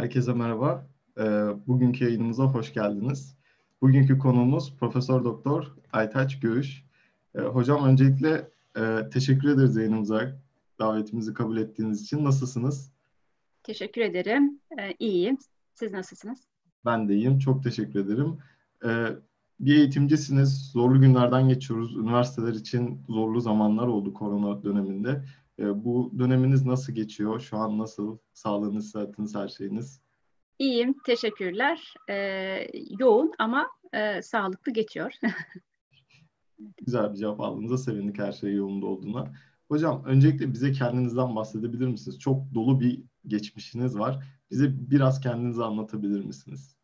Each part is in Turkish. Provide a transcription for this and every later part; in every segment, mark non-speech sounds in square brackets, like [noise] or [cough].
Herkese merhaba. Ee, bugünkü yayınımıza hoş geldiniz. Bugünkü konuğumuz Profesör Doktor Aytaç Göğüş. Ee, hocam öncelikle e, teşekkür ederiz yayınımıza davetimizi kabul ettiğiniz için. Nasılsınız? Teşekkür ederim. Ee, iyiyim. Siz nasılsınız? Ben de iyiyim. Çok teşekkür ederim. Bir eğitimcisiniz. Zorlu günlerden geçiyoruz. Üniversiteler için zorlu zamanlar oldu korona döneminde. Ee, bu döneminiz nasıl geçiyor? Şu an nasıl? Sağlığınız, sıhhatiniz, her şeyiniz? İyiyim, teşekkürler. Ee, yoğun ama e, sağlıklı geçiyor. [laughs] Güzel bir cevap aldığınıza sevindik her şey yolunda olduğuna. Hocam öncelikle bize kendinizden bahsedebilir misiniz? Çok dolu bir geçmişiniz var. Bize biraz kendinizi anlatabilir misiniz?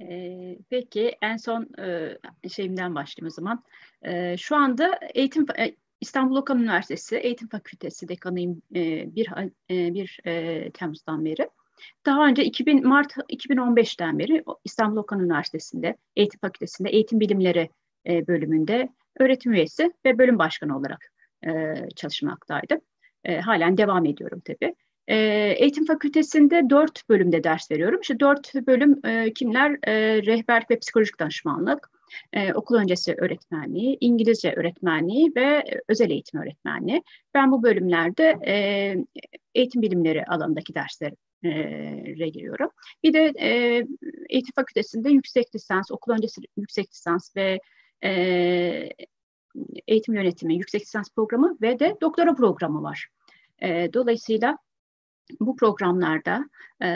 Ee, peki en son e, şeyimden başlayayım o zaman. E, şu anda eğitim e, İstanbul Okan Üniversitesi Eğitim Fakültesi dekanıyım e, bir, e, bir e, Temmuz'dan beri. Daha önce 2000 Mart 2015'ten beri İstanbul Okan Üniversitesi'nde Eğitim Fakültesi'nde Eğitim Bilimleri e, bölümünde öğretim üyesi ve bölüm başkanı olarak e, çalışmaktaydım. E, halen devam ediyorum tabii. E, eğitim fakültesinde dört bölümde ders veriyorum. İşte dört bölüm e, kimler? E, rehberlik ve psikolojik danışmanlık, e, okul öncesi öğretmenliği, İngilizce öğretmenliği ve özel eğitim öğretmenliği. Ben bu bölümlerde e, eğitim bilimleri alanındaki derslere giriyorum. Bir de e, eğitim fakültesinde yüksek lisans, okul öncesi yüksek lisans ve e, eğitim yönetimi yüksek lisans programı ve de doktora programı var. E, dolayısıyla bu programlarda e,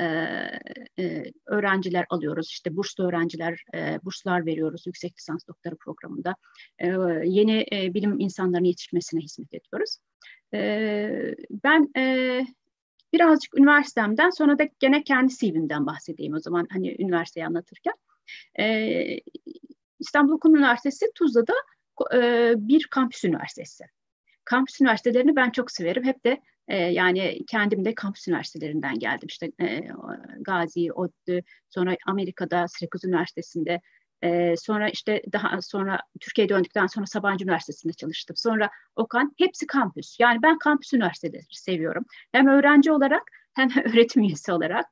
e, öğrenciler alıyoruz. İşte burslu öğrenciler, e, burslar veriyoruz yüksek lisans doktora programında. E, yeni e, bilim insanlarının yetişmesine hizmet ediyoruz. E, ben e, birazcık üniversitemden sonra da gene kendi CV'mden bahsedeyim o zaman hani üniversiteyi anlatırken. E, İstanbul Okul Üniversitesi Tuzla'da e, bir kampüs üniversitesi. Kampüs üniversitelerini ben çok severim. Hep de e, yani kendim de kampüs üniversitelerinden geldim. İşte e, Gazi, ODTÜ, sonra Amerika'da Syracuse Üniversitesi'nde, sonra işte daha sonra Türkiye'ye döndükten sonra Sabancı Üniversitesi'nde çalıştım. Sonra Okan, hepsi kampüs. Yani ben kampüs üniversiteleri seviyorum. Hem öğrenci olarak hem [laughs] öğretim üyesi olarak.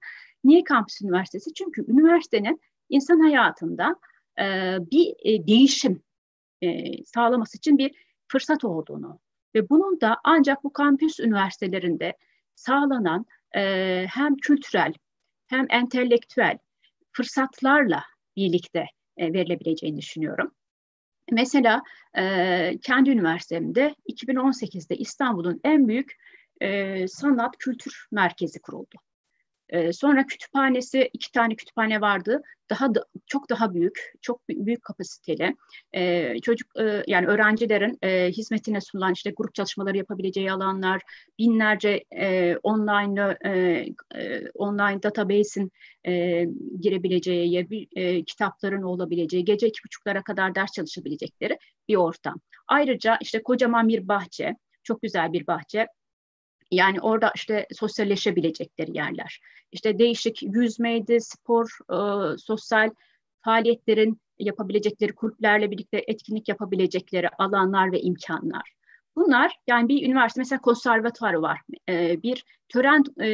Niye kampüs üniversitesi? Çünkü üniversitenin insan hayatında bir değişim sağlaması için bir fırsat olduğunu ve bunun da ancak bu kampüs üniversitelerinde sağlanan e, hem kültürel hem entelektüel fırsatlarla birlikte e, verilebileceğini düşünüyorum. Mesela e, kendi üniversitemde 2018'de İstanbul'un en büyük e, sanat kültür merkezi kuruldu. E, sonra kütüphanesi, iki tane kütüphane vardı. Daha da, çok daha büyük, çok büyük kapasiteli. E, çocuk e, yani öğrencilerin e, hizmetine sunulan işte grup çalışmaları yapabileceği alanlar, binlerce e, online e, e, online database'in e, girebileceği, e, kitapların olabileceği, gece iki buçuklara kadar ders çalışabilecekleri bir ortam. Ayrıca işte kocaman bir bahçe, çok güzel bir bahçe yani orada işte sosyalleşebilecekleri yerler. İşte değişik yüzmeydi, spor, e, sosyal faaliyetlerin yapabilecekleri kulüplerle birlikte etkinlik yapabilecekleri alanlar ve imkanlar. Bunlar yani bir üniversite mesela konservatuarı var. E, bir tören e,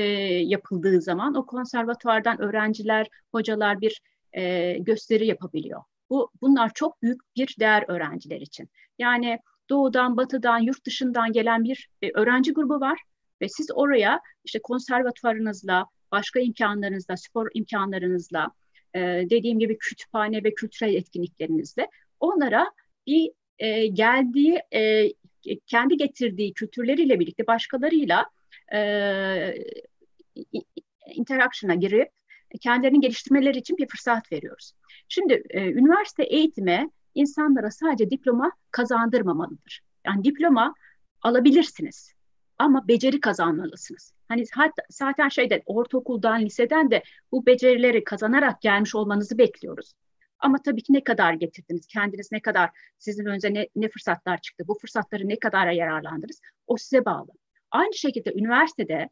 yapıldığı zaman o konservatuardan öğrenciler, hocalar bir e, gösteri yapabiliyor. Bu bunlar çok büyük bir değer öğrenciler için. Yani doğudan, batıdan, yurt dışından gelen bir e, öğrenci grubu var ve siz oraya işte konservatuvarınızla, başka imkanlarınızla, spor imkanlarınızla, e, dediğim gibi kütüphane ve kültürel etkinliklerinizle onlara bir e, geldiği, e, kendi getirdiği kültürleriyle birlikte başkalarıyla e, interaction'a girip kendilerini geliştirmeleri için bir fırsat veriyoruz. Şimdi e, üniversite eğitime insanlara sadece diploma kazandırmamalıdır. Yani diploma alabilirsiniz ama beceri kazanmalısınız. Hani zaten şeyde ortaokuldan, liseden de bu becerileri kazanarak gelmiş olmanızı bekliyoruz. Ama tabii ki ne kadar getirdiniz, kendiniz ne kadar, sizin önünüze ne, ne fırsatlar çıktı, bu fırsatları ne kadar yararlandınız, o size bağlı. Aynı şekilde üniversitede,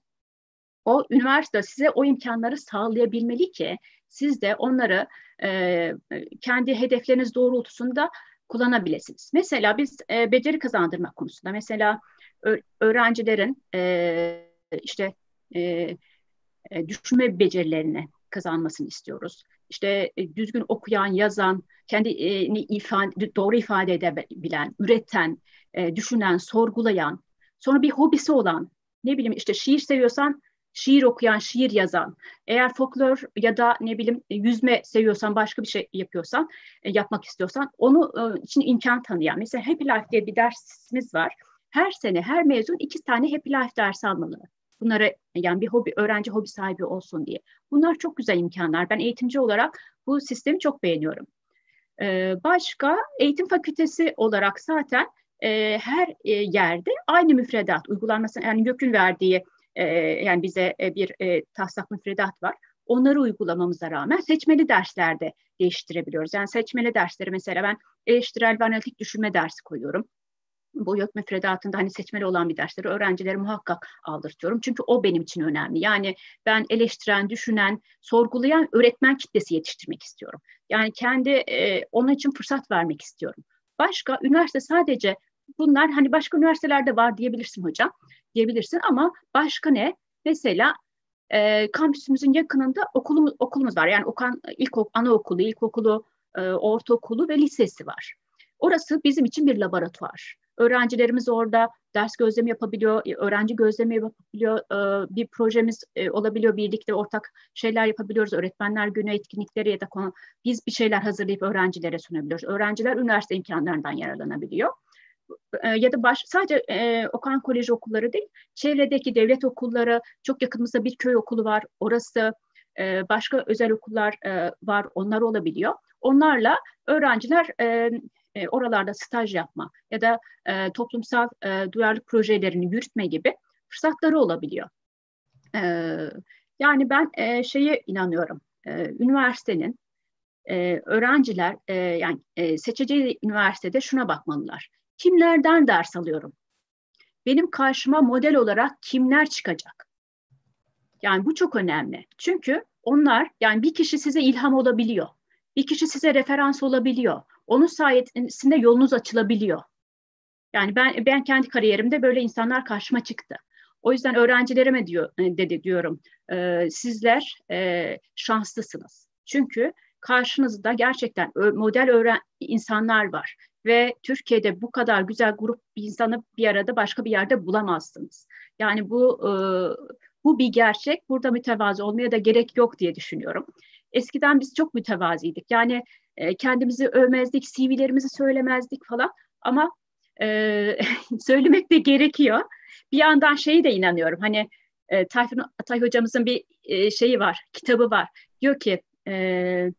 o üniversite size o imkanları sağlayabilmeli ki siz de onları e, kendi hedefleriniz doğrultusunda kullanabilirsiniz. Mesela biz e, beceri kazandırma konusunda, mesela öğrencilerin e, işte e, e, düşünme becerilerini kazanmasını istiyoruz. İşte e, düzgün okuyan, yazan, kendini ifade, doğru ifade edebilen, üreten, e, düşünen, sorgulayan, sonra bir hobisi olan, ne bileyim işte şiir seviyorsan şiir okuyan, şiir yazan, eğer folklor ya da ne bileyim yüzme seviyorsan, başka bir şey yapıyorsan, e, yapmak istiyorsan onu e, için imkan tanıyan. Mesela Happy Life diye bir dersimiz var. Her sene her mezun iki tane Happy Life dersi almalı. Bunlara yani bir hobi, öğrenci hobi sahibi olsun diye. Bunlar çok güzel imkanlar. Ben eğitimci olarak bu sistemi çok beğeniyorum. Ee, başka eğitim fakültesi olarak zaten e, her e, yerde aynı müfredat uygulanması yani YÖK'ün verdiği e, yani bize e, bir e, taslak müfredat var. Onları uygulamamıza rağmen seçmeli derslerde değiştirebiliyoruz. Yani seçmeli dersleri mesela ben eleştirel ve analitik düşünme dersi koyuyorum bu yok müfredatında hani seçmeli olan bir dersleri öğrencilere muhakkak aldırtıyorum. Çünkü o benim için önemli. Yani ben eleştiren, düşünen, sorgulayan öğretmen kitlesi yetiştirmek istiyorum. Yani kendi e, onun için fırsat vermek istiyorum. Başka üniversite sadece bunlar hani başka üniversitelerde var diyebilirsin hocam. Diyebilirsin ama başka ne? Mesela e, kampüsümüzün yakınında okulumuz, okulumuz var. Yani okan ilk anaokulu, ilkokulu, e, ortaokulu ve lisesi var. Orası bizim için bir laboratuvar. Öğrencilerimiz orada ders gözlemi yapabiliyor, e, öğrenci gözlemi yapabiliyor, e, bir projemiz e, olabiliyor, birlikte ortak şeyler yapabiliyoruz. Öğretmenler günü etkinlikleri ya da konu, biz bir şeyler hazırlayıp öğrencilere sunabiliyoruz. Öğrenciler üniversite imkanlarından yararlanabiliyor. Ya da baş, sadece e, Okan Koleji okulları değil, çevredeki devlet okulları, çok yakınımızda bir köy okulu var, orası e, başka özel okullar e, var, onlar olabiliyor. Onlarla öğrenciler e, e, oralarda staj yapma ya da e, toplumsal e, duyarlılık projelerini yürütme gibi fırsatları olabiliyor. E, yani ben e, şeye inanıyorum, e, üniversitenin e, öğrenciler e, yani e, seçeceği üniversitede şuna bakmalılar. Kimlerden ders alıyorum? Benim karşıma model olarak kimler çıkacak? Yani bu çok önemli. Çünkü onlar yani bir kişi size ilham olabiliyor. Bir kişi size referans olabiliyor. Onun sayesinde yolunuz açılabiliyor. Yani ben ben kendi kariyerimde böyle insanlar karşıma çıktı. O yüzden öğrencilerime diyor e, dedi diyorum. E, sizler e, şanslısınız. Çünkü karşınızda gerçekten model öğren insanlar var ve Türkiye'de bu kadar güzel grup insanı bir arada başka bir yerde bulamazsınız. Yani bu e, bu bir gerçek. Burada mütevazı olmaya da gerek yok diye düşünüyorum. Eskiden biz çok mütevazıydık. Yani e, kendimizi övmezdik, CV'lerimizi söylemezdik falan. Ama e, [laughs] söylemek de gerekiyor. Bir yandan şeyi de inanıyorum. Hani e, Tayfun Atay hocamızın bir e, şeyi var, kitabı var. Diyor ki e,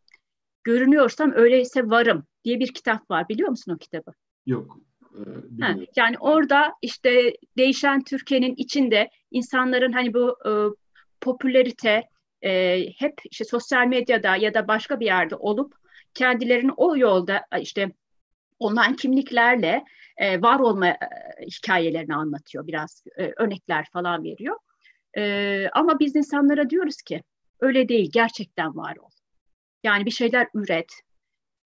görünüyorsam öyleyse varım diye bir kitap var. Biliyor musun o kitabı? Yok. E, ha, yani orada işte değişen Türkiye'nin içinde insanların hani bu e, popülerite e, hep işte sosyal medyada ya da başka bir yerde olup kendilerini o yolda işte online kimliklerle e, var olma e, hikayelerini anlatıyor biraz e, örnekler falan veriyor. E, ama biz insanlara diyoruz ki öyle değil gerçekten var ol. Yani bir şeyler üret,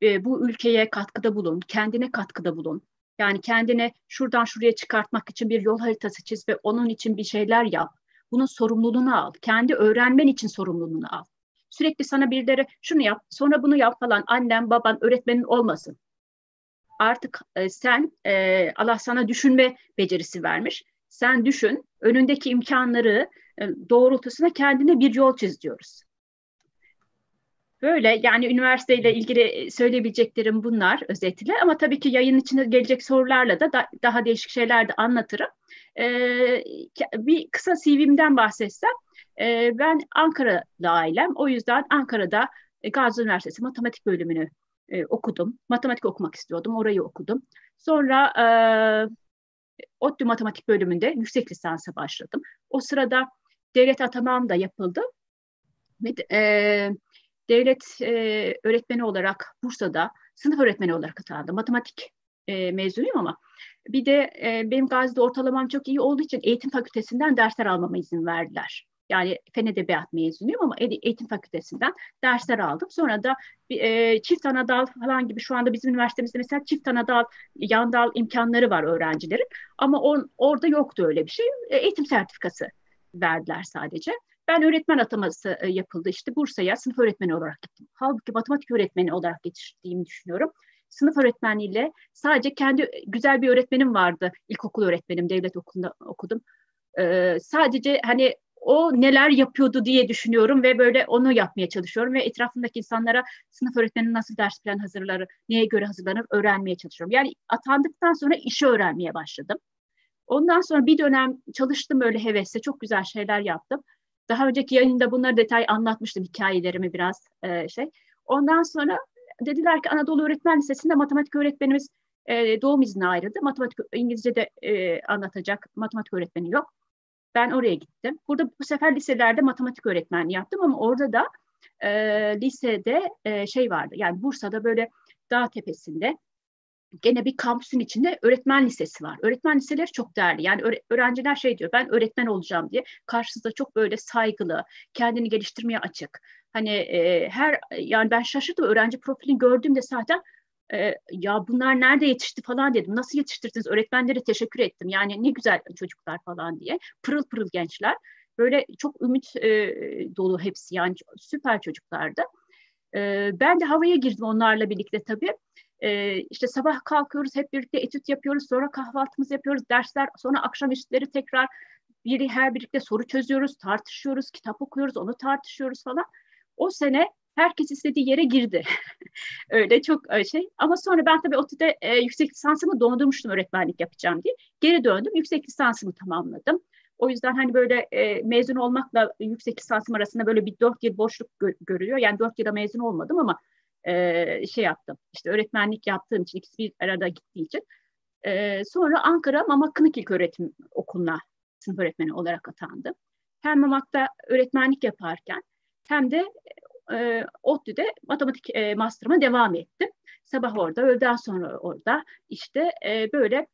e, bu ülkeye katkıda bulun, kendine katkıda bulun. Yani kendine şuradan şuraya çıkartmak için bir yol haritası çiz ve onun için bir şeyler yap. Bunun sorumluluğunu al. Kendi öğrenmen için sorumluluğunu al. Sürekli sana birileri şunu yap, sonra bunu yap falan annen, baban, öğretmenin olmasın. Artık e, sen, e, Allah sana düşünme becerisi vermiş. Sen düşün, önündeki imkanları e, doğrultusuna kendine bir yol çiz diyoruz. Böyle yani üniversiteyle ilgili söyleyebileceklerim bunlar özetle ama tabii ki yayın içinde gelecek sorularla da, da daha değişik şeyler de anlatırım. Ee, bir kısa CV'mden bahsetsem e, ben Ankara'da ailem o yüzden Ankara'da e, Gazi Üniversitesi matematik bölümünü e, okudum. Matematik okumak istiyordum orayı okudum. Sonra e, ODTÜ matematik bölümünde yüksek lisansa başladım. O sırada devlet atamam da yapıldı. Ve, e, devlet e, öğretmeni olarak Bursa'da sınıf öğretmeni olarak atandım. Matematik e, mezunuyum ama bir de e, benim Gazi'de ortalamam çok iyi olduğu için eğitim fakültesinden dersler almama izin verdiler. Yani fen edebiyat mezunuyum ama eğitim fakültesinden dersler aldım. Sonra da e, çift ana dal falan gibi şu anda bizim üniversitemizde mesela çift ana dal, yan dal imkanları var öğrencilerin. Ama on, orada yoktu öyle bir şey. E, eğitim sertifikası verdiler sadece. Ben öğretmen ataması e, yapıldı. İşte Bursa'ya sınıf öğretmeni olarak gittim. Halbuki matematik öğretmeni olarak yetiştiğimi düşünüyorum. Sınıf öğretmeniyle sadece kendi güzel bir öğretmenim vardı. İlkokul öğretmenim, devlet okulunda okudum. Ee, sadece hani o neler yapıyordu diye düşünüyorum ve böyle onu yapmaya çalışıyorum ve etrafındaki insanlara sınıf öğretmeni nasıl ders plan hazırlar, neye göre hazırlanır öğrenmeye çalışıyorum. Yani atandıktan sonra işi öğrenmeye başladım. Ondan sonra bir dönem çalıştım böyle hevesle, çok güzel şeyler yaptım. Daha önceki yayında bunları detay anlatmıştım hikayelerimi biraz e, şey. Ondan sonra dediler ki Anadolu Öğretmen Lisesi'nde matematik öğretmenimiz e, doğum izni ayrıldı. Matematik İngilizce de e, anlatacak matematik öğretmeni yok. Ben oraya gittim. Burada bu sefer liselerde matematik öğretmenliği yaptım ama orada da e, lisede e, şey vardı. Yani Bursa'da böyle dağ tepesinde gene bir kampüsün içinde öğretmen lisesi var. Öğretmen liseleri çok değerli. Yani öğrenciler şey diyor ben öğretmen olacağım diye. Karşısında çok böyle saygılı, kendini geliştirmeye açık. Hani e, her yani ben şaşırdım öğrenci profilini gördüğümde zaten e, ya bunlar nerede yetişti falan dedim. Nasıl yetiştirdiniz? Öğretmenlere teşekkür ettim. Yani ne güzel çocuklar falan diye. Pırıl pırıl gençler. Böyle çok ümit e, dolu hepsi yani süper çocuklardı. E, ben de havaya girdim onlarla birlikte tabii. E, işte sabah kalkıyoruz hep birlikte etüt yapıyoruz. Sonra kahvaltımızı yapıyoruz. Dersler sonra akşam üstleri tekrar biri her birlikte soru çözüyoruz, tartışıyoruz, kitap okuyoruz, onu tartışıyoruz falan. O sene herkes istediği yere girdi. [laughs] Öyle çok e, şey. Ama sonra ben tabii ODTÜ'de e, yüksek lisansımı dondurmuştum öğretmenlik yapacağım diye. Geri döndüm. Yüksek lisansımı tamamladım. O yüzden hani böyle e, mezun olmakla yüksek lisansım arasında böyle bir dört yıl boşluk gö- görülüyor. Yani dört yıla mezun olmadım ama e, şey yaptım. İşte öğretmenlik yaptığım için ikisi bir arada gittiği için. E, sonra Ankara Mamak Kınık Öğretim Okulu'na sınıf öğretmeni olarak atandım. Hem Mamak'ta öğretmenlik yaparken hem de e, ODTÜ'de matematik e, master'ıma devam ettim. Sabah orada, öğleden sonra orada işte e, böyle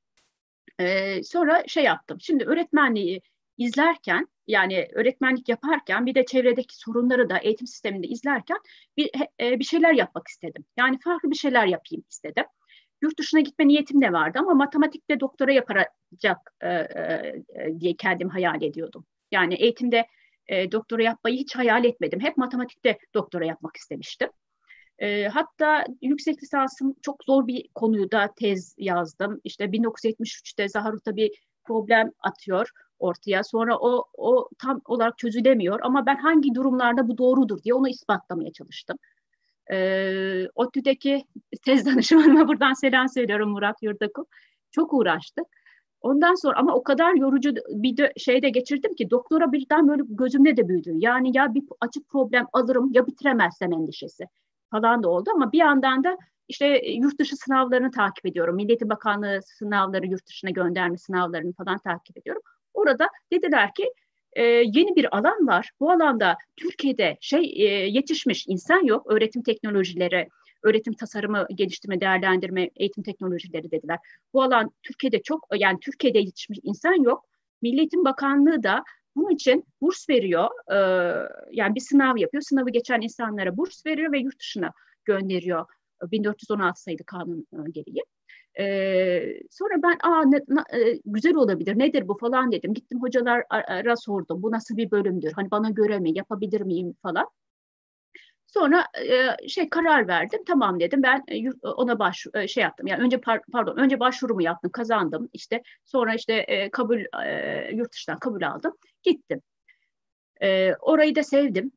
e, sonra şey yaptım. Şimdi öğretmenliği izlerken yani öğretmenlik yaparken bir de çevredeki sorunları da eğitim sisteminde izlerken bir, e, bir şeyler yapmak istedim. Yani farklı bir şeyler yapayım istedim. Yurt dışına gitme niyetim de vardı ama matematikte doktora yapacak e, e, diye kendim hayal ediyordum. Yani eğitimde e, doktora yapmayı hiç hayal etmedim. Hep matematikte doktora yapmak istemiştim. E, hatta yüksek lisansım çok zor bir konuyu da tez yazdım. İşte 1973'te Zaharut'ta bir problem atıyor ortaya. Sonra o, o tam olarak çözülemiyor ama ben hangi durumlarda bu doğrudur diye onu ispatlamaya çalıştım. E, ODTÜ'deki tez danışmanıma buradan selam söylüyorum Murat Yurdakul. Çok uğraştık. Ondan sonra ama o kadar yorucu bir de şeyde geçirdim ki doktora birden böyle gözümde de büyüdü. Yani ya bir açık problem alırım ya bitiremezsem endişesi falan da oldu ama bir yandan da işte e, yurt dışı sınavlarını takip ediyorum. Milleti Bakanlığı sınavları, yurt dışına gönderme sınavlarını falan takip ediyorum. Orada dediler ki e, yeni bir alan var. Bu alanda Türkiye'de şey e, yetişmiş insan yok. Öğretim teknolojileri, öğretim tasarımı, geliştirme, değerlendirme, eğitim teknolojileri dediler. Bu alan Türkiye'de çok yani Türkiye'de yetişmiş insan yok. Milli Eğitim Bakanlığı da bunun için burs veriyor. E, yani bir sınav yapıyor. Sınavı geçen insanlara burs veriyor ve yurt dışına gönderiyor. 1416 sayılı kanun e, gereği. Ee, sonra ben Aa, ne, na, e, güzel olabilir nedir bu falan dedim. Gittim hocalara sordum bu nasıl bir bölümdür hani bana göre mi yapabilir miyim falan. Sonra e, şey karar verdim. Tamam dedim. Ben e, ona baş e, şey yaptım. Yani önce par, pardon önce başvurumu yaptım, kazandım. İşte sonra işte e, kabul e, yurt dışından kabul aldım. Gittim. E, orayı da sevdim.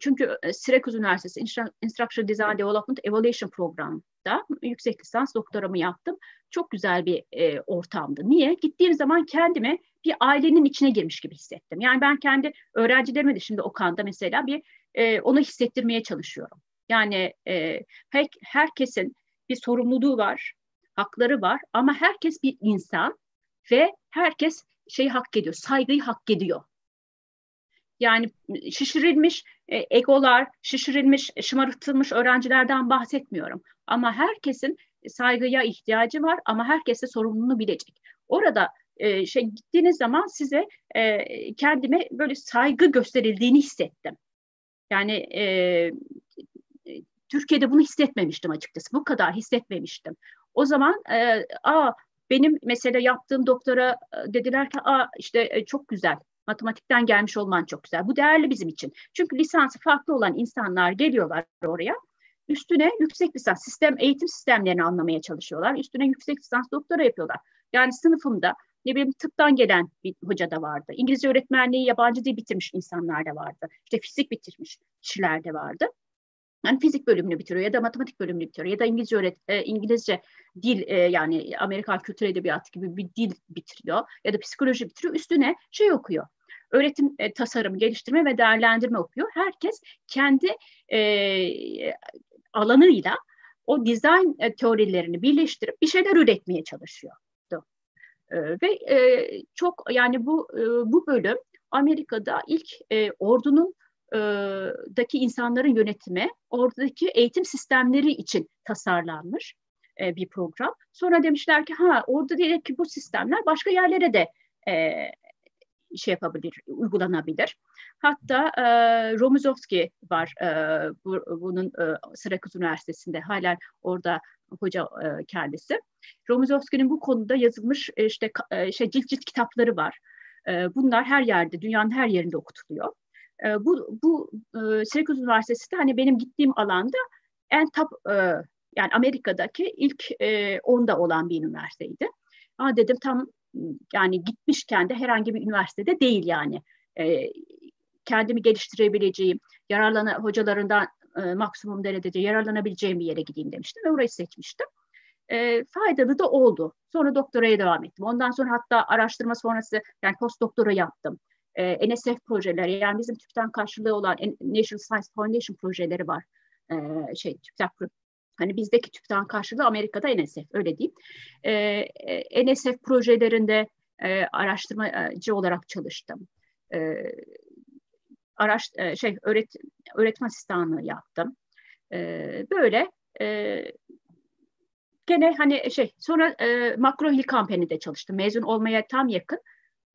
Çünkü Syracuse Üniversitesi Instructional Design Development Evaluation Program'da yüksek lisans doktoramı yaptım. Çok güzel bir e, ortamdı. Niye? Gittiğim zaman kendimi bir ailenin içine girmiş gibi hissettim. Yani ben kendi öğrencilerime de şimdi Okan'da mesela bir e, onu hissettirmeye çalışıyorum. Yani e, her, herkesin bir sorumluluğu var, hakları var ama herkes bir insan ve herkes şey hak ediyor, saygıyı hak ediyor. Yani şişirilmiş e, egolar, şişirilmiş, şımartılmış öğrencilerden bahsetmiyorum. Ama herkesin saygıya ihtiyacı var ama herkes de sorumluluğunu bilecek. Orada e, şey gittiğiniz zaman size e, kendime böyle saygı gösterildiğini hissettim. Yani e, Türkiye'de bunu hissetmemiştim açıkçası. Bu kadar hissetmemiştim. O zaman e, aa benim mesela yaptığım doktora dediler ki aa işte çok güzel Matematikten gelmiş olman çok güzel. Bu değerli bizim için. Çünkü lisansı farklı olan insanlar geliyorlar oraya. Üstüne yüksek lisans, sistem eğitim sistemlerini anlamaya çalışıyorlar. Üstüne yüksek lisans doktora yapıyorlar. Yani sınıfımda ne bileyim tıptan gelen bir hoca da vardı. İngilizce öğretmenliği yabancı dil bitirmiş insanlar da vardı. İşte fizik bitirmiş kişiler de vardı. Yani fizik bölümünü bitiriyor ya da matematik bölümünü bitiriyor ya da İngilizce öğret e, İngilizce dil e, yani Amerikan kültür edebiyatı gibi bir dil bitiriyor ya da psikoloji bitiriyor. Üstüne şey okuyor. Öğretim e, tasarım, geliştirme ve değerlendirme okuyor. Herkes kendi e, alanıyla o dizayn e, teorilerini birleştirip bir şeyler üretmeye çalışıyor. E, ve e, çok yani bu e, bu bölüm Amerika'da ilk e, ordunun e, daki insanların yönetimi, oradaki eğitim sistemleri için tasarlanmış e, bir program. Sonra demişler ki ha orada değil ki bu sistemler başka yerlere de e, şey yapabilir, uygulanabilir. Hatta e, Romuzovski var e, bu, bunun e, Syracuse Üniversitesi'nde halen orada hoca e, kendisi. Romuzovski'nin bu konuda yazılmış e, işte e, şey cilt cilt kitapları var. E, bunlar her yerde, dünyanın her yerinde okutuluyor. E, bu bu e, Syracuse Üniversitesi de hani benim gittiğim alanda en top e, yani Amerika'daki ilk e, onda olan bir üniversiteydi. Aa dedim tam yani gitmişken de herhangi bir üniversitede değil yani. E, kendimi geliştirebileceğim, yararlana hocalarından e, maksimum derecede yararlanabileceğim bir yere gideyim demiştim ve orayı seçmiştim. E, faydalı da oldu. Sonra doktoraya devam ettim. Ondan sonra hatta araştırma sonrası yani post doktora yaptım. E, NSF projeleri yani bizim TÜB'den karşılığı olan National Science Foundation projeleri var. E, şey TÜB'den Hani bizdeki TÜB'den karşılığı Amerika'da NSF öyle diyeyim. E, e, NSF projelerinde e, araştırmacı olarak çalıştım. E, araş e, şey öğret öğretmen asistanlığı yaptım. E, böyle e, gene hani şey sonra e, Makro Hill Company'de çalıştım. Mezun olmaya tam yakın.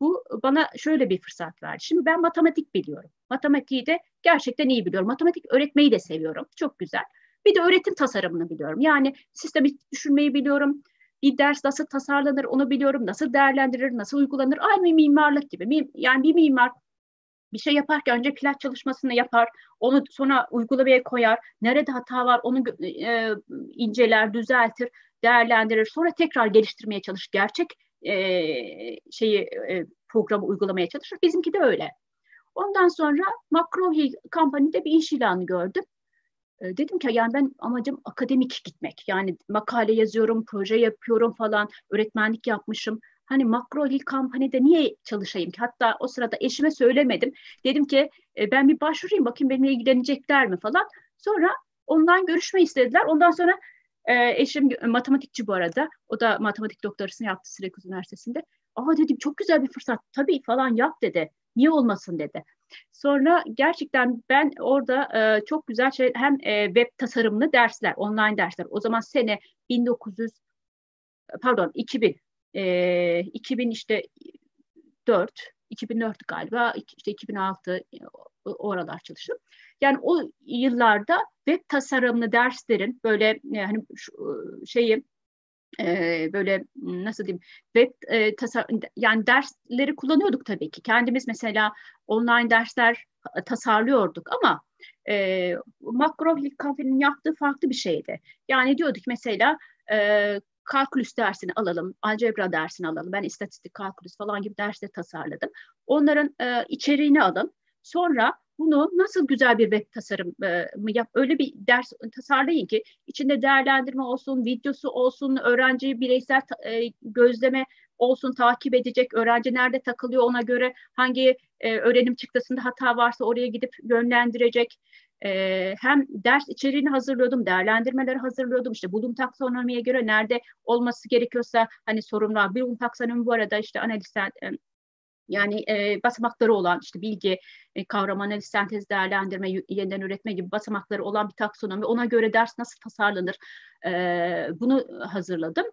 Bu bana şöyle bir fırsat verdi. Şimdi ben matematik biliyorum. Matematiği de gerçekten iyi biliyorum. Matematik öğretmeyi de seviyorum. Çok güzel. Bir de öğretim tasarımını biliyorum. Yani sistemi düşünmeyi biliyorum. Bir ders nasıl tasarlanır onu biliyorum. Nasıl değerlendirilir, nasıl uygulanır. Aynı mimarlık gibi. Yani bir mimar bir şey yaparken önce plak çalışmasını yapar, onu sonra uygulamaya koyar, nerede hata var onu e, inceler, düzeltir, değerlendirir, sonra tekrar geliştirmeye çalışır, gerçek e, şeyi e, programı uygulamaya çalışır. Bizimki de öyle. Ondan sonra Macrohill Company'de bir iş ilanı gördüm. E, dedim ki yani ben amacım akademik gitmek. Yani makale yazıyorum, proje yapıyorum falan, öğretmenlik yapmışım hani makro dil kampanyada niye çalışayım ki? Hatta o sırada eşime söylemedim. Dedim ki e, ben bir başvurayım bakayım benimle ilgilenecekler mi falan. Sonra ondan görüşme istediler. Ondan sonra e, eşim matematikçi bu arada. O da matematik doktorasını yaptı Syracuse Üniversitesi'nde. Aa dedim çok güzel bir fırsat. Tabii falan yap dedi. Niye olmasın dedi. Sonra gerçekten ben orada e, çok güzel şey hem e, web tasarımlı dersler, online dersler. O zaman sene 1900 pardon 2000 e, 2000 işte 4, 2004 galiba, işte 2006 oralar çalıştım. Yani o yıllarda web tasarımlı derslerin böyle yani şu, şeyi e, böyle nasıl diyeyim web e, tasar yani dersleri kullanıyorduk tabii ki. Kendimiz mesela online dersler tasarlıyorduk ama e, Makro Kafe'nin yaptığı farklı bir şeydi. Yani diyorduk mesela e, kalkülüs dersini alalım, algebra dersini alalım. Ben istatistik, kalkülüs falan gibi dersleri tasarladım. Onların e, içeriğini alın. Sonra bunu nasıl güzel bir web tasarımı e, yap, öyle bir ders tasarlayın ki içinde değerlendirme olsun, videosu olsun, öğrenciyi bireysel e, gözleme olsun, takip edecek, öğrenci nerede takılıyor ona göre hangi e, öğrenim çıktısında hata varsa oraya gidip yönlendirecek e, hem ders içeriğini hazırlıyordum, değerlendirmeleri hazırlıyordum. İşte Bloom taksonomiye göre nerede olması gerekiyorsa hani sorunlar. Bloom taksonomi bu arada işte analizden e, yani e, basamakları olan işte bilgi, e, kavram analiz, sentez, değerlendirme, yeniden üretme gibi basamakları olan bir taksonomi. Ona göre ders nasıl tasarlanır e, bunu hazırladım.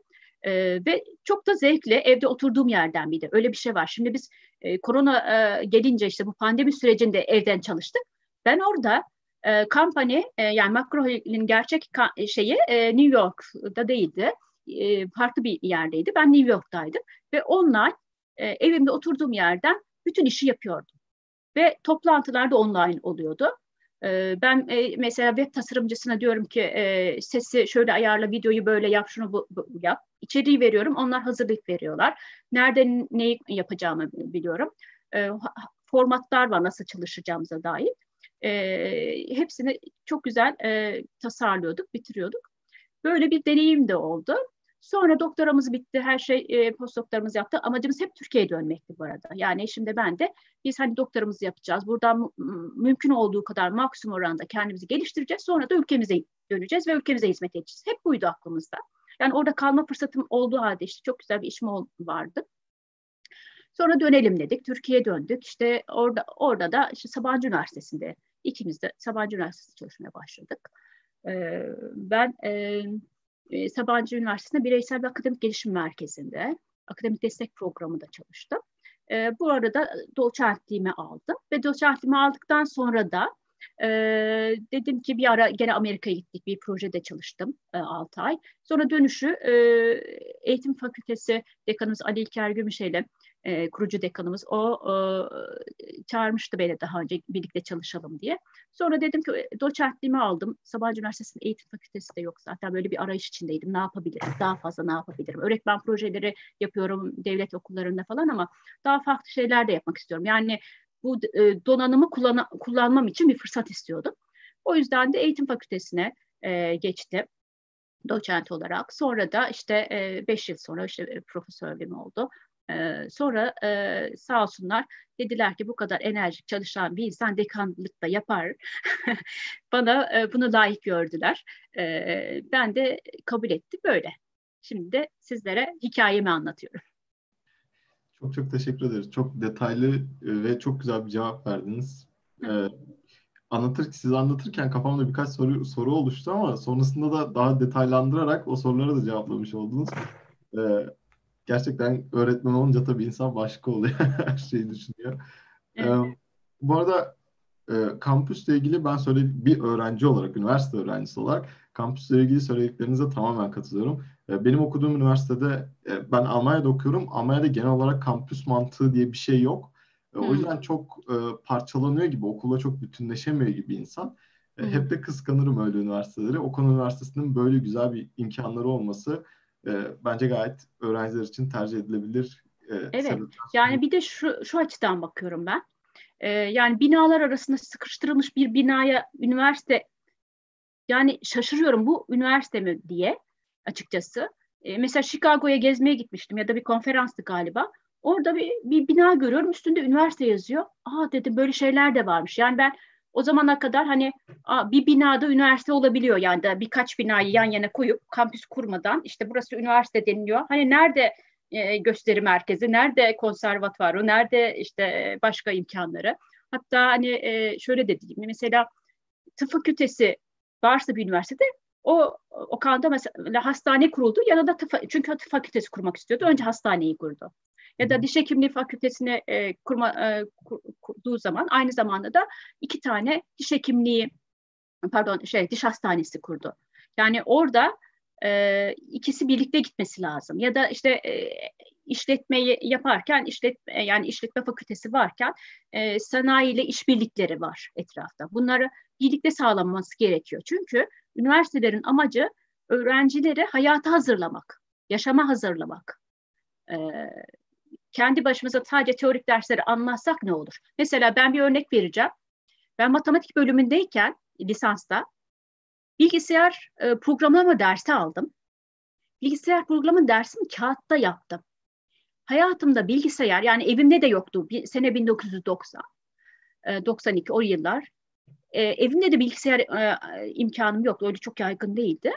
E, ve çok da zevkle evde oturduğum yerden bir de öyle bir şey var. Şimdi biz e, korona e, gelince işte bu pandemi sürecinde evden çalıştık. Ben orada e, kampanya e, yani Macrohill'in gerçek e, şeyi e, New York'da değildi. E, farklı bir yerdeydi. Ben New York'taydım ve online e, evimde oturduğum yerden bütün işi yapıyordum. Ve toplantılar da online oluyordu. Ben mesela web tasarımcısına diyorum ki sesi şöyle ayarla, videoyu böyle yap, şunu bu, bu yap. İçeriği veriyorum, onlar hazırlık veriyorlar. Nerede neyi yapacağımı biliyorum. Formatlar var nasıl çalışacağımıza dair. Hepsini çok güzel tasarlıyorduk, bitiriyorduk. Böyle bir deneyim de oldu. Sonra doktoramız bitti, her şey e, postdoktorumuz yaptı. Amacımız hep Türkiye'ye dönmekti bu arada. Yani şimdi ben de biz hani doktoramızı yapacağız. Buradan mümkün olduğu kadar maksimum oranda kendimizi geliştireceğiz. Sonra da ülkemize döneceğiz ve ülkemize hizmet edeceğiz. Hep buydu aklımızda. Yani orada kalma fırsatım olduğu halde işte çok güzel bir işim vardı. Sonra dönelim dedik. Türkiye'ye döndük. İşte orada orada da işte Sabancı Üniversitesi'nde ikimiz de Sabancı Üniversitesi'nde çalışmaya başladık. Ee, ben e, e, Sabancı Üniversitesi'nde Bireysel ve Akademik Gelişim Merkezi'nde akademik destek programında çalıştım. E, bu arada doçentliğimi aldım ve doçentliğimi aldıktan sonra da e, dedim ki bir ara gene Amerika'ya gittik bir projede çalıştım e, 6 ay. Sonra dönüşü e, Eğitim Fakültesi Dekanımız Ali İlker Gümüşeli e, kurucu dekanımız o e, çağırmıştı beni daha önce birlikte çalışalım diye. Sonra dedim ki e, doçentliğimi aldım. Sabancı Üniversitesi'nin eğitim fakültesi de yok zaten böyle bir arayış içindeydim. Ne yapabilirim? Daha fazla ne yapabilirim? Öğretmen projeleri yapıyorum devlet okullarında falan ama daha farklı şeyler de yapmak istiyorum. Yani bu e, donanımı kullan kullanmam için bir fırsat istiyordum. O yüzden de eğitim fakültesine e, geçtim doçent olarak. Sonra da işte 5 e, yıl sonra işte e, profesörlüğüm oldu. E, sonra e, sağ olsunlar dediler ki bu kadar enerjik çalışan bir insan dekanlık da yapar. [laughs] Bana e, bunu layık gördüler. E, ben de kabul ettim böyle. Şimdi de sizlere hikayemi anlatıyorum. Çok çok teşekkür ederiz. Çok detaylı ve çok güzel bir cevap verdiniz. Ee, anlatır, siz anlatırken kafamda birkaç soru soru oluştu ama sonrasında da daha detaylandırarak o sorulara da cevaplamış oldunuz. Ee, gerçekten öğretmen olunca tabii insan başka oluyor. [laughs] Her şeyi düşünüyor. Evet. Ee, bu arada e, kampüsle ilgili ben söyle bir öğrenci olarak, üniversite öğrencisi olarak kampüsle ilgili söylediklerinize tamamen katılıyorum. E, benim okuduğum üniversitede e, ben Almanya'da okuyorum. Almanya'da genel olarak kampüs mantığı diye bir şey yok. E, o yüzden çok e, parçalanıyor gibi, okulla çok bütünleşemiyor gibi insan. E, hep de kıskanırım öyle üniversiteleri. Okan Üniversitesi'nin böyle güzel bir imkanları olması e, bence gayet öğrenciler için tercih edilebilir. E, evet. Yani bir de şu şu açıdan bakıyorum ben. E, yani binalar arasında sıkıştırılmış bir binaya üniversite yani şaşırıyorum bu üniversite mi diye açıkçası. E, mesela Chicago'ya gezmeye gitmiştim ya da bir konferanstı galiba. Orada bir, bir bina görüyorum üstünde üniversite yazıyor. Aa dedim böyle şeyler de varmış. Yani ben o zamana kadar hani bir binada üniversite olabiliyor yani da birkaç binayı yan yana koyup kampüs kurmadan işte burası üniversite deniliyor. Hani nerede e, gösteri merkezi, nerede konservatuvarı, nerede işte başka imkanları. Hatta hani e, şöyle de diyeyim mesela tıp fakültesi varsa bir üniversitede o o kanda mesela hastane kuruldu yanında tıp, çünkü tıp fakültesi kurmak istiyordu. Önce hastaneyi kurdu ya da diş hekimliği fakültesine e, kurma, e, kurduğu zaman aynı zamanda da iki tane diş hekimliği pardon şey diş hastanesi kurdu. Yani orada e, ikisi birlikte gitmesi lazım. Ya da işte e, işletmeyi yaparken işlet yani işletme fakültesi varken e, sanayi ile işbirlikleri var etrafta. Bunları birlikte sağlanması gerekiyor. Çünkü üniversitelerin amacı öğrencileri hayata hazırlamak, yaşama hazırlamak. E, kendi başımıza sadece teorik dersleri anlatsak ne olur? Mesela ben bir örnek vereceğim. Ben matematik bölümündeyken lisansta bilgisayar e, programlama dersi aldım. Bilgisayar programı dersimi kağıtta yaptım. Hayatımda bilgisayar yani evimde de yoktu. Bir, sene 1990, e, 92 o yıllar. E, evimde de bilgisayar e, imkanım yoktu. Öyle çok yaygın değildi.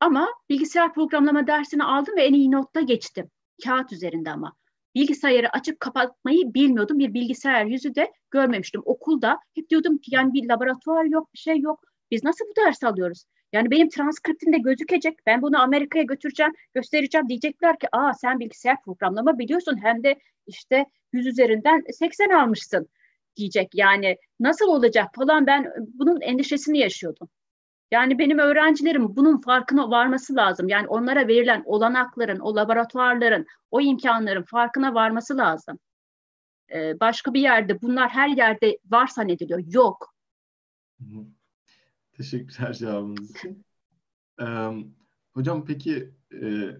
Ama bilgisayar programlama dersini aldım ve en iyi notta geçtim. Kağıt üzerinde ama bilgisayarı açıp kapatmayı bilmiyordum. Bir bilgisayar yüzü de görmemiştim. Okulda hep diyordum ki yani bir laboratuvar yok, bir şey yok. Biz nasıl bu ders alıyoruz? Yani benim transkriptimde gözükecek. Ben bunu Amerika'ya götüreceğim, göstereceğim. Diyecekler ki aa sen bilgisayar programlama biliyorsun. Hem de işte yüz üzerinden 80 almışsın diyecek. Yani nasıl olacak falan ben bunun endişesini yaşıyordum. Yani benim öğrencilerim bunun farkına varması lazım. Yani onlara verilen olanakların, o laboratuvarların, o imkanların farkına varması lazım. e, başka bir yerde bunlar her yerde var zannediliyor. Yok. Teşekkürler cevabınız için. Ee, hocam peki e,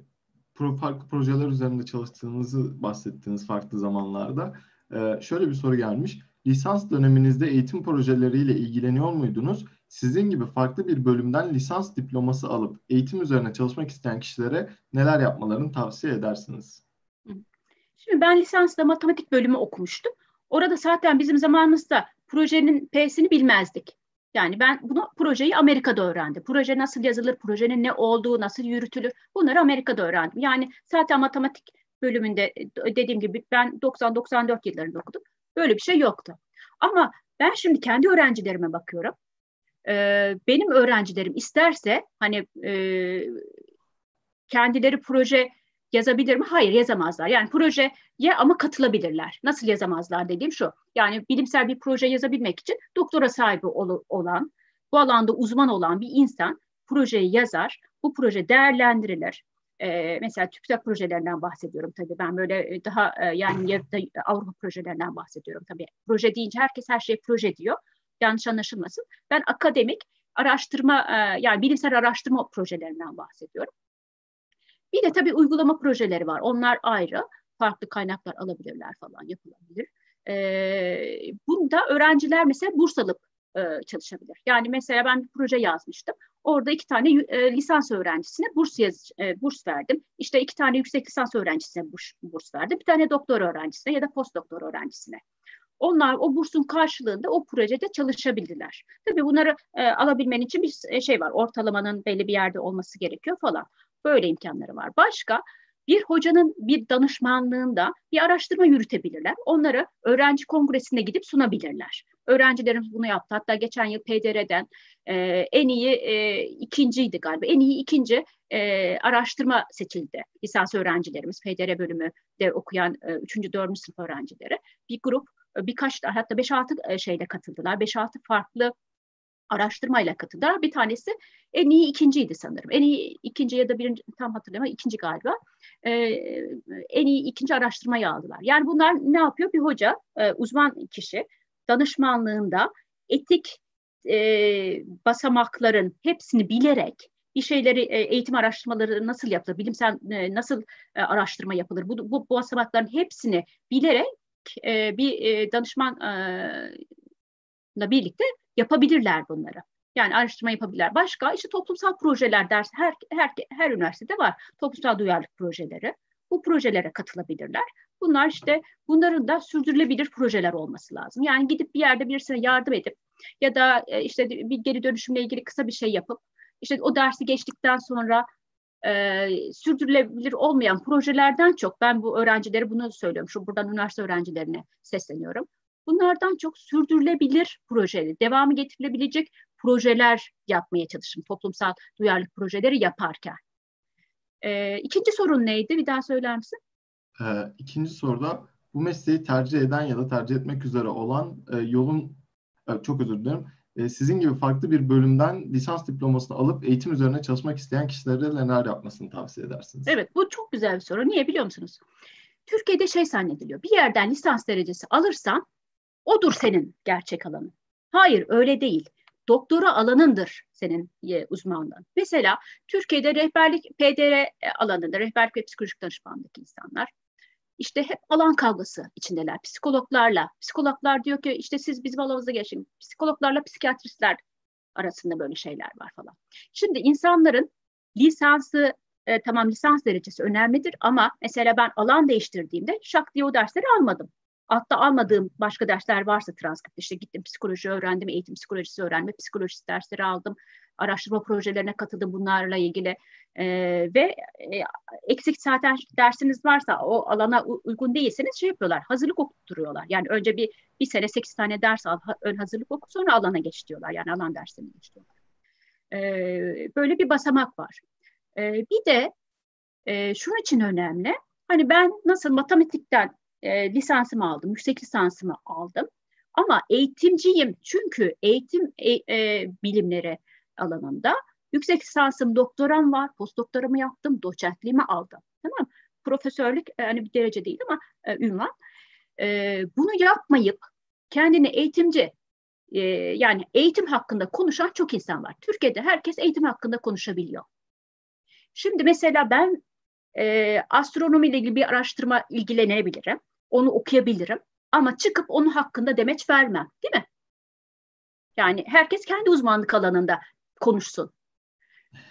farklı projeler üzerinde çalıştığınızı bahsettiğiniz farklı zamanlarda. Ee, şöyle bir soru gelmiş. Lisans döneminizde eğitim projeleriyle ilgileniyor muydunuz? Sizin gibi farklı bir bölümden lisans diploması alıp eğitim üzerine çalışmak isteyen kişilere neler yapmalarını tavsiye edersiniz? Şimdi ben lisansda matematik bölümü okumuştum. Orada zaten bizim zamanımızda projenin P'sini bilmezdik. Yani ben bunu projeyi Amerika'da öğrendim. Proje nasıl yazılır, projenin ne olduğu, nasıl yürütülür bunları Amerika'da öğrendim. Yani zaten matematik bölümünde dediğim gibi ben 90-94 yıllarında okudum. Böyle bir şey yoktu. Ama ben şimdi kendi öğrencilerime bakıyorum. Ee, benim öğrencilerim isterse hani e, kendileri proje yazabilir mi? Hayır yazamazlar. Yani projeye ama katılabilirler. Nasıl yazamazlar dediğim şu. Yani bilimsel bir proje yazabilmek için doktora sahibi ol, olan, bu alanda uzman olan bir insan projeyi yazar. Bu proje değerlendirilir. Ee, mesela TÜBİTAK projelerinden bahsediyorum tabii. Ben böyle e, daha e, yani yarıda Avrupa projelerinden bahsediyorum tabii. Proje deyince herkes her şey proje diyor. Yanlış anlaşılmasın. Ben akademik araştırma e, yani bilimsel araştırma projelerinden bahsediyorum. Bir de tabii uygulama projeleri var. Onlar ayrı. Farklı kaynaklar alabilirler falan yapılabilir. E, bunda öğrenciler mesela burs alıp e, çalışabilir. Yani mesela ben bir proje yazmıştım. Orada iki tane e, lisans öğrencisine burs yaz, e, burs verdim. İşte iki tane yüksek lisans öğrencisine burs, burs verdim. Bir tane doktor öğrencisine ya da post doktor öğrencisine. Onlar o bursun karşılığında o projede çalışabilirler. Tabii bunları e, alabilmen için bir e, şey var. Ortalamanın belli bir yerde olması gerekiyor falan. Böyle imkanları var. Başka bir hocanın bir danışmanlığında bir araştırma yürütebilirler. Onları öğrenci kongresine gidip sunabilirler. Öğrencilerimiz bunu yaptı. Hatta geçen yıl PDR'den e, en iyi e, ikinciydi galiba. En iyi ikinci e, araştırma seçildi. Lisans öğrencilerimiz, PDR bölümü de okuyan e, 3. 4. sınıf öğrencileri. Bir grup e, birkaç hatta 5-6 e, şeyle katıldılar. 5-6 farklı araştırmayla katıldılar. Bir tanesi en iyi ikinciydi sanırım. En iyi ikinci ya da birinci tam hatırlamıyorum ikinci galiba. Ee, en iyi ikinci araştırmayı aldılar. Yani bunlar ne yapıyor? Bir hoca, e, uzman kişi danışmanlığında etik e, basamakların hepsini bilerek bir şeyleri e, eğitim araştırmaları nasıl yapılır, bilimsel e, nasıl e, araştırma yapılır, bu, bu, bu basamakların hepsini bilerek e, bir e, danışmanla birlikte yapabilirler bunları. Yani araştırma yapabilirler. Başka işte toplumsal projeler ders her, her, her üniversitede var. Toplumsal duyarlılık projeleri. Bu projelere katılabilirler. Bunlar işte bunların da sürdürülebilir projeler olması lazım. Yani gidip bir yerde birisine yardım edip ya da e, işte bir geri dönüşümle ilgili kısa bir şey yapıp işte o dersi geçtikten sonra e, sürdürülebilir olmayan projelerden çok ben bu öğrencilere bunu söylüyorum. Şu buradan üniversite öğrencilerine sesleniyorum. Bunlardan çok sürdürülebilir projeleri, devamı getirilebilecek projeler yapmaya çalışın. Toplumsal duyarlılık projeleri yaparken. Ee, ikinci sorun neydi? Bir daha söyler misin? Ee, ikinci soruda bu mesleği tercih eden ya da tercih etmek üzere olan e, yolun, e, çok özür dilerim, e, sizin gibi farklı bir bölümden lisans diplomasını alıp eğitim üzerine çalışmak isteyen kişilere neler yapmasını tavsiye edersiniz? Evet, bu çok güzel bir soru. Niye biliyor musunuz? Türkiye'de şey zannediliyor. Bir yerden lisans derecesi alırsan odur senin gerçek alanın. Hayır öyle değil. Doktora alanındır senin e, uzmanlığın. Mesela Türkiye'de rehberlik PDR e, alanında rehberlik ve psikolojik danışmanlık insanlar işte hep alan kavgası içindeler psikologlarla. Psikologlar diyor ki işte siz bizim alanımıza geçin. Psikologlarla psikiyatristler arasında böyle şeyler var falan. Şimdi insanların lisansı e, tamam lisans derecesi önemlidir ama mesela ben alan değiştirdiğimde şak diye o dersleri almadım. Altta almadığım başka dersler varsa transkript işte gittim psikoloji öğrendim, eğitim psikolojisi öğrendim, psikolojisi dersleri aldım, araştırma projelerine katıldım bunlarla ilgili e, ve e, eksik zaten dersiniz varsa o alana uygun değilseniz şey yapıyorlar, hazırlık okutturuyorlar. Yani önce bir bir sene sekiz tane ders al, ön hazırlık oku sonra alana geç diyorlar. Yani alan derslerine geç diyorlar. E, böyle bir basamak var. E, bir de e, şunun için önemli. Hani ben nasıl matematikten e, lisansımı aldım, yüksek lisansımı aldım. Ama eğitimciyim çünkü eğitim e, e, bilimleri alanında yüksek lisansım, doktoram var, postdoktoramı yaptım, doçentliğimi aldım. Tamam Profesörlük yani bir derece değil ama e, ünvan. e, bunu yapmayıp kendini eğitimci e, yani eğitim hakkında konuşan çok insan var. Türkiye'de herkes eğitim hakkında konuşabiliyor. Şimdi mesela ben e, astronomi ile ilgili bir araştırma ilgilenebilirim. Onu okuyabilirim. Ama çıkıp onun hakkında demeç vermem. Değil mi? Yani herkes kendi uzmanlık alanında konuşsun.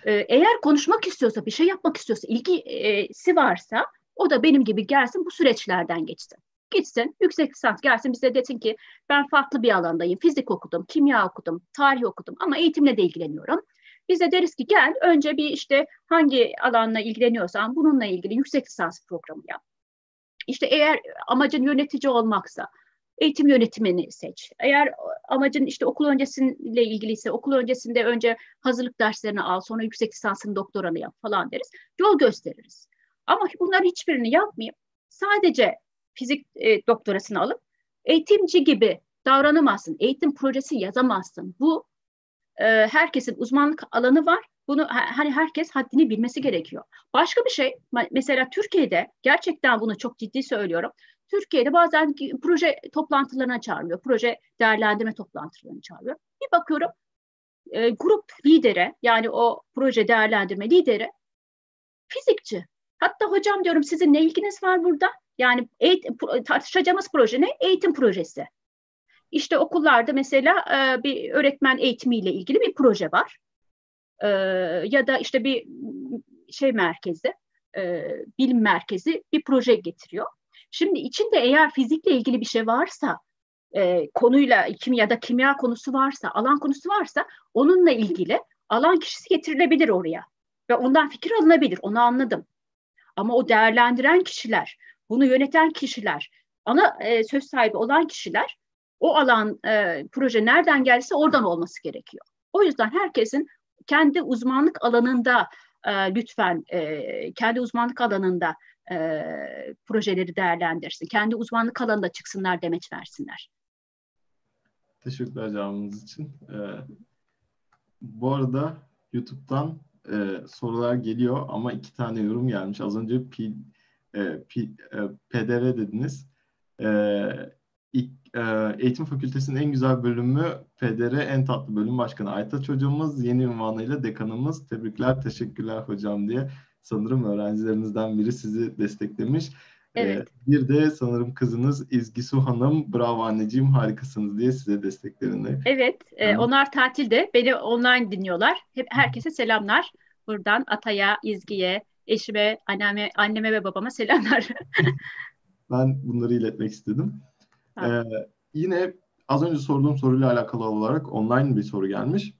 Ee, eğer konuşmak istiyorsa, bir şey yapmak istiyorsa, ilgisi varsa o da benim gibi gelsin bu süreçlerden geçsin. Gitsin, yüksek lisans gelsin bize desin ki ben farklı bir alandayım. Fizik okudum, kimya okudum, tarih okudum ama eğitimle de ilgileniyorum. Bize deriz ki gel önce bir işte hangi alanla ilgileniyorsan bununla ilgili yüksek lisans programı yap. İşte eğer amacın yönetici olmaksa eğitim yönetimini seç. Eğer amacın işte okul öncesiyle ilgiliyse okul öncesinde önce hazırlık derslerini al sonra yüksek lisansın doktoranı yap falan deriz. Yol gösteririz. Ama bunların hiçbirini yapmayıp sadece fizik e, doktorasını alıp eğitimci gibi davranamazsın. Eğitim projesi yazamazsın. Bu e, herkesin uzmanlık alanı var. Bunu hani herkes haddini bilmesi gerekiyor. Başka bir şey mesela Türkiye'de gerçekten bunu çok ciddi söylüyorum. Türkiye'de bazen proje toplantılarına çağırıyor. Proje değerlendirme toplantılarına çağırıyor. Bir bakıyorum e, grup lideri yani o proje değerlendirme lideri fizikçi. Hatta hocam diyorum sizin ne ilginiz var burada? Yani eğitim, tartışacağımız proje ne? Eğitim projesi. İşte okullarda mesela e, bir öğretmen eğitimiyle ilgili bir proje var. E, ya da işte bir şey merkezi, e, bilim merkezi bir proje getiriyor. Şimdi içinde eğer fizikle ilgili bir şey varsa, e, konuyla kimya ya da kimya konusu varsa, alan konusu varsa onunla ilgili alan kişisi getirilebilir oraya. Ve ondan fikir alınabilir, onu anladım. Ama o değerlendiren kişiler, bunu yöneten kişiler, ana e, söz sahibi olan kişiler o alan proje nereden gelse oradan olması gerekiyor. O yüzden herkesin kendi uzmanlık alanında e, lütfen e, kendi uzmanlık alanında e, projeleri değerlendirsin. Kendi uzmanlık alanında çıksınlar demeç versinler. Teşekkürler cevabınız için. Ee, bu arada YouTube'dan e, sorular geliyor ama iki tane yorum gelmiş. Az önce P, e, P, e, PDR dediniz. E, ilk, e, eğitim fakültesinin en güzel bölümü PDR en tatlı bölüm başkanı Aytaç hocamız yeni ünvanıyla dekanımız. Tebrikler, teşekkürler hocam diye sanırım öğrencilerimizden biri sizi desteklemiş. Ee, evet. bir de sanırım kızınız İzgisu Hanım bravo anneciğim harikasınız diye size desteklerini. Evet e, onlar tatilde beni online dinliyorlar. Hep herkese selamlar. Buradan Atay'a, İzgi'ye, eşime, anneme, anneme ve babama selamlar. [laughs] ben bunları iletmek istedim. Ee, yine az önce sorduğum soruyla alakalı olarak online bir soru gelmiş.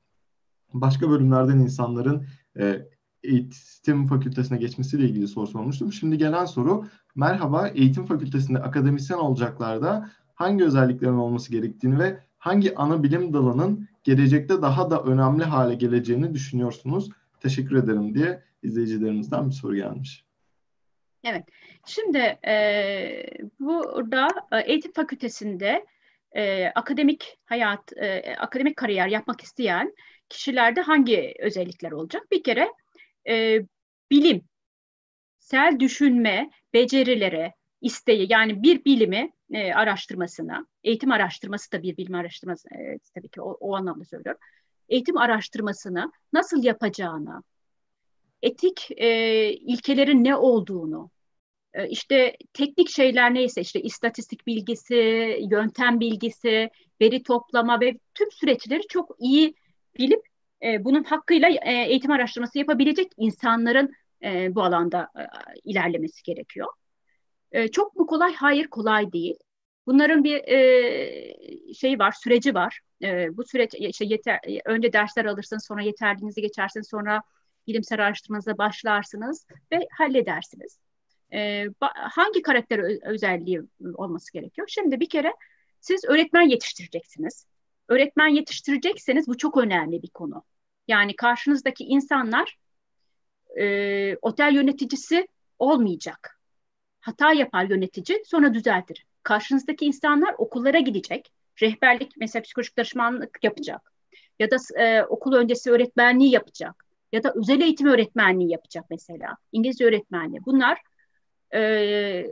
Başka bölümlerden insanların e, eğitim fakültesine geçmesiyle ilgili soru sormuştum. Şimdi gelen soru, merhaba eğitim fakültesinde akademisyen olacaklarda hangi özelliklerin olması gerektiğini ve hangi ana bilim dalının gelecekte daha da önemli hale geleceğini düşünüyorsunuz? Teşekkür ederim diye izleyicilerimizden bir soru gelmiş. Evet, şimdi e, burada e, eğitim fakültesinde e, akademik hayat, e, akademik kariyer yapmak isteyen kişilerde hangi özellikler olacak? Bir kere e, bilim, sel düşünme becerileri, isteği yani bir bilimi e, araştırmasına, eğitim araştırması da bir bilim araştırması e, tabii ki o, o anlamda söylüyorum. Eğitim araştırmasını nasıl yapacağını, etik e, ilkelerin ne olduğunu, e, işte teknik şeyler neyse işte istatistik bilgisi, yöntem bilgisi, veri toplama ve tüm süreçleri çok iyi bilip e, bunun hakkıyla e, eğitim araştırması yapabilecek insanların e, bu alanda e, ilerlemesi gerekiyor. E, çok mu kolay? Hayır kolay değil. Bunların bir e, şeyi var, süreci var. E, bu süreç işte yeter, önce dersler alırsınız, sonra yeterliğinizi geçersiniz, sonra bilimsel araştırmanıza başlarsınız ve halledersiniz. E, hangi karakter özelliği olması gerekiyor? Şimdi bir kere siz öğretmen yetiştireceksiniz. Öğretmen yetiştirecekseniz bu çok önemli bir konu. Yani karşınızdaki insanlar e, otel yöneticisi olmayacak. Hata yapar yönetici sonra düzeltir. Karşınızdaki insanlar okullara gidecek. Rehberlik mesela psikolojik danışmanlık yapacak. Ya da e, okul öncesi öğretmenliği yapacak. Ya da özel eğitim öğretmenliği yapacak mesela. İngilizce öğretmenliği. Bunlar e,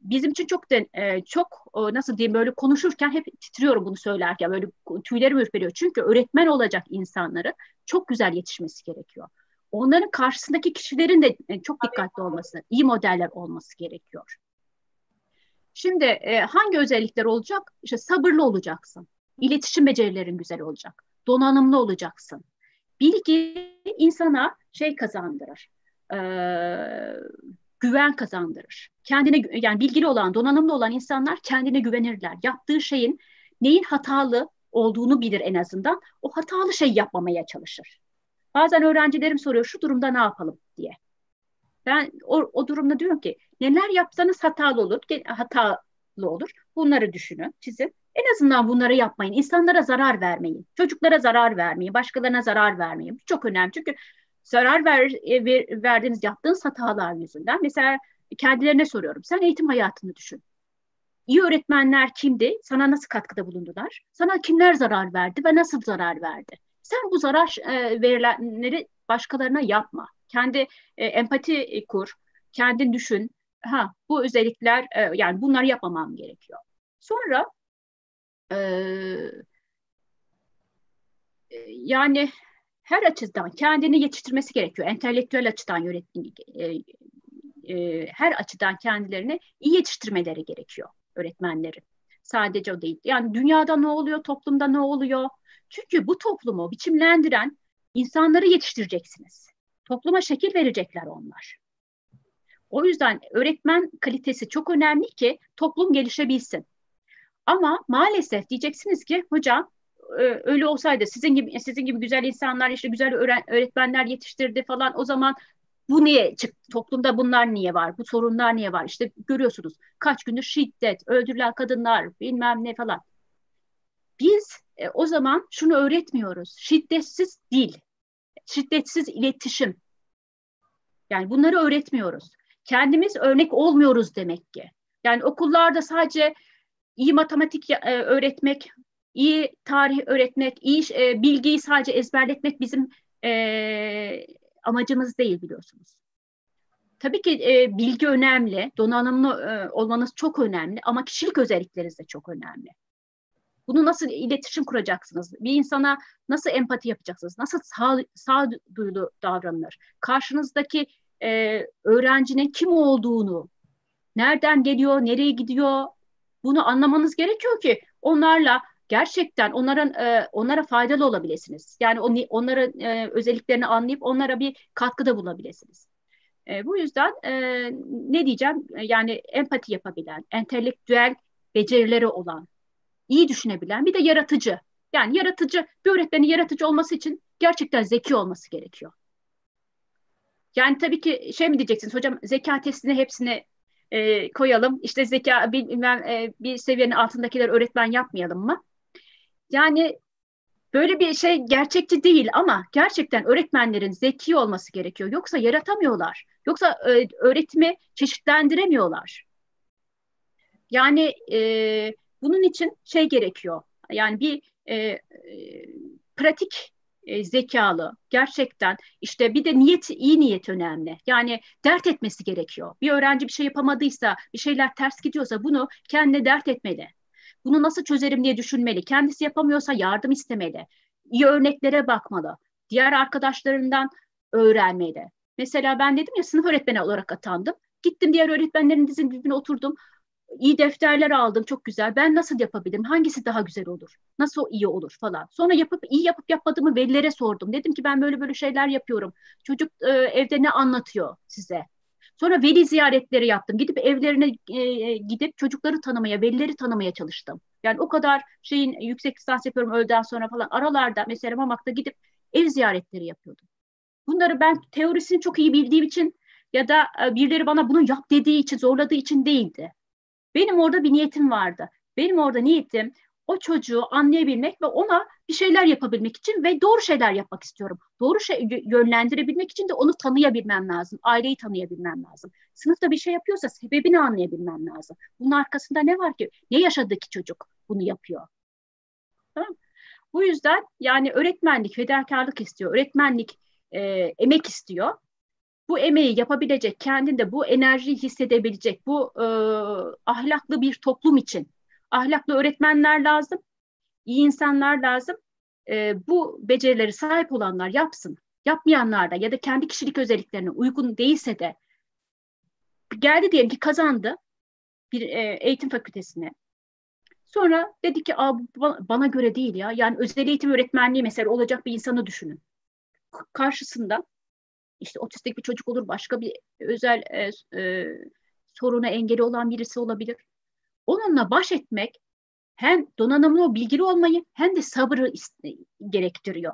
bizim için çok de, e, çok e, nasıl diyeyim böyle konuşurken hep titriyorum bunu söylerken böyle tüylerim ürperiyor. Çünkü öğretmen olacak insanların çok güzel yetişmesi gerekiyor. Onların karşısındaki kişilerin de e, çok dikkatli olması, iyi modeller olması gerekiyor. Şimdi e, hangi özellikler olacak? İşte sabırlı olacaksın. İletişim becerilerin güzel olacak. Donanımlı olacaksın. Bilgi insana şey kazandırır. E, güven kazandırır. Kendine yani bilgili olan, donanımlı olan insanlar kendine güvenirler. Yaptığı şeyin neyin hatalı olduğunu bilir en azından. O hatalı şey yapmamaya çalışır. Bazen öğrencilerim soruyor şu durumda ne yapalım diye. Ben o, o durumda diyorum ki neler yapsanız hatalı olur, hatalı olur. Bunları düşünün, çizin. En azından bunları yapmayın. İnsanlara zarar vermeyin. Çocuklara zarar vermeyin. Başkalarına zarar vermeyin. Bu çok önemli. Çünkü zarar ver, e, ver, verdiğiniz, yaptığınız hatalar yüzünden. Mesela kendilerine soruyorum. Sen eğitim hayatını düşün. İyi öğretmenler kimdi? Sana nasıl katkıda bulundular? Sana kimler zarar verdi ve nasıl zarar verdi? Sen bu zarar e, verilenleri başkalarına yapma. Kendi e, empati kur, kendin düşün. Ha, bu özellikler yani bunları yapmamam gerekiyor. Sonra yani her açıdan kendini yetiştirmesi gerekiyor. Entelektüel açıdan yönetmen, e, e, her açıdan kendilerini iyi yetiştirmeleri gerekiyor öğretmenlerin. Sadece o değil. Yani dünyada ne oluyor, toplumda ne oluyor? Çünkü bu toplumu biçimlendiren insanları yetiştireceksiniz. Topluma şekil verecekler onlar. O yüzden öğretmen kalitesi çok önemli ki toplum gelişebilsin. Ama maalesef diyeceksiniz ki hocam e, öyle olsaydı sizin gibi sizin gibi güzel insanlar işte güzel öğretmenler yetiştirdi falan o zaman bu niye çıktı? Toplumda bunlar niye var? Bu sorunlar niye var? İşte görüyorsunuz kaç gündür şiddet, öldürülen kadınlar bilmem ne falan. Biz e, o zaman şunu öğretmiyoruz. Şiddetsiz dil, şiddetsiz iletişim. Yani bunları öğretmiyoruz. Kendimiz örnek olmuyoruz demek ki. Yani okullarda sadece iyi matematik e, öğretmek, iyi tarih öğretmek, iyi e, bilgiyi sadece ezberletmek bizim e, amacımız değil biliyorsunuz. Tabii ki bilgi önemli, donanımlı olmanız çok önemli ama kişilik özellikleriniz de çok önemli. Bunu nasıl iletişim kuracaksınız? Bir insana nasıl empati yapacaksınız? Nasıl sağ, sağduyulu davranılır? Karşınızdaki e, öğrencinin kim olduğunu, nereden geliyor, nereye gidiyor bunu anlamanız gerekiyor ki onlarla gerçekten onların e, onlara faydalı olabilirsiniz. Yani on, onların e, özelliklerini anlayıp onlara bir katkıda bulabilirsiniz. E, bu yüzden e, ne diyeceğim? Yani empati yapabilen, entelektüel becerileri olan, iyi düşünebilen, bir de yaratıcı. Yani yaratıcı, bir öğretmenin yaratıcı olması için gerçekten zeki olması gerekiyor. Yani tabii ki şey mi diyeceksiniz hocam zeka testini hepsini e, koyalım. İşte zeka bilmem e, bir seviyenin altındakiler öğretmen yapmayalım mı? Yani böyle bir şey gerçekçi değil ama gerçekten öğretmenlerin zeki olması gerekiyor. Yoksa yaratamıyorlar. Yoksa e, öğretimi çeşitlendiremiyorlar. Yani e, bunun için şey gerekiyor. Yani bir e, e, pratik e, zekalı gerçekten işte bir de niyet iyi niyet önemli. Yani dert etmesi gerekiyor. Bir öğrenci bir şey yapamadıysa, bir şeyler ters gidiyorsa bunu kendine dert etmeli. Bunu nasıl çözerim diye düşünmeli. Kendisi yapamıyorsa yardım istemeli. İyi örneklere bakmalı. Diğer arkadaşlarından öğrenmeli. Mesela ben dedim ya sınıf öğretmeni olarak atandım. Gittim diğer öğretmenlerin dizinin dibine oturdum. İyi defterler aldım çok güzel. Ben nasıl yapabilirim? Hangisi daha güzel olur? Nasıl iyi olur falan. Sonra yapıp iyi yapıp yapmadığımı velilere sordum. Dedim ki ben böyle böyle şeyler yapıyorum. Çocuk e, evde ne anlatıyor size? Sonra veli ziyaretleri yaptım. Gidip evlerine e, e, gidip çocukları tanımaya, velileri tanımaya çalıştım. Yani o kadar şeyin yüksek lisans yapıyorum öğleden sonra falan aralarda mesela Mamak'ta gidip ev ziyaretleri yapıyordum. Bunları ben teorisini çok iyi bildiğim için ya da e, birileri bana bunu yap dediği için, zorladığı için değildi. Benim orada bir niyetim vardı. Benim orada niyetim o çocuğu anlayabilmek ve ona bir şeyler yapabilmek için ve doğru şeyler yapmak istiyorum. Doğru şey yönlendirebilmek için de onu tanıyabilmem lazım. Aileyi tanıyabilmem lazım. Sınıfta bir şey yapıyorsa sebebini anlayabilmem lazım. Bunun arkasında ne var ki? Ne yaşadı ki çocuk bunu yapıyor? Tamam Bu yüzden yani öğretmenlik fedakarlık istiyor. Öğretmenlik e, emek istiyor. Bu emeği yapabilecek, kendinde bu enerjiyi hissedebilecek, bu e, ahlaklı bir toplum için ahlaklı öğretmenler lazım, iyi insanlar lazım. E, bu becerileri sahip olanlar yapsın. Yapmayanlar da ya da kendi kişilik özelliklerine uygun değilse de geldi diyelim ki kazandı bir e, eğitim fakültesine. Sonra dedi ki Aa, bana göre değil ya. Yani özel eğitim öğretmenliği mesela olacak bir insanı düşünün. Karşısında işte otistik bir çocuk olur, başka bir özel e, e, soruna engeli olan birisi olabilir. Onunla baş etmek hem donanımlı, bilgili olmayı hem de sabrı gerektiriyor.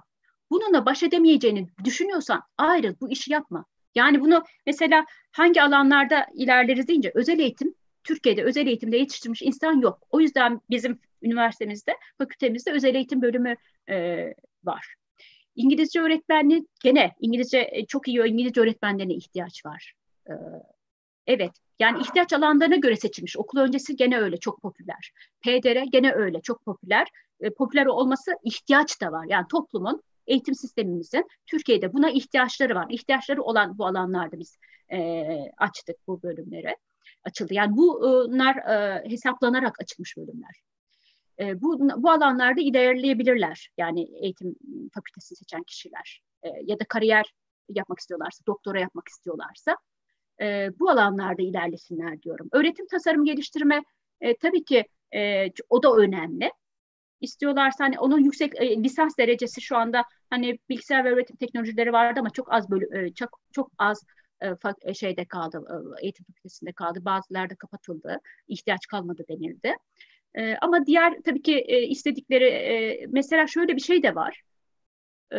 Bununla baş edemeyeceğini düşünüyorsan ayrıl, bu işi yapma. Yani bunu mesela hangi alanlarda ilerleriz deyince özel eğitim, Türkiye'de özel eğitimde yetiştirmiş insan yok. O yüzden bizim üniversitemizde, fakültemizde özel eğitim bölümü e, var. İngilizce öğretmenliği gene İngilizce e, çok iyi İngilizce öğretmenlerine ihtiyaç var. Ee, evet yani ihtiyaç alanlarına göre seçilmiş. Okul öncesi gene öyle çok popüler. PDR gene öyle çok popüler. Ee, popüler olması ihtiyaç da var. Yani toplumun eğitim sistemimizin Türkiye'de buna ihtiyaçları var. İhtiyaçları olan bu alanlarda biz e, açtık bu bölümleri. Açıldı. Yani bunlar e, hesaplanarak açılmış bölümler. E, bu, bu alanlarda ilerleyebilirler. Yani eğitim fakültesi seçen kişiler e, ya da kariyer yapmak istiyorlarsa, doktora yapmak istiyorlarsa e, bu alanlarda ilerlesinler diyorum. Öğretim tasarım geliştirme e, tabii ki e, o da önemli. İstiyorlarsa hani onun yüksek e, lisans derecesi şu anda hani bilgisayar ve öğretim teknolojileri vardı ama çok az bölü, e, çok çok az e, e şeyde kaldı, e, eğitim fakültesinde kaldı. Bazıları da kapatıldı, ihtiyaç kalmadı denildi. E, ama diğer tabii ki e, istedikleri e, mesela şöyle bir şey de var. E,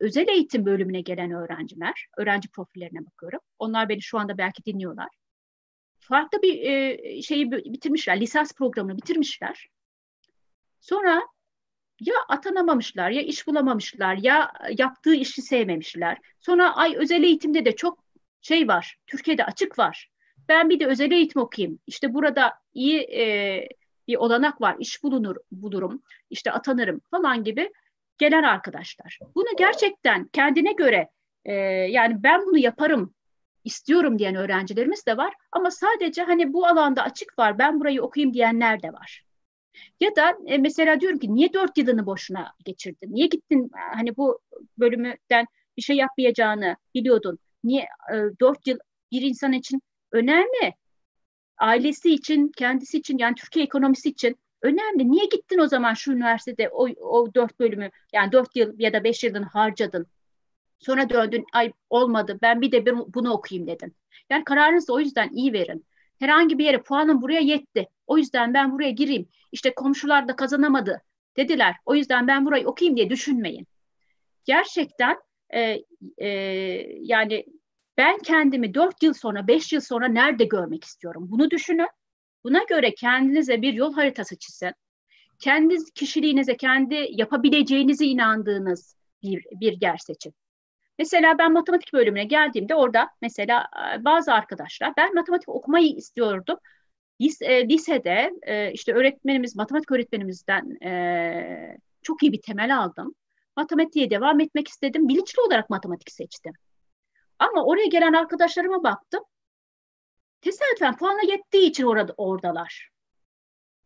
özel eğitim bölümüne gelen öğrenciler, öğrenci profillerine bakıyorum. Onlar beni şu anda belki dinliyorlar. Farklı bir e, şeyi bitirmişler, lisans programını bitirmişler. Sonra ya atanamamışlar, ya iş bulamamışlar, ya yaptığı işi sevmemişler. Sonra ay özel eğitimde de çok şey var, Türkiye'de açık var. Ben bir de özel eğitim okuyayım. İşte burada iyi e, bir olanak var, iş bulunur, bulurum, işte atanırım falan gibi gelen arkadaşlar. Bunu gerçekten kendine göre e, yani ben bunu yaparım, istiyorum diyen öğrencilerimiz de var. Ama sadece hani bu alanda açık var, ben burayı okuyayım diyenler de var. Ya da e, mesela diyorum ki niye dört yılını boşuna geçirdin? Niye gittin hani bu bölümden bir şey yapmayacağını biliyordun? Niye e, dört yıl bir insan için önemli? Ailesi için, kendisi için yani Türkiye ekonomisi için önemli. Niye gittin o zaman şu üniversitede o, o dört bölümü yani dört yıl ya da beş yılını harcadın? Sonra döndün ay olmadı ben bir de bunu okuyayım dedin. Yani kararınızı o yüzden iyi verin. Herhangi bir yere puanım buraya yetti. O yüzden ben buraya gireyim. İşte komşular da kazanamadı dediler. O yüzden ben burayı okuyayım diye düşünmeyin. Gerçekten e, e, yani ben kendimi 4 yıl sonra, 5 yıl sonra nerede görmek istiyorum? Bunu düşünün. Buna göre kendinize bir yol haritası çizin. Kendi kişiliğinize, kendi yapabileceğinize inandığınız bir, bir yer seçin. Mesela ben matematik bölümüne geldiğimde orada mesela e, bazı arkadaşlar ben matematik okumayı istiyordum. E, lisede e, işte öğretmenimiz, matematik öğretmenimizden çok iyi bir temel aldım. Matematiğe devam etmek istedim. Bilinçli olarak matematik seçtim. Ama oraya gelen arkadaşlarıma baktım. Tesadüfen puanla yettiği için orada oradalar.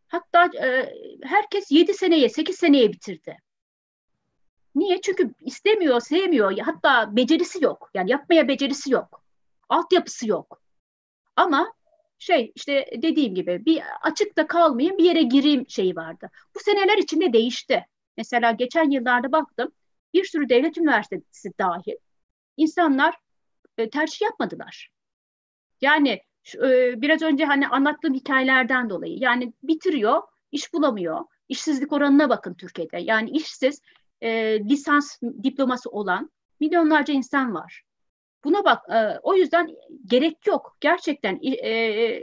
Hatta e, herkes 7 seneye, 8 seneye bitirdi. Niye? Çünkü istemiyor, sevmiyor. Hatta becerisi yok. Yani yapmaya becerisi yok. Altyapısı yok. Ama şey işte dediğim gibi bir açıkta kalmayayım bir yere gireyim şeyi vardı. Bu seneler içinde değişti. Mesela geçen yıllarda baktım bir sürü devlet üniversitesi dahil insanlar e, tercih yapmadılar. Yani e, biraz önce hani anlattığım hikayelerden dolayı yani bitiriyor, iş bulamıyor. İşsizlik oranına bakın Türkiye'de. Yani işsiz e, lisans diploması olan milyonlarca insan var. Buna bak, e, o yüzden gerek yok. Gerçekten e,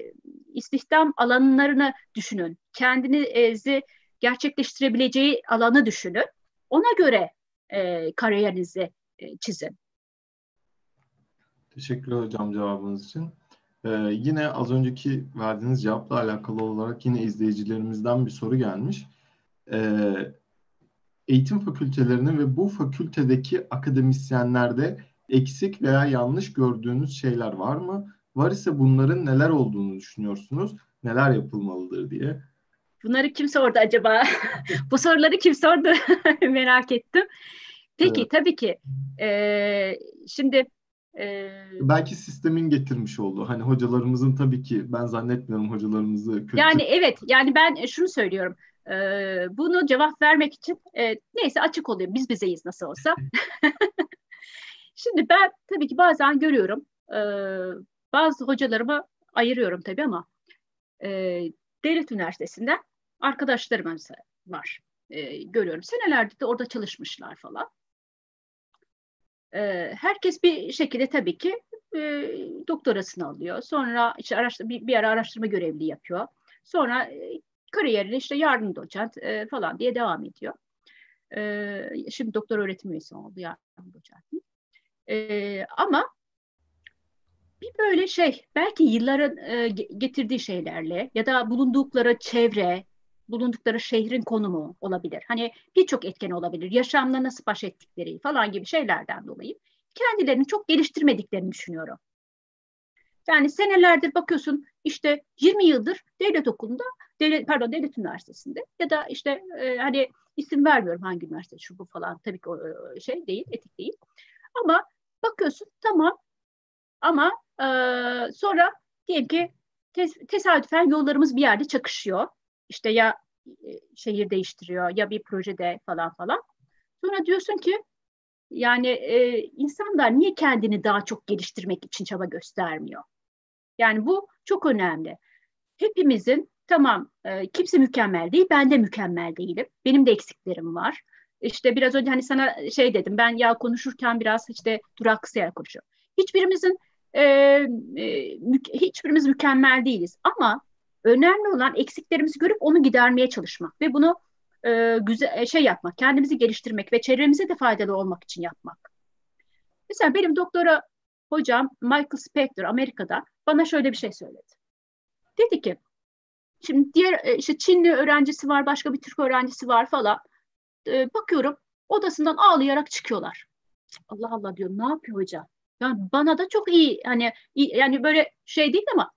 istihdam alanlarını düşünün. Kendinizi gerçekleştirebileceği alanı düşünün. Ona göre e, kariyerinizi e, çizin. Teşekkür hocam cevabınız için. Ee, yine az önceki verdiğiniz cevapla alakalı olarak yine izleyicilerimizden bir soru gelmiş. Ee, eğitim fakültelerinin ve bu fakültedeki akademisyenlerde eksik veya yanlış gördüğünüz şeyler var mı? Var ise bunların neler olduğunu düşünüyorsunuz? Neler yapılmalıdır diye. Bunları kim sordu acaba? [laughs] Bu soruları kim sordu? [laughs] Merak ettim. Peki evet. tabii ki. Ee, şimdi e... belki sistemin getirmiş olduğu. Hani hocalarımızın tabii ki ben zannetmiyorum hocalarımızı kötü. Yani evet. Yani ben şunu söylüyorum. Ee, bunu cevap vermek için e, neyse açık olayım. Biz bizeyiz nasıl olsa. [laughs] Şimdi ben tabii ki bazen görüyorum. E, bazı hocalarımı ayırıyorum tabii ama e, devlet üniversitesinden arkadaşlarım var. E, görüyorum. Senelerdir de orada çalışmışlar falan. E, herkes bir şekilde tabii ki e, doktorasını alıyor. Sonra işte araştır, bir, bir ara araştırma görevli yapıyor. Sonra e, kariyerine işte yardım doçent e, falan diye devam ediyor. E, şimdi doktor öğretim üyesi oldu yardım doçent. E, ama bir böyle şey belki yılların e, getirdiği şeylerle ya da bulundukları çevre, bulundukları şehrin konumu olabilir. Hani birçok etken olabilir. Yaşamla nasıl baş ettikleri falan gibi şeylerden dolayı kendilerini çok geliştirmediklerini düşünüyorum. Yani senelerdir bakıyorsun işte 20 yıldır devlet okulunda, devlet, pardon devlet üniversitesinde ya da işte e, hani isim vermiyorum hangi üniversite şu bu falan tabii ki o e, şey değil, etik değil. Ama bakıyorsun tamam ama e, sonra diyelim ki tes, tesadüfen yollarımız bir yerde çakışıyor. İşte ya e, şehir değiştiriyor ya bir projede falan falan. Sonra diyorsun ki yani e, insanlar niye kendini daha çok geliştirmek için çaba göstermiyor? Yani bu çok önemli. Hepimizin tamam e, kimse mükemmel değil, ben de mükemmel değilim. Benim de eksiklerim var. İşte biraz önce hani sana şey dedim, ben ya konuşurken biraz işte duraksayarak konuşuyorum. Hiçbirimizin e, e, mü, hiçbirimiz mükemmel değiliz ama önemli olan eksiklerimizi görüp onu gidermeye çalışmak ve bunu e, güzel şey yapmak, kendimizi geliştirmek ve çevremize de faydalı olmak için yapmak. Mesela benim doktora hocam Michael Spector Amerika'da bana şöyle bir şey söyledi. Dedi ki şimdi diğer e, işte Çinli öğrencisi var, başka bir Türk öğrencisi var falan. E, bakıyorum odasından ağlayarak çıkıyorlar. Allah Allah diyor ne yapıyor hocam? Yani bana da çok iyi hani iyi, yani böyle şey değil ama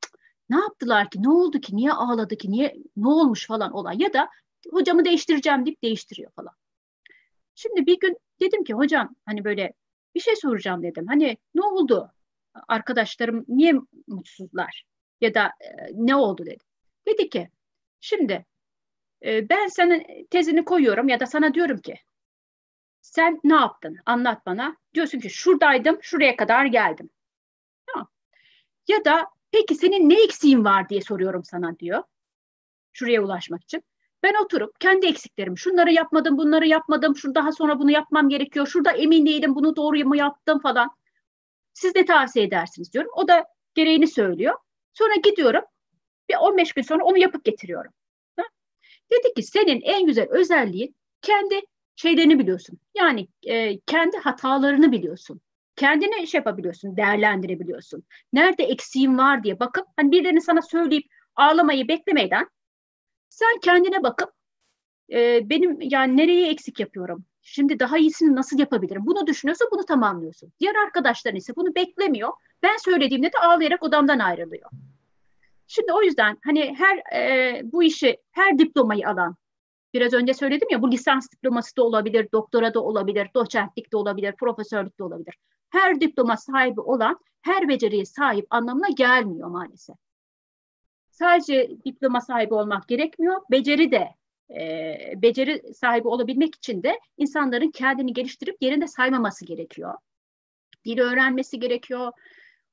ne yaptılar ki? Ne oldu ki? Niye ağladı ki? Niye ne olmuş falan olay ya da hocamı değiştireceğim deyip değiştiriyor falan. Şimdi bir gün dedim ki hocam hani böyle bir şey soracağım dedim. Hani ne oldu? Arkadaşlarım niye mutsuzlar? Ya da e, ne oldu dedi. Dedi ki şimdi e, ben senin tezini koyuyorum ya da sana diyorum ki sen ne yaptın? Anlat bana. Diyorsun ki şuradaydım, şuraya kadar geldim. Ya da peki senin ne eksiğin var diye soruyorum sana diyor. Şuraya ulaşmak için. Ben oturup kendi eksiklerimi, şunları yapmadım, bunları yapmadım, şu daha sonra bunu yapmam gerekiyor, şurada emin değilim, bunu doğru mu yaptım falan. Siz de tavsiye edersiniz diyorum. O da gereğini söylüyor. Sonra gidiyorum, bir 15 gün sonra onu yapıp getiriyorum. Ha? Dedi ki senin en güzel özelliğin kendi şeylerini biliyorsun. Yani e, kendi hatalarını biliyorsun. Kendini şey yapabiliyorsun, değerlendirebiliyorsun. Nerede eksiğin var diye bakıp hani birilerinin sana söyleyip ağlamayı beklemeden sen kendine bakıp e, benim yani nereye eksik yapıyorum? Şimdi daha iyisini nasıl yapabilirim? Bunu düşünüyorsa bunu tamamlıyorsun. Diğer arkadaşların ise bunu beklemiyor. Ben söylediğimde de ağlayarak odamdan ayrılıyor. Şimdi o yüzden hani her e, bu işi her diplomayı alan biraz önce söyledim ya bu lisans diploması da olabilir, doktora da olabilir, doçentlik de olabilir, profesörlük de olabilir. Her diploma sahibi olan her beceriye sahip anlamına gelmiyor maalesef sadece diploma sahibi olmak gerekmiyor. Beceri de e, beceri sahibi olabilmek için de insanların kendini geliştirip yerinde saymaması gerekiyor. Dili öğrenmesi gerekiyor.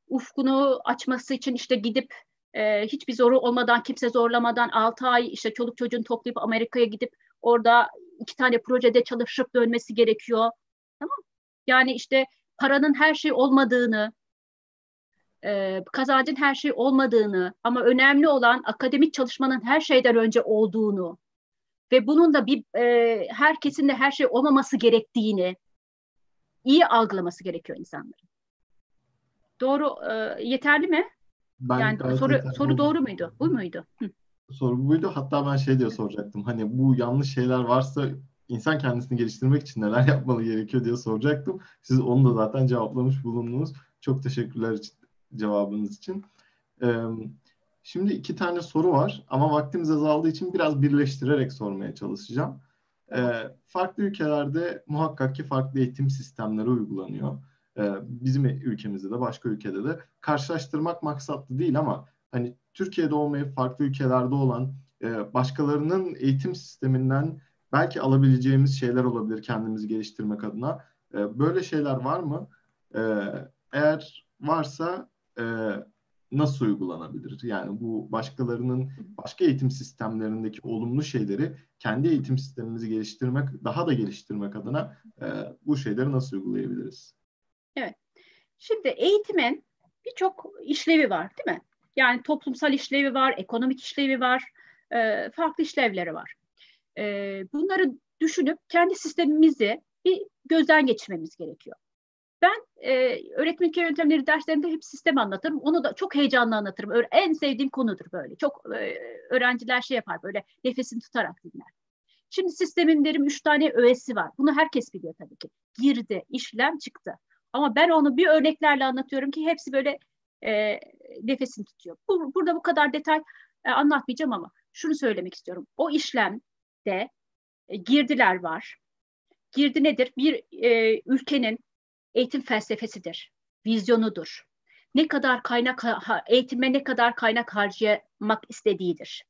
Ufkunu açması için işte gidip e, hiçbir zoru olmadan, kimse zorlamadan 6 ay işte çoluk çocuğunu toplayıp Amerika'ya gidip orada iki tane projede çalışıp dönmesi gerekiyor. Tamam Yani işte paranın her şey olmadığını, e, kazancın her şey olmadığını ama önemli olan akademik çalışmanın her şeyden önce olduğunu ve bunun da bir e, herkesin de her şey olmaması gerektiğini iyi algılaması gerekiyor insanların. Doğru, e, yeterli mi? Ben yani soru yeterli. soru doğru muydu? Bu muydu? Hı. Soru buydu. Hatta ben şey diye soracaktım. Hani bu yanlış şeyler varsa insan kendisini geliştirmek için neler [laughs] yapmalı gerekiyor diye soracaktım. Siz onu da zaten cevaplamış bulundunuz. Çok teşekkürler cevabınız için. Şimdi iki tane soru var ama vaktimiz azaldığı için biraz birleştirerek sormaya çalışacağım. Farklı ülkelerde muhakkak ki farklı eğitim sistemleri uygulanıyor. Bizim ülkemizde de başka ülkede de karşılaştırmak maksatlı değil ama hani Türkiye'de olmayıp farklı ülkelerde olan başkalarının eğitim sisteminden belki alabileceğimiz şeyler olabilir kendimizi geliştirmek adına. Böyle şeyler var mı? Eğer varsa nasıl uygulanabilir? Yani bu başkalarının başka eğitim sistemlerindeki olumlu şeyleri kendi eğitim sistemimizi geliştirmek, daha da geliştirmek adına e, bu şeyleri nasıl uygulayabiliriz? Evet. Şimdi eğitimin birçok işlevi var değil mi? Yani toplumsal işlevi var, ekonomik işlevi var, e, farklı işlevleri var. E, bunları düşünüp kendi sistemimizi bir gözden geçirmemiz gerekiyor. Ben e, öğretmenlik yöntemleri derslerinde hep sistem anlatırım. Onu da çok heyecanlı anlatırım. En sevdiğim konudur böyle. Çok e, öğrenciler şey yapar böyle nefesini tutarak dinler. Şimdi sistemin derim üç tane öğesi var. Bunu herkes biliyor tabii ki. Girdi, işlem çıktı. Ama ben onu bir örneklerle anlatıyorum ki hepsi böyle e, nefesini tutuyor. Bu, burada bu kadar detay e, anlatmayacağım ama şunu söylemek istiyorum. O işlemde e, girdiler var. Girdi nedir? Bir e, ülkenin eğitim felsefesidir, vizyonudur. Ne kadar kaynak eğitime ne kadar kaynak harcamak istediğidir.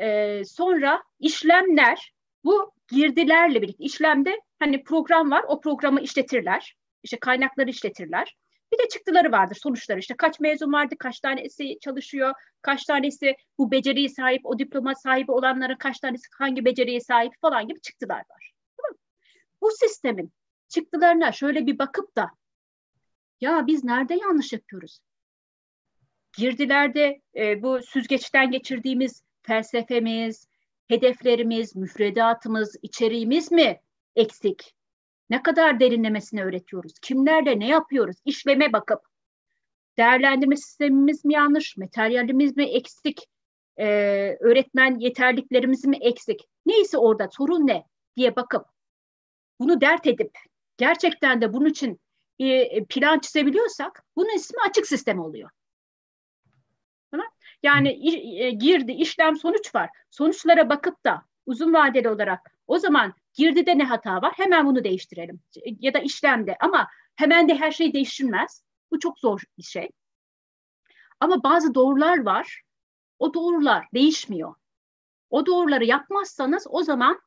Ee, sonra işlemler bu girdilerle birlikte işlemde hani program var o programı işletirler. İşte kaynakları işletirler. Bir de çıktıları vardır sonuçları işte kaç mezun vardı, kaç tanesi çalışıyor, kaç tanesi bu beceriye sahip, o diploma sahibi olanların kaç tanesi hangi beceriye sahip falan gibi çıktılar var. Bu sistemin çıktılarına şöyle bir bakıp da ya biz nerede yanlış yapıyoruz? Girdilerde e, bu süzgeçten geçirdiğimiz felsefemiz, hedeflerimiz, müfredatımız, içeriğimiz mi eksik? Ne kadar derinlemesine öğretiyoruz? Kimlerle ne yapıyoruz? İşleme bakıp değerlendirme sistemimiz mi yanlış? Materyalimiz mi eksik? Ee, öğretmen yeterliklerimiz mi eksik? Neyse orada sorun ne diye bakıp bunu dert edip gerçekten de bunun için bir plan çizebiliyorsak bunun ismi açık sistem oluyor. Tamam? Yani e, girdi, işlem, sonuç var. Sonuçlara bakıp da uzun vadeli olarak o zaman girdide ne hata var? Hemen bunu değiştirelim. Ya da işlemde ama hemen de her şey değişilmez. Bu çok zor bir şey. Ama bazı doğrular var. O doğrular değişmiyor. O doğruları yapmazsanız o zaman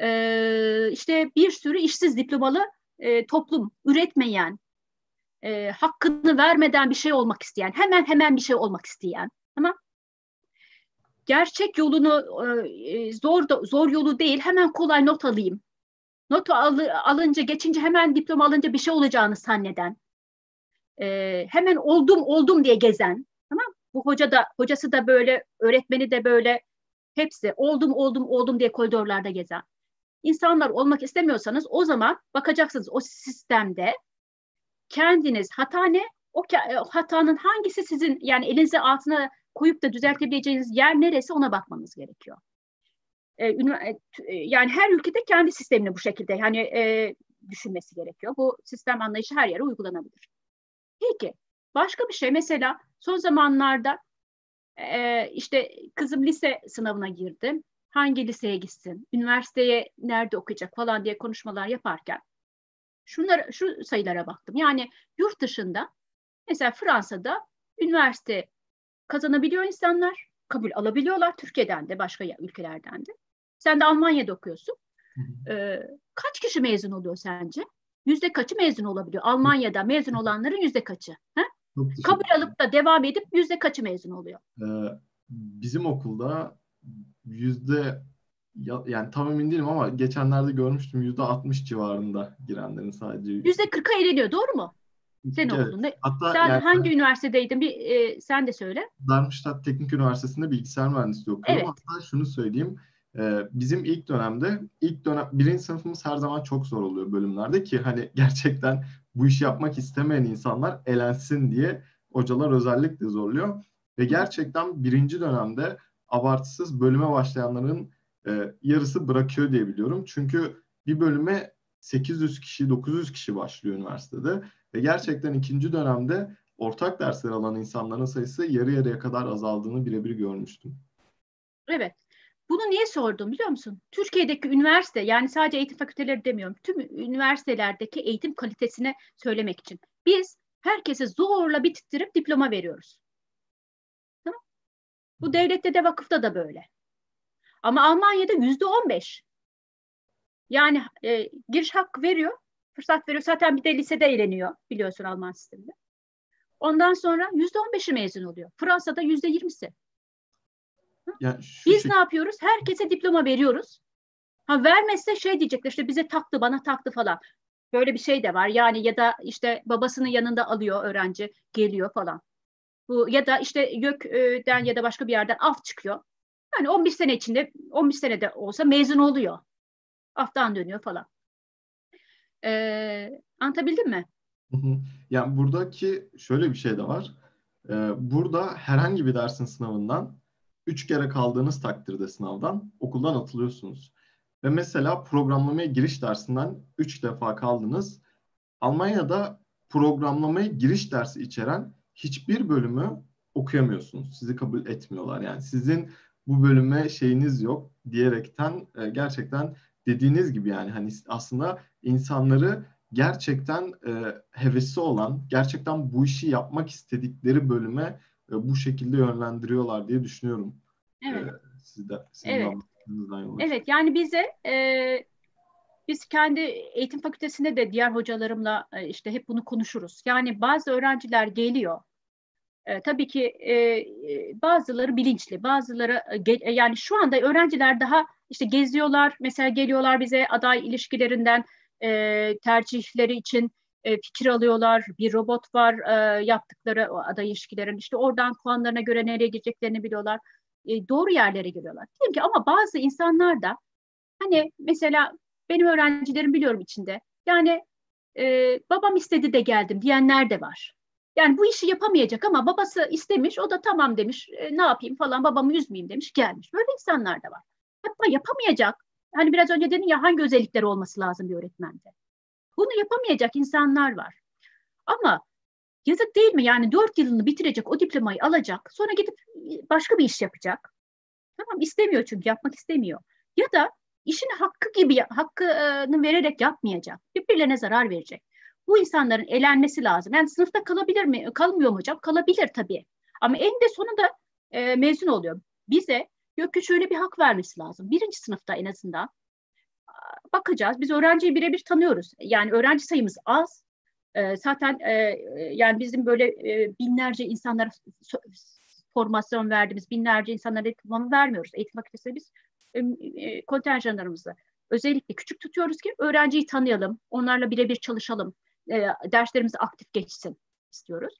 e, işte bir sürü işsiz diplomalı e, toplum üretmeyen, e, hakkını vermeden bir şey olmak isteyen, hemen hemen bir şey olmak isteyen, ama gerçek yolunu e, zor zor yolu değil, hemen kolay not alayım. Notu al, alınca, geçince hemen diploma alınca bir şey olacağını zanneden, e, hemen oldum oldum diye gezen, tamam? Bu hoca da hocası da böyle, öğretmeni de böyle, hepsi oldum oldum oldum diye koridorlarda gezen insanlar olmak istemiyorsanız o zaman bakacaksınız o sistemde kendiniz hata ne? O e, hatanın hangisi sizin yani elinizi altına koyup da düzeltebileceğiniz yer neresi ona bakmanız gerekiyor. Ee, yani her ülkede kendi sistemini bu şekilde hani e, düşünmesi gerekiyor. Bu sistem anlayışı her yere uygulanabilir. Peki başka bir şey mesela son zamanlarda e, işte kızım lise sınavına girdi hangi liseye gitsin, üniversiteye nerede okuyacak falan diye konuşmalar yaparken şunlara, şu sayılara baktım. Yani yurt dışında mesela Fransa'da üniversite kazanabiliyor insanlar, kabul alabiliyorlar Türkiye'den de başka ülkelerden de. Sen de Almanya'da okuyorsun. Ee, kaç kişi mezun oluyor sence? Yüzde kaçı mezun olabiliyor? Almanya'da mezun olanların yüzde kaçı? Ha? Kabul alıp da devam edip yüzde kaçı mezun oluyor? Ee, bizim okulda yüzde yani tam emin değilim ama geçenlerde görmüştüm yüzde 60 civarında girenlerin sadece. Yüzde 40'a eleniyor doğru mu? Sen evet. okulunda. Hatta sen yani, hangi üniversitedeydin? Bir e, sen de söyle. Darmstadt Teknik Üniversitesi'nde bilgisayar mühendisliği okuyorum. Evet. Hatta şunu söyleyeyim. E, bizim ilk dönemde ilk dönem birinci sınıfımız her zaman çok zor oluyor bölümlerde ki hani [laughs] gerçekten bu işi yapmak istemeyen insanlar elensin diye hocalar özellikle zorluyor. Ve gerçekten birinci dönemde abartısız bölüme başlayanların e, yarısı bırakıyor diye biliyorum. Çünkü bir bölüme 800 kişi, 900 kişi başlıyor üniversitede ve gerçekten ikinci dönemde ortak dersler alan insanların sayısı yarı yarıya kadar azaldığını birebir görmüştüm. Evet. Bunu niye sordum biliyor musun? Türkiye'deki üniversite yani sadece eğitim fakülteleri demiyorum. Tüm üniversitelerdeki eğitim kalitesine söylemek için. Biz herkese zorla bitirip diploma veriyoruz. Tamam? Bu devlette de vakıfta da böyle. Ama Almanya'da yüzde on beş. Yani e, giriş hakkı veriyor, fırsat veriyor. Zaten bir de lisede eğleniyor biliyorsun Alman sisteminde. Ondan sonra yüzde on beşi mezun oluyor. Fransa'da yüzde yirmisi. Yani Biz şey... ne yapıyoruz? Herkese diploma veriyoruz. Ha vermezse şey diyecekler işte bize taktı bana taktı falan. Böyle bir şey de var. Yani ya da işte babasının yanında alıyor öğrenci geliyor falan. Bu ya da işte YÖK'den ya da başka bir yerden af çıkıyor. Yani 11 sene içinde 11 senede olsa mezun oluyor. Aftan dönüyor falan. Ee, anlatabildim mi? Yani buradaki şöyle bir şey de var. Ee, burada herhangi bir dersin sınavından üç kere kaldığınız takdirde sınavdan okuldan atılıyorsunuz. Ve mesela programlamaya giriş dersinden üç defa kaldınız. Almanya'da programlamaya giriş dersi içeren hiçbir bölümü okuyamıyorsunuz. Sizi kabul etmiyorlar. Yani sizin bu bölüme şeyiniz yok diyerekten e, gerçekten dediğiniz gibi yani hani aslında insanları gerçekten e, hevesi olan, gerçekten bu işi yapmak istedikleri bölüme e, bu şekilde yönlendiriyorlar diye düşünüyorum. Evet. E, sizde, sizin evet. Evet yani bize e, biz kendi eğitim fakültesinde de diğer hocalarımla e, işte hep bunu konuşuruz. Yani bazı öğrenciler geliyor. E, tabii ki e, e bazıları bilinçli, bazıları e, yani şu anda öğrenciler daha işte geziyorlar. Mesela geliyorlar bize aday ilişkilerinden e, tercihleri için e, fikir alıyorlar. Bir robot var e, yaptıkları aday ilişkilerin. İşte oradan puanlarına göre nereye gideceklerini biliyorlar. E, doğru yerlere giriyorlar. Diyelim ki ama bazı insanlar da hani mesela benim öğrencilerim biliyorum içinde. Yani e, babam istedi de geldim diyenler de var. Yani bu işi yapamayacak ama babası istemiş, o da tamam demiş, e, ne yapayım falan babamı üzmeyeyim demiş, gelmiş. Böyle insanlar da var. Hatta yapamayacak. Hani biraz önce dedin ya hangi özellikleri olması lazım bir öğretmende. Bunu yapamayacak insanlar var. Ama yazık değil mi? Yani dört yılını bitirecek, o diplomayı alacak, sonra gidip başka bir iş yapacak. Tamam istemiyor çünkü yapmak istemiyor. Ya da işini hakkı gibi hakkını vererek yapmayacak. Birbirlerine zarar verecek. Bu insanların elenmesi lazım. Yani sınıfta kalabilir mi? Kalmıyor mu hocam? Kalabilir tabii. Ama en de sonunda e, mezun oluyor. Bize YÖK'ü şöyle bir hak vermesi lazım. Birinci sınıfta en azından bakacağız. Biz öğrenciyi birebir tanıyoruz. Yani öğrenci sayımız az. E, zaten e, yani bizim böyle e, binlerce insanlara formasyon verdiğimiz binlerce insanlara eğitim vermiyoruz. Eğitim fakültesinde biz e, kontenjanlarımızı özellikle küçük tutuyoruz ki öğrenciyi tanıyalım, onlarla birebir çalışalım, e, derslerimiz aktif geçsin istiyoruz.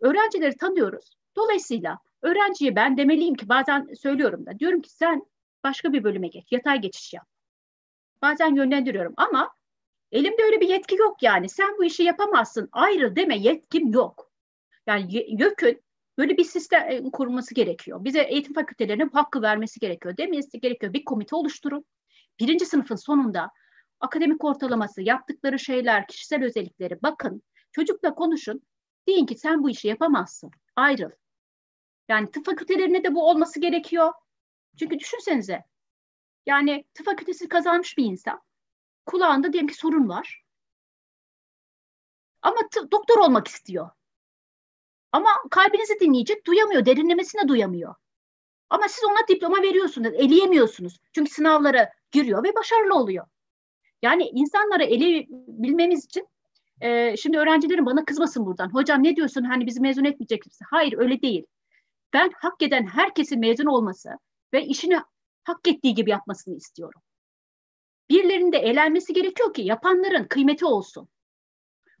Öğrencileri tanıyoruz. Dolayısıyla öğrenciye ben demeliyim ki bazen söylüyorum da diyorum ki sen başka bir bölüme geç, yatay geçiş yap. Bazen yönlendiriyorum ama elimde öyle bir yetki yok yani. Sen bu işi yapamazsın, ayrı deme yetkim yok. Yani YÖK'ün böyle bir sistem e, kurması gerekiyor. Bize eğitim fakültelerinin hakkı vermesi gerekiyor. Demesi gerekiyor. Bir komite oluşturun. Birinci sınıfın sonunda akademik ortalaması, yaptıkları şeyler, kişisel özellikleri bakın. Çocukla konuşun. Deyin ki sen bu işi yapamazsın. Ayrıl. Yani tıp fakültelerine de bu olması gerekiyor. Çünkü düşünsenize. Yani tıp fakültesi kazanmış bir insan. Kulağında diyelim ki sorun var. Ama doktor olmak istiyor. Ama kalbinizi dinleyecek, duyamıyor, derinlemesine duyamıyor. Ama siz ona diploma veriyorsunuz, eleyemiyorsunuz. Çünkü sınavlara giriyor ve başarılı oluyor. Yani insanları eleyebilmemiz için e, şimdi öğrencilerim bana kızmasın buradan. Hocam ne diyorsun hani bizi mezun etmeyecek misin? Hayır öyle değil. Ben hak eden herkesin mezun olması ve işini hak ettiği gibi yapmasını istiyorum. Birilerinin de eğlenmesi gerekiyor ki yapanların kıymeti olsun.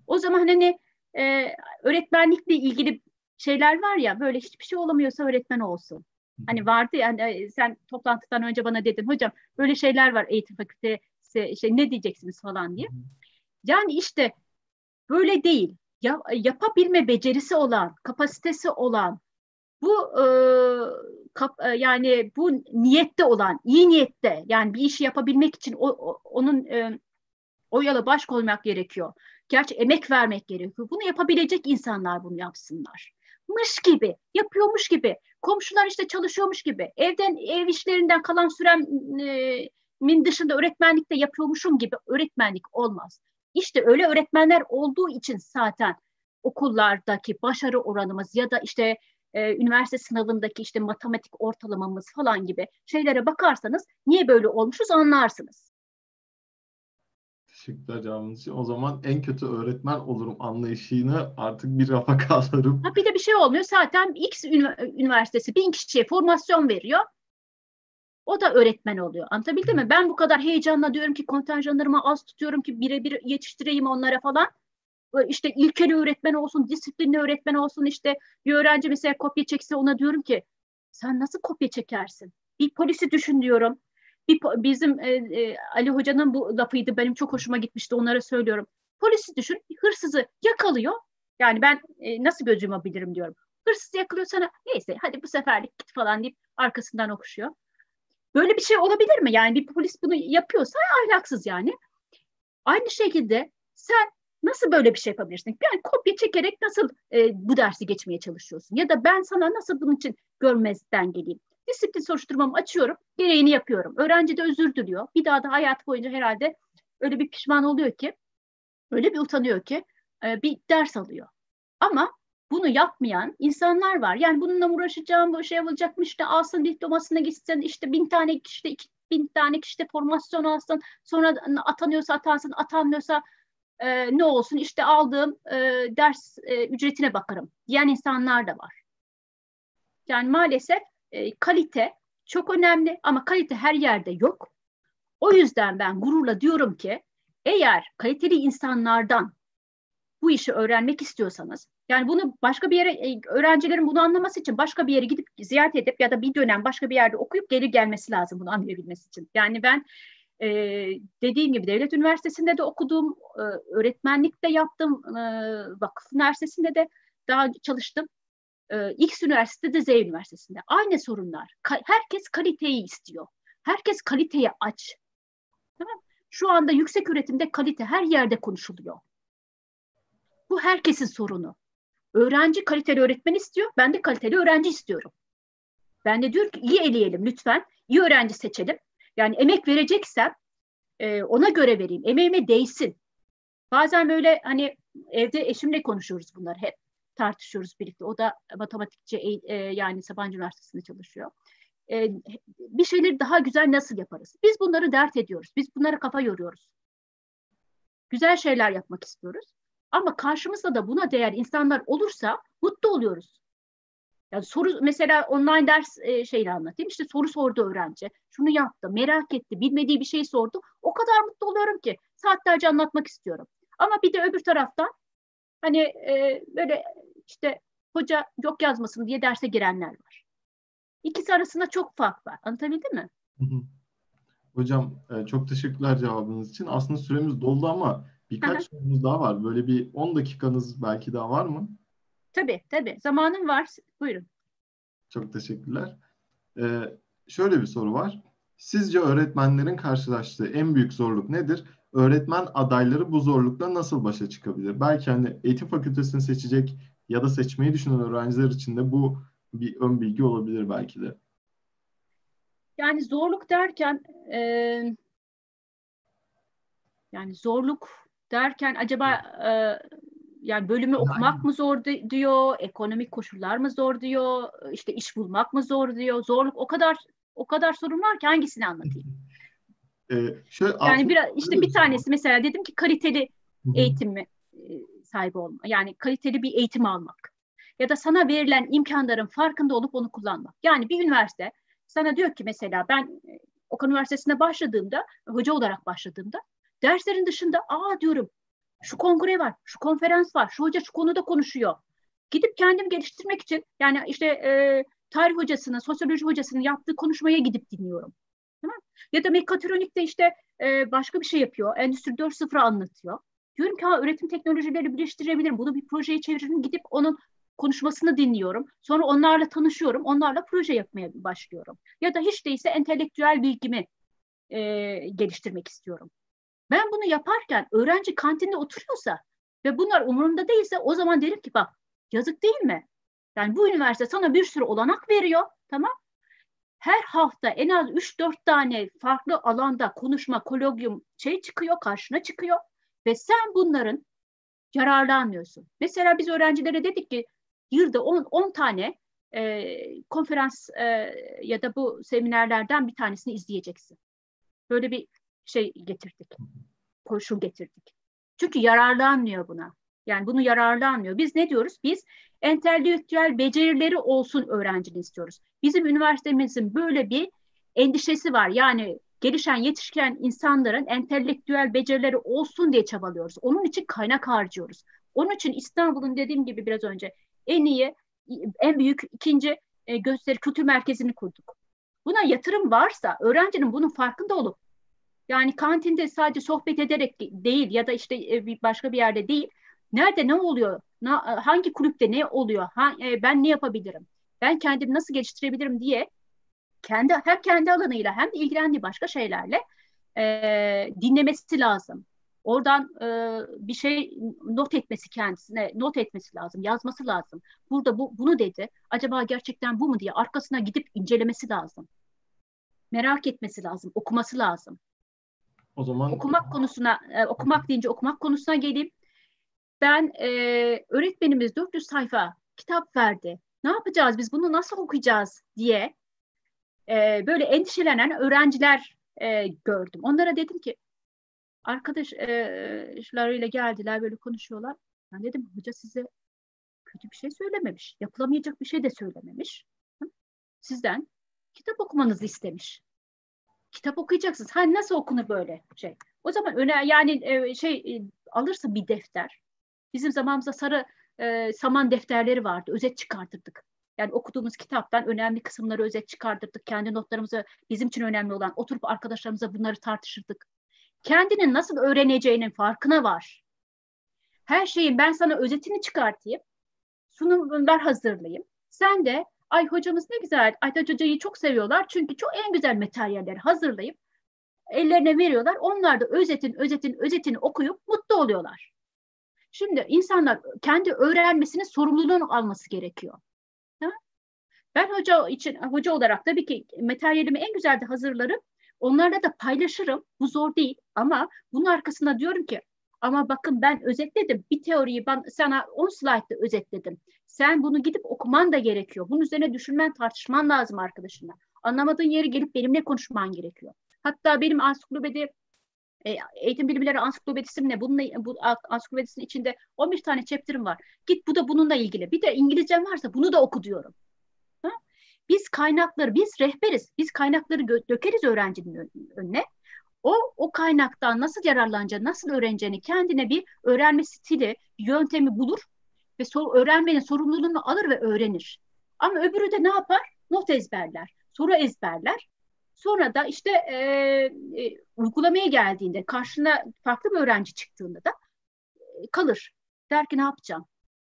O zaman hani e, öğretmenlikle ilgili şeyler var ya böyle hiçbir şey olamıyorsa öğretmen olsun. Hani vardı ya hani sen toplantıdan önce bana dedin hocam böyle şeyler var eğitim fakültesi şey ne diyeceksiniz falan diye. Yani işte böyle değil. Ya, yapabilme becerisi olan, kapasitesi olan, bu e, kap, e, yani bu niyette olan, iyi niyette yani bir işi yapabilmek için o, o onun e, o yola baş koymak gerekiyor. Gerçi emek vermek gerekiyor. Bunu yapabilecek insanlar bunu yapsınlar. Mış gibi, yapıyormuş gibi, komşular işte çalışıyormuş gibi, evden ev işlerinden kalan süremin e, dışında öğretmenlikte yapıyormuşum gibi öğretmenlik olmaz. İşte öyle öğretmenler olduğu için zaten okullardaki başarı oranımız ya da işte e, üniversite sınavındaki işte matematik ortalamamız falan gibi şeylere bakarsanız niye böyle olmuşuz anlarsınız. Teşekkürler cevabınız için. O zaman en kötü öğretmen olurum anlayışını artık bir rafa [laughs] kaldırırım. Ha, bir de bir şey olmuyor. Zaten X üniversitesi bin kişiye formasyon veriyor. O da öğretmen oluyor. Anlatabildim mi? Ben bu kadar heyecanla diyorum ki kontenjanlarımı az tutuyorum ki birebir yetiştireyim onlara falan. İşte ilkeli öğretmen olsun, disiplinli öğretmen olsun. İşte bir öğrenci mesela kopya çekse ona diyorum ki sen nasıl kopya çekersin? Bir polisi düşün diyorum. Bir, bizim e, e, Ali Hoca'nın bu lafıydı. Benim çok hoşuma gitmişti. Onlara söylüyorum. Polisi düşün. Hırsızı yakalıyor. Yani ben e, nasıl gözümü bilirim diyorum. Hırsız yakalıyor sana. Neyse hadi bu seferlik git falan deyip arkasından okuşuyor. Böyle bir şey olabilir mi? Yani bir polis bunu yapıyorsa ahlaksız yani. Aynı şekilde sen nasıl böyle bir şey yapabilirsin? Yani kopya çekerek nasıl e, bu dersi geçmeye çalışıyorsun? Ya da ben sana nasıl bunun için görmezden geleyim? Disiplin soruşturmamı açıyorum, gereğini yapıyorum. Öğrenci de özür diliyor. Bir daha da hayat boyunca herhalde öyle bir pişman oluyor ki, öyle bir utanıyor ki e, bir ders alıyor. Ama bunu yapmayan insanlar var. Yani bununla uğraşacağım, bu şey olacakmış işte alsın diplomasına gitsin, işte bin tane işte iki bin tane işte formasyon alsın, sonra atanıyorsa atansın, atanmıyorsa e, ne olsun işte aldığım e, ders e, ücretine bakarım diyen insanlar da var. Yani maalesef e, kalite çok önemli ama kalite her yerde yok. O yüzden ben gururla diyorum ki eğer kaliteli insanlardan bu işi öğrenmek istiyorsanız yani bunu başka bir yere e, öğrencilerin bunu anlaması için başka bir yere gidip ziyaret edip ya da bir dönem başka bir yerde okuyup geri gelmesi lazım bunu anlayabilmesi için. Yani ben e, dediğim gibi devlet üniversitesinde de okudum, e, öğretmenlik de yaptım, e, vakıf üniversitesinde de daha çalıştım. E, X üniversitede Z üniversitesinde. Aynı sorunlar. Ka- herkes kaliteyi istiyor. Herkes kaliteye aç. Tamam? Şu anda yüksek üretimde kalite her yerde konuşuluyor. Bu herkesin sorunu. Öğrenci kaliteli öğretmen istiyor, ben de kaliteli öğrenci istiyorum. Ben de diyorum ki iyi eleyelim lütfen, iyi öğrenci seçelim. Yani emek vereceksem e, ona göre vereyim, emeğime değsin. Bazen böyle hani evde eşimle konuşuyoruz bunları hep tartışıyoruz birlikte. O da matematikçi e, yani Sabancı Üniversitesi'nde çalışıyor. E, bir şeyleri daha güzel nasıl yaparız? Biz bunları dert ediyoruz. Biz bunlara kafa yoruyoruz. Güzel şeyler yapmak istiyoruz. Ama karşımızda da buna değer insanlar olursa mutlu oluyoruz. Yani soru mesela online ders e, şeyini anlatayım. İşte soru sordu öğrenci. Şunu yaptı, merak etti, bilmediği bir şey sordu. O kadar mutlu oluyorum ki saatlerce anlatmak istiyorum. Ama bir de öbür taraftan hani e, böyle işte hoca yok yazmasın diye derse girenler var. İkisi arasında çok fark var. Anlatabildim mi? Hocam e, çok teşekkürler cevabınız için. Aslında süremiz doldu ama birkaç sorumuz daha var. Böyle bir 10 dakikanız belki daha var mı? Tabii tabii. Zamanım var. Buyurun. Çok teşekkürler. Ee, şöyle bir soru var. Sizce öğretmenlerin karşılaştığı en büyük zorluk nedir? Öğretmen adayları bu zorlukla nasıl başa çıkabilir? Belki hani eğitim fakültesini seçecek ya da seçmeyi düşünen öğrenciler için de bu bir ön bilgi olabilir belki de. Yani zorluk derken e, yani zorluk derken acaba e, yani bölümü okumak mı zor diyor, ekonomik koşullar mı zor diyor, işte iş bulmak mı zor diyor. Zorluk o kadar o kadar sorun var ki hangisini anlatayım? [laughs] Ee, şöyle yani biraz işte bir tanesi mesela dedim ki kaliteli eğitim mi sahibi olma. Yani kaliteli bir eğitim almak. Ya da sana verilen imkanların farkında olup onu kullanmak. Yani bir üniversite sana diyor ki mesela ben Okan Üniversitesi'ne başladığımda, hoca olarak başladığımda derslerin dışında aa diyorum şu kongre var, şu konferans var, şu hoca şu konuda konuşuyor. Gidip kendim geliştirmek için yani işte e, tarih hocasının, sosyoloji hocasının yaptığı konuşmaya gidip dinliyorum. Tamam? Ya da mekatronikte işte e, başka bir şey yapıyor. Endüstri 4.0 anlatıyor. Diyorum ki ha üretim teknolojileri birleştirebilirim. Bunu bir projeye çeviririm. Gidip onun konuşmasını dinliyorum. Sonra onlarla tanışıyorum. Onlarla proje yapmaya başlıyorum. Ya da hiç değilse entelektüel bilgimi e, geliştirmek istiyorum. Ben bunu yaparken öğrenci kantinde oturuyorsa ve bunlar umurumda değilse o zaman derim ki bak yazık değil mi? Yani bu üniversite sana bir sürü olanak veriyor. Tamam her hafta en az 3-4 tane farklı alanda konuşma, kologyum şey çıkıyor, karşına çıkıyor ve sen bunların yararlanmıyorsun. Mesela biz öğrencilere dedik ki yılda 10, 10 tane e, konferans e, ya da bu seminerlerden bir tanesini izleyeceksin. Böyle bir şey getirdik, koşul getirdik. Çünkü yararlanmıyor buna. Yani bunu yararlanmıyor. Biz ne diyoruz? Biz entelektüel becerileri olsun öğrencini istiyoruz. Bizim üniversitemizin böyle bir endişesi var. Yani gelişen, yetişken insanların entelektüel becerileri olsun diye çabalıyoruz. Onun için kaynak harcıyoruz. Onun için İstanbul'un dediğim gibi biraz önce en iyi, en büyük ikinci e, gösteri kültür merkezini kurduk. Buna yatırım varsa öğrencinin bunun farkında olup yani kantinde sadece sohbet ederek değil ya da işte e, başka bir yerde değil. Nerede ne oluyor? hangi kulüpte ne oluyor? E, ben ne yapabilirim? Ben kendimi nasıl geliştirebilirim diye kendi hem kendi alanıyla hem de ilgilendiği başka şeylerle e, dinlemesi lazım. Oradan e, bir şey not etmesi kendisine, not etmesi lazım, yazması lazım. Burada bu bunu dedi. Acaba gerçekten bu mu diye arkasına gidip incelemesi lazım. Merak etmesi lazım, okuması lazım. O zaman okumak konusuna, e, okumak deyince okumak konusuna geleyim. Ben e, öğretmenimiz 400 sayfa kitap verdi. Ne yapacağız biz bunu nasıl okuyacağız diye e, böyle endişelenen öğrenciler e, gördüm. Onlara dedim ki arkadaşlarıyla geldiler böyle konuşuyorlar. Ben dedim hoca size kötü bir şey söylememiş. Yapılamayacak bir şey de söylememiş. Sizden kitap okumanızı istemiş. Kitap okuyacaksınız. Ha nasıl okunur böyle şey? O zaman öne yani e, şey e, alırsın bir defter. Bizim zamanımızda sarı e, saman defterleri vardı. Özet çıkartırdık. Yani okuduğumuz kitaptan önemli kısımları özet çıkartırdık. Kendi notlarımızı bizim için önemli olan oturup arkadaşlarımıza bunları tartışırdık. Kendinin nasıl öğreneceğinin farkına var. Her şeyin ben sana özetini çıkartayım. Sunumlar hazırlayayım. Sen de ay hocamız ne güzel, Aytaç Hoca'yı çok seviyorlar. Çünkü çok en güzel materyalleri hazırlayıp ellerine veriyorlar. Onlar da özetin, özetin, özetini okuyup mutlu oluyorlar. Şimdi insanlar kendi öğrenmesinin sorumluluğunu alması gerekiyor. Ben hoca için hoca olarak tabii ki materyalimi en güzel de hazırlarım. Onlarla da paylaşırım. Bu zor değil ama bunun arkasında diyorum ki ama bakın ben özetledim. Bir teoriyi ben sana 10 slaytta özetledim. Sen bunu gidip okuman da gerekiyor. Bunun üzerine düşünmen, tartışman lazım arkadaşınla. Anlamadığın yeri gelip benimle konuşman gerekiyor. Hatta benim ansiklopedi e, eğitim bilimleri ansiklopedisi ne? Bununla, bu ansiklopedisinin içinde 11 tane chapter'ım var. Git bu da bununla ilgili. Bir de İngilizcem varsa bunu da oku diyorum. Ha? Biz kaynakları, biz rehberiz. Biz kaynakları dökeriz öğrencinin önüne. O, o kaynaktan nasıl yararlanacağını, nasıl öğreneceğini kendine bir öğrenme stili, yöntemi bulur ve sor, öğrenmenin sorumluluğunu alır ve öğrenir. Ama öbürü de ne yapar? Not ezberler, soru ezberler. Sonra da işte e, e, uygulamaya geldiğinde, karşına farklı bir öğrenci çıktığında da e, kalır. Der ki ne yapacağım?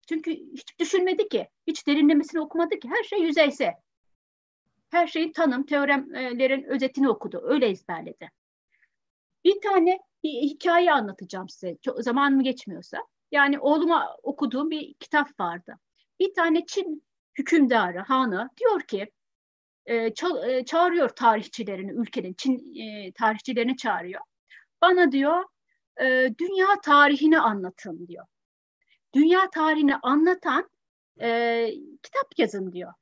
Çünkü hiç düşünmedi ki, hiç derinlemesine okumadı ki. Her şey yüzeyse. Her şeyin tanım, teoremlerin özetini okudu. Öyle ezberledi. Bir tane bir hikaye anlatacağım size. Çok, zaman mı geçmiyorsa. Yani oğluma okuduğum bir kitap vardı. Bir tane Çin hükümdarı, hanı diyor ki e, ça, e, çağırıyor tarihçilerini, ülkenin Çin e, tarihçilerini çağırıyor. Bana diyor e, dünya tarihini anlatın diyor. Dünya tarihini anlatan e, kitap yazın diyor.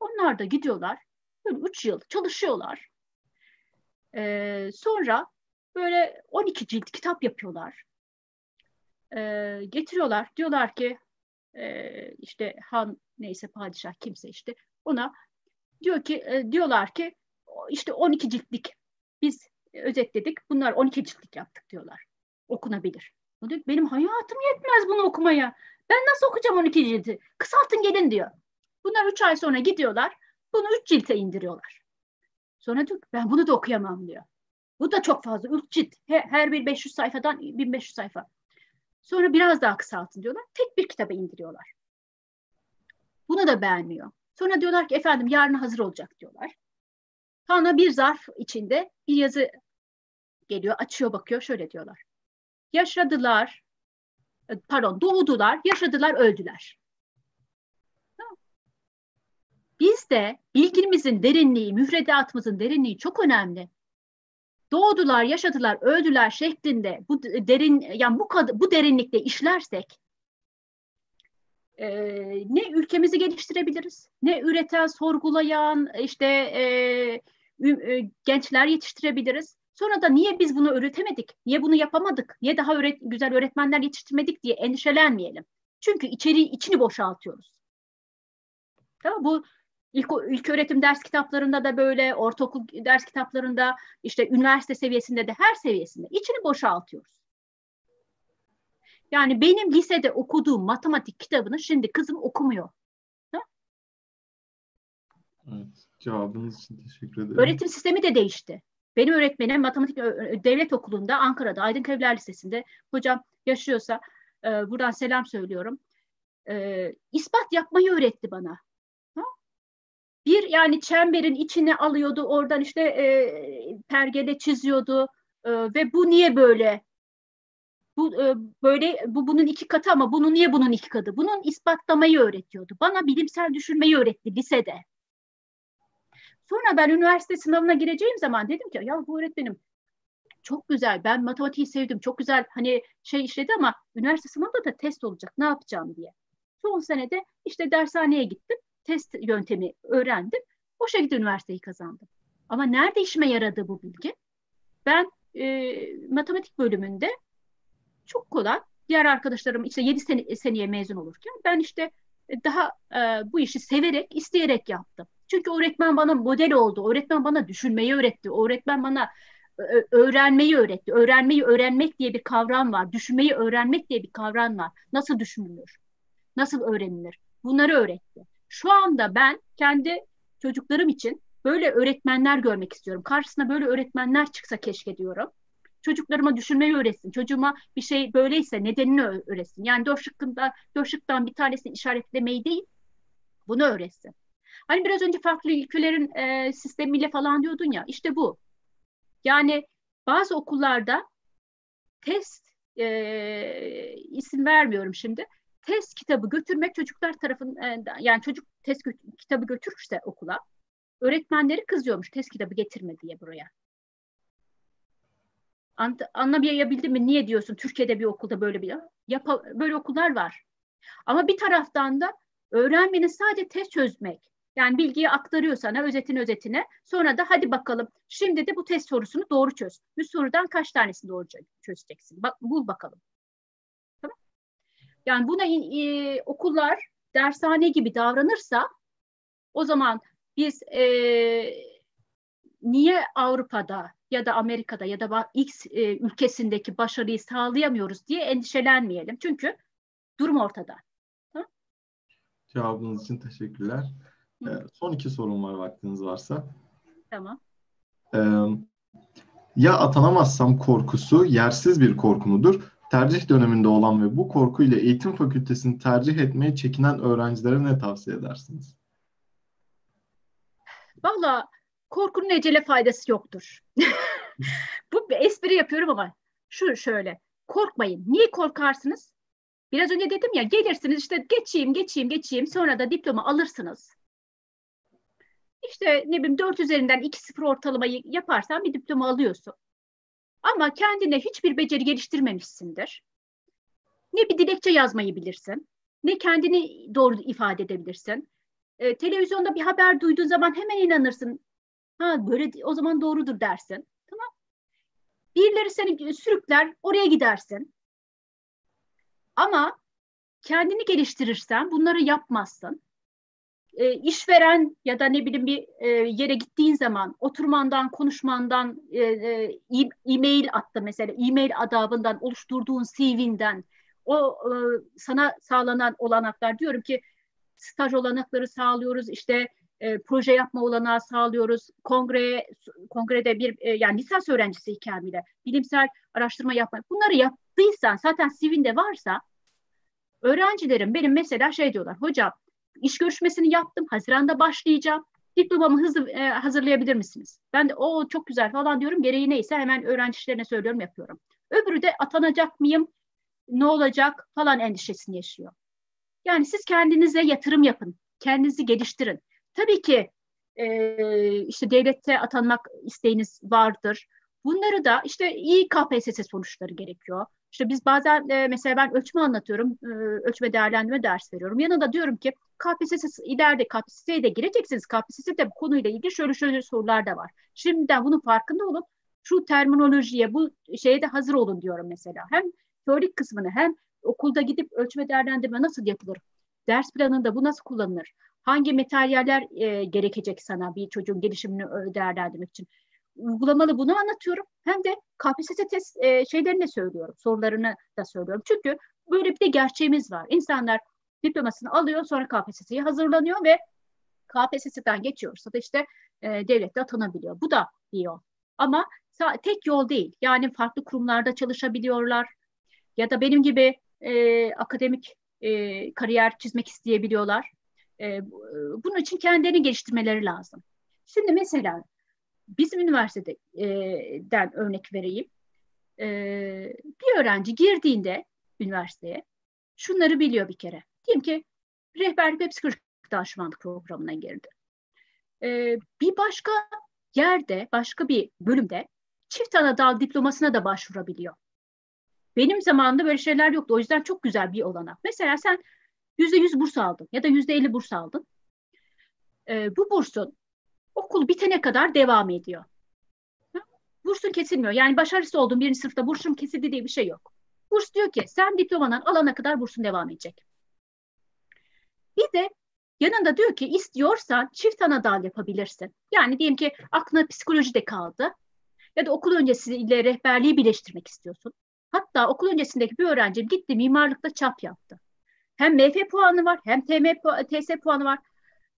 Onlar da gidiyorlar, böyle üç yıl çalışıyorlar. E, sonra böyle 12 cilt kitap yapıyorlar. E, getiriyorlar, diyorlar ki e, işte han neyse padişah kimse işte ona diyor ki e, diyorlar ki işte 12 ciltlik biz özetledik. Bunlar 12 ciltlik yaptık diyorlar. Okunabilir. Diyor benim hayatım yetmez bunu okumaya. Ben nasıl okuyacağım 12 cildi? Kısaltın gelin diyor. Bunlar 3 ay sonra gidiyorlar. Bunu 3 cilte indiriyorlar. Sonra diyor ben bunu da okuyamam diyor. Bu da çok fazla. 3 cilt. Her bir 500 sayfadan 1500 sayfa. Sonra biraz daha kısaltın diyorlar. Tek bir kitaba indiriyorlar. Bunu da beğenmiyor. Sonra diyorlar ki efendim yarın hazır olacak diyorlar. Sonra bir zarf içinde bir yazı geliyor, açıyor bakıyor şöyle diyorlar. Yaşadılar, e, pardon doğdular, yaşadılar, öldüler. Biz de bilgimizin derinliği, müfredatımızın derinliği çok önemli. Doğdular, yaşadılar, öldüler şeklinde bu derin yani bu bu derinlikte işlersek e, ne ülkemizi geliştirebiliriz, ne üreten, sorgulayan işte e, e, gençler yetiştirebiliriz. Sonra da niye biz bunu öğretemedik, niye bunu yapamadık, niye daha öğret güzel öğretmenler yetiştirmedik diye endişelenmeyelim. Çünkü içeri içini boşaltıyoruz. Tamam bu ilk, ilk öğretim ders kitaplarında da böyle, ortaokul ders kitaplarında, işte üniversite seviyesinde de her seviyesinde içini boşaltıyoruz. Yani benim lisede okuduğum matematik kitabını şimdi kızım okumuyor. Ha? Evet, cevabınız için teşekkür ederim. Öğretim sistemi de değişti. Benim öğretmenim matematik devlet okulunda Ankara'da Aydın Lisesi'nde hocam yaşıyorsa e, buradan selam söylüyorum. E, ispat yapmayı öğretti bana. Bir yani çemberin içine alıyordu oradan işte e, pergele çiziyordu e, ve bu niye böyle bu e, böyle bu bunun iki katı ama bunu niye bunun iki katı? Bunun ispatlamayı öğretiyordu. Bana bilimsel düşünmeyi öğretti lisede. Sonra ben üniversite sınavına gireceğim zaman dedim ki ya bu öğretmenim çok güzel ben matematiği sevdim çok güzel hani şey işledi ama üniversite sınavında da test olacak ne yapacağım diye. Son senede işte dershaneye gittim test yöntemi öğrendim o şekilde üniversiteyi kazandım. Ama nerede işime yaradı bu bilgi? Ben e, matematik bölümünde çok kolay diğer arkadaşlarım işte 7 sene, seneye mezun olurken ben işte daha e, bu işi severek isteyerek yaptım. Çünkü öğretmen bana model oldu. Öğretmen bana düşünmeyi öğretti. Öğretmen bana öğrenmeyi öğretti. Öğrenmeyi öğrenmek diye bir kavram var. Düşünmeyi öğrenmek diye bir kavram var. Nasıl düşünülür? Nasıl öğrenilir? Bunları öğretti. Şu anda ben kendi çocuklarım için böyle öğretmenler görmek istiyorum. Karşısına böyle öğretmenler çıksa keşke diyorum. Çocuklarıma düşünmeyi öğretsin. Çocuğuma bir şey böyleyse nedenini öğretsin. Yani dört şıkkında, dört şıktan bir tanesini işaretlemeyi değil, bunu öğretsin. Hani biraz önce farklı ülkelerin e, sistemiyle falan diyordun ya işte bu. Yani bazı okullarda test e, isim vermiyorum şimdi. Test kitabı götürmek çocuklar tarafın e, yani çocuk test kitabı götürürse okula öğretmenleri kızıyormuş test kitabı getirme diye buraya. An, anlayabildim mi? Niye diyorsun Türkiye'de bir okulda böyle bir yap böyle okullar var. Ama bir taraftan da öğrenmenin sadece test çözmek yani bilgiyi aktarıyor sana özetin özetine. Sonra da hadi bakalım şimdi de bu test sorusunu doğru çöz. Bu sorudan kaç tanesini doğru çözeceksin? Bak, bul bakalım. Yani buna e, okullar dershane gibi davranırsa o zaman biz e, niye Avrupa'da ya da Amerika'da ya da X e, ülkesindeki başarıyı sağlayamıyoruz diye endişelenmeyelim. Çünkü durum ortada. Tamam? Cevabınız için teşekkürler. Ee, son iki sorum var vaktiniz varsa. Tamam. Ee, ya atanamazsam korkusu yersiz bir korku mudur? Tercih döneminde olan ve bu korkuyla eğitim fakültesini tercih etmeye çekinen öğrencilere ne tavsiye edersiniz? Valla korkunun ecele faydası yoktur. [laughs] bu bir espri yapıyorum ama şu şöyle korkmayın. Niye korkarsınız? Biraz önce dedim ya gelirsiniz işte geçeyim geçeyim geçeyim sonra da diploma alırsınız. İşte ne bileyim 4 üzerinden 2-0 ortalamayı yaparsan bir diploma alıyorsun. Ama kendine hiçbir beceri geliştirmemişsindir. Ne bir dilekçe yazmayı bilirsin, ne kendini doğru ifade edebilirsin. E, televizyonda bir haber duyduğun zaman hemen inanırsın. Ha böyle o zaman doğrudur dersin. Tamam. Birileri seni sürükler, oraya gidersin. Ama kendini geliştirirsen bunları yapmazsın e, işveren ya da ne bileyim bir e, yere gittiğin zaman oturmandan, konuşmandan, e, e, e-mail attı mesela, e-mail adabından, oluşturduğun CV'nden, o e, sana sağlanan olanaklar diyorum ki staj olanakları sağlıyoruz, işte e, proje yapma olanağı sağlıyoruz. Kongre kongrede bir e, yani lisans öğrencisi hikâmiyle bilimsel araştırma yapma. Bunları yaptıysan zaten CV'nde varsa öğrencilerim benim mesela şey diyorlar. Hocam iş görüşmesini yaptım. Haziranda başlayacağım. Diplomamı hızlı e, hazırlayabilir misiniz? Ben de o çok güzel falan diyorum. Gereği neyse hemen öğrenci işlerine söylüyorum yapıyorum. Öbürü de atanacak mıyım? Ne olacak falan endişesini yaşıyor. Yani siz kendinize yatırım yapın. Kendinizi geliştirin. Tabii ki e, işte devlette atanmak isteğiniz vardır. Bunları da işte iyi KPSS sonuçları gerekiyor. İşte biz bazen e, mesela ben ölçme anlatıyorum, e, ölçme değerlendirme ders veriyorum. Yanında diyorum ki KPSS ileride KPSS'ye de gireceksiniz. KPSS'de bu konuyla ilgili şöyle şöyle sorular da var. Şimdiden bunun farkında olun. Şu terminolojiye, bu şeye de hazır olun diyorum mesela. Hem teorik kısmını hem okulda gidip ölçme değerlendirme nasıl yapılır? Ders planında bu nasıl kullanılır? Hangi materyaller e, gerekecek sana bir çocuğun gelişimini değerlendirmek için? Uygulamalı bunu anlatıyorum. Hem de KPSS test e, şeylerini de söylüyorum. Sorularını da söylüyorum. Çünkü böyle bir de gerçeğimiz var. İnsanlar diplomasını alıyor sonra KPSS'ye hazırlanıyor ve KPSS'den geçiyorsa da işte e, devlette atanabiliyor. Bu da bir yol. Ama tek yol değil. Yani farklı kurumlarda çalışabiliyorlar. Ya da benim gibi e, akademik e, kariyer çizmek isteyebiliyorlar. E, bunun için kendilerini geliştirmeleri lazım. Şimdi mesela bizim üniversiteden örnek vereyim. E, bir öğrenci girdiğinde üniversiteye şunları biliyor bir kere. Diyelim ki rehberlik ve psikolojik danışmanlık programına girdi. E, bir başka yerde, başka bir bölümde çift ana dal diplomasına da başvurabiliyor. Benim zamanımda böyle şeyler yoktu. O yüzden çok güzel bir olanak. Mesela sen yüzde yüz burs aldın ya da yüzde elli burs aldın. Ee, bu bursun okul bitene kadar devam ediyor. Bursun kesilmiyor. Yani başarısız olduğun birinci sınıfta bursun kesildi diye bir şey yok. Burs diyor ki sen diplomanın alana kadar bursun devam edecek. Bir de yanında diyor ki istiyorsan çift ana dal yapabilirsin. Yani diyelim ki aklına psikoloji de kaldı ya da okul öncesiyle rehberliği birleştirmek istiyorsun. Hatta okul öncesindeki bir öğrenci gitti mimarlıkta çap yaptı. Hem MF puanı var hem TM, TS puanı var.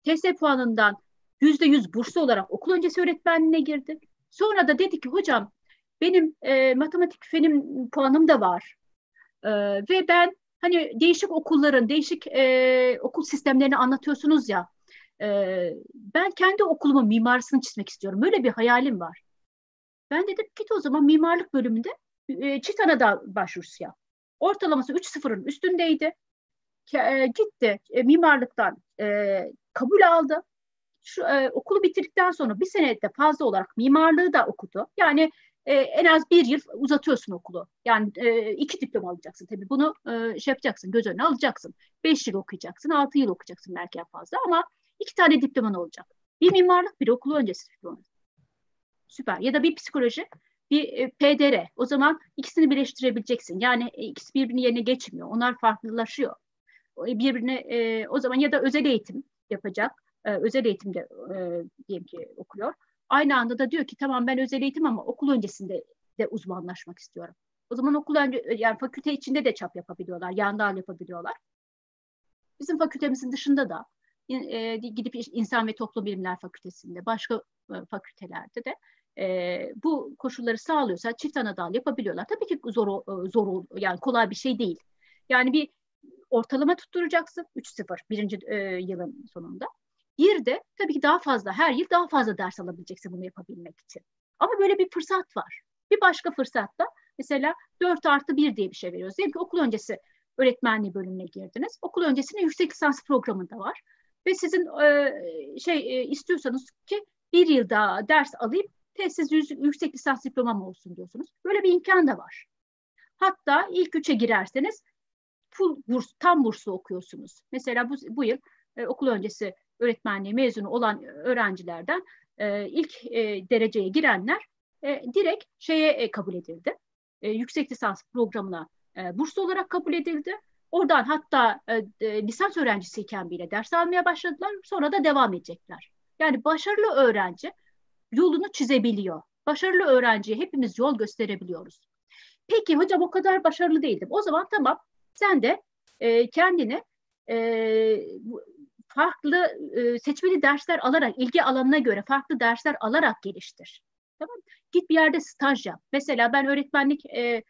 TS puanından yüzde yüz burslu olarak okul öncesi öğretmenliğine girdi. Sonra da dedi ki hocam benim e, matematik fenim puanım da var. E, ve ben hani değişik okulların, değişik e, okul sistemlerini anlatıyorsunuz ya. E, ben kendi okulumun mimarisini çizmek istiyorum. Böyle bir hayalim var. Ben dedim git o zaman mimarlık bölümünde e, çift anada başvurusu yap. Ortalaması 3.0'ın üstündeydi. E, gitti e, mimarlıktan e, kabul aldı. Şu, e, okulu bitirdikten sonra bir senede fazla olarak mimarlığı da okudu. Yani e, en az bir yıl uzatıyorsun okulu. Yani e, iki diploma alacaksın tabii. Bunu e, şey yapacaksın, göz önüne alacaksın. Beş yıl okuyacaksın, altı yıl okuyacaksın belki en fazla ama iki tane diploman olacak. Bir mimarlık, bir okulu öncesi diploma. Süper. Ya da bir psikoloji, bir e, PDR. O zaman ikisini birleştirebileceksin. Yani e, ikisi birbirinin yerine geçmiyor. Onlar farklılaşıyor. E, birbirine e, o zaman ya da özel eğitim yapacak. E, özel eğitimde e, diyelim ki okuyor. Aynı anda da diyor ki tamam ben özel eğitim ama okul öncesinde de uzmanlaşmak istiyorum. O zaman okul önce yani fakülte içinde de çap yapabiliyorlar, yandal yapabiliyorlar. Bizim fakültemizin dışında da e, gidip insan ve toplum bilimler fakültesinde, başka e, fakültelerde de e, bu koşulları sağlıyorsa çift anadal yapabiliyorlar. Tabii ki zor e, zor yani kolay bir şey değil. Yani bir ortalama tutturacaksın 3-0 birinci e, yılın sonunda. Bir de tabii ki daha fazla her yıl daha fazla ders alabileceksin bunu yapabilmek için. Ama böyle bir fırsat var. Bir başka fırsatta mesela 4 artı 1 diye bir şey veriyoruz. Diyelim ki okul öncesi öğretmenliği bölümüne girdiniz. Okul öncesinde yüksek lisans programında var. Ve sizin e, şey e, istiyorsanız ki bir yıl daha ders alayım testsiz yüksek lisans diplomam olsun diyorsunuz. Böyle bir imkan da var. Hatta ilk üçe girerseniz full burs, tam burslu okuyorsunuz. Mesela bu, bu yıl e, okul öncesi öğretmenliği mezunu olan öğrencilerden e, ilk e, dereceye girenler e, direkt şeye e, kabul edildi. E, yüksek lisans programına e, burslu olarak kabul edildi. Oradan hatta e, e, lisans öğrencisiyken bile ders almaya başladılar. Sonra da devam edecekler. Yani başarılı öğrenci yolunu çizebiliyor. Başarılı öğrenciye hepimiz yol gösterebiliyoruz. Peki hocam o kadar başarılı değildim. O zaman tamam sen de e, kendini e, farklı e, seçmeli dersler alarak, ilgi alanına göre farklı dersler alarak geliştir. Tamam Git bir yerde staj yap. Mesela ben öğretmenlik e,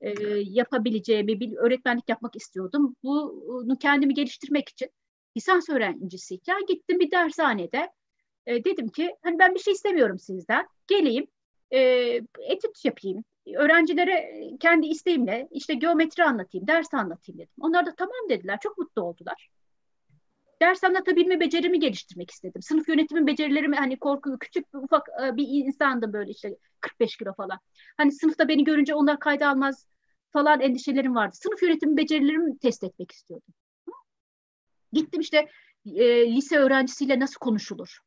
e, yapabileceğimi, bir öğretmenlik yapmak istiyordum. Bunu kendimi geliştirmek için lisans öğrencisiyken gittim bir dershanede e, dedim ki hani ben bir şey istemiyorum sizden. Geleyim, e, etüt yapayım. Öğrencilere kendi isteğimle işte geometri anlatayım, ders anlatayım dedim. Onlar da tamam dediler. Çok mutlu oldular. Ders anlatabilme becerimi geliştirmek istedim. Sınıf yönetimi becerilerimi hani korku küçük ufak e, bir insandım böyle işte 45 kilo falan. Hani sınıfta beni görünce onlar kayda almaz falan endişelerim vardı. Sınıf yönetimi becerilerimi test etmek istiyordum. Gittim işte e, lise öğrencisiyle nasıl konuşulur?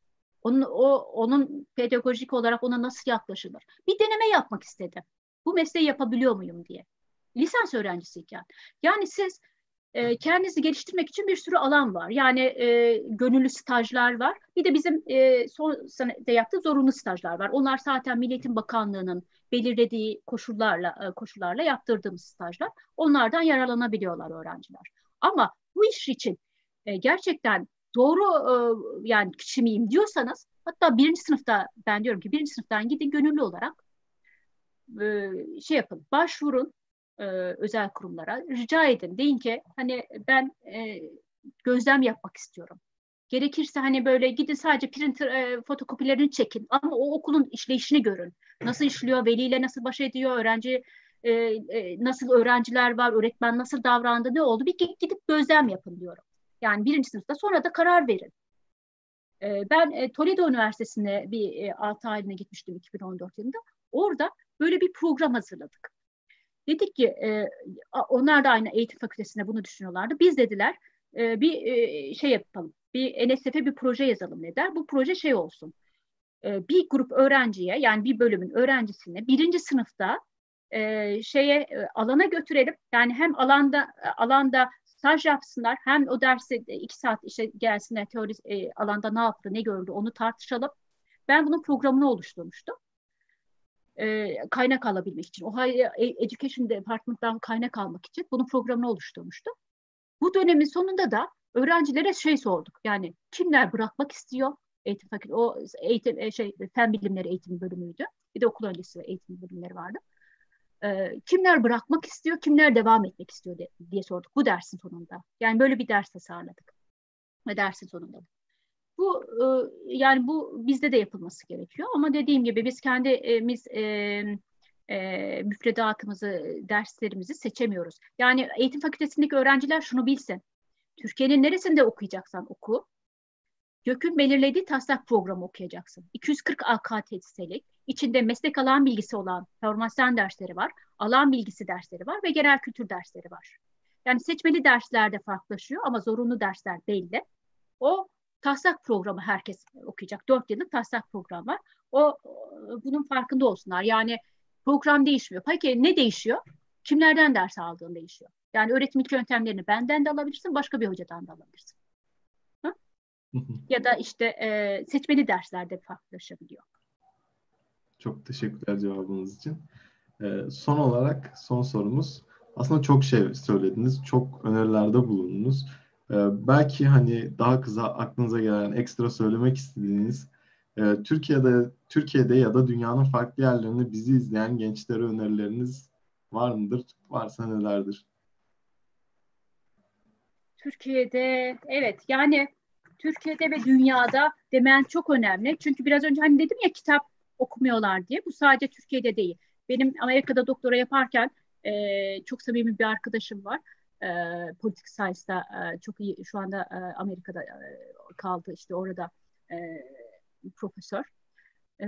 Onun, o, onun pedagojik olarak ona nasıl yaklaşılır? Bir deneme yapmak istedim. Bu mesleği yapabiliyor muyum diye. Lisans öğrencisiyken. Yani siz e, kendinizi geliştirmek için bir sürü alan var. Yani e, gönüllü stajlar var. Bir de bizim e, son senede yaptığı zorunlu stajlar var. Onlar zaten Milliyetin Bakanlığı'nın belirlediği koşullarla e, koşullarla yaptırdığımız stajlar. Onlardan yararlanabiliyorlar öğrenciler. Ama bu iş için e, gerçekten doğru e, yani kişi miyim diyorsanız hatta birinci sınıfta ben diyorum ki birinci sınıftan gidin gönüllü olarak e, şey yapın başvurun e, özel kurumlara rica edin deyin ki hani ben e, gözlem yapmak istiyorum. Gerekirse hani böyle gidin sadece printer e, fotokopilerini çekin ama o okulun işleyişini görün. Nasıl işliyor, veliyle nasıl baş ediyor, öğrenci e, e, nasıl öğrenciler var, öğretmen nasıl davrandı, ne oldu bir gidip gözlem yapın diyorum. Yani birinci sınıfta sonra da karar verin. E, ben e, Toledo Üniversitesi'ne bir e, 6 aylığına gitmiştim 2014 yılında. Orada böyle bir program hazırladık. Dedik ki e, onlar da aynı eğitim fakültesinde bunu düşünüyorlardı. Biz dediler e, bir e, şey yapalım. Bir NSF'e bir proje yazalım dediler. Bu proje şey olsun. E, bir grup öğrenciye yani bir bölümün öğrencisine birinci sınıfta e, şeye e, alana götürelim. Yani hem alanda alanda staj yapsınlar hem o dersi iki saat işte gelsinler teori e, alanda ne yaptı ne gördü onu tartışalım. Ben bunun programını oluşturmuştum e, kaynak alabilmek için. Ohio Education Department'tan kaynak almak için bunun programını oluşturmuştu. Bu dönemin sonunda da öğrencilere şey sorduk. Yani kimler bırakmak istiyor? Eğitim fakültesi, o eğitim e, şey fen bilimleri eğitim bölümüydü. Bir de okul öncesi eğitim bölümleri vardı. E, kimler bırakmak istiyor, kimler devam etmek istiyor diye, diye sorduk bu dersin sonunda. Yani böyle bir ders tasarladık. Ve dersin sonunda. Bu e, yani bu bizde de yapılması gerekiyor ama dediğim gibi biz kendimiz e, e, müfredatımızı, derslerimizi seçemiyoruz. Yani eğitim fakültesindeki öğrenciler şunu bilsin. Türkiye'nin neresinde okuyacaksan oku. YÖK'ün belirlediği taslak programı okuyacaksın. 240 AKTS'lik, içinde meslek alan bilgisi olan formasyon dersleri var, alan bilgisi dersleri var ve genel kültür dersleri var. Yani seçmeli derslerde farklılaşıyor ama zorunlu dersler belli. O taslak programı herkes okuyacak. Dört yıllık taslak program var. O bunun farkında olsunlar. Yani program değişmiyor. Peki ne değişiyor? Kimlerden ders aldığın değişiyor. Yani öğretim yöntemlerini benden de alabilirsin, başka bir hocadan da alabilirsin. Ha? ya da işte e, seçmeli derslerde farklılaşabiliyor. Çok teşekkürler cevabınız için. E, son olarak son sorumuz. Aslında çok şey söylediniz, çok önerilerde bulundunuz. Ee, belki hani daha kısa aklınıza gelen ekstra söylemek istediğiniz e, Türkiye'de Türkiye'de ya da dünyanın farklı yerlerinde bizi izleyen gençlere önerileriniz var mıdır? Varsa nelerdir? Türkiye'de evet yani Türkiye'de ve dünyada demen çok önemli. Çünkü biraz önce hani dedim ya kitap okumuyorlar diye. Bu sadece Türkiye'de değil. Benim Amerika'da doktora yaparken e, çok samimi bir arkadaşım var e, politik science'da e, çok iyi şu anda e, Amerika'da e, kaldı. İşte orada e, profesör. E,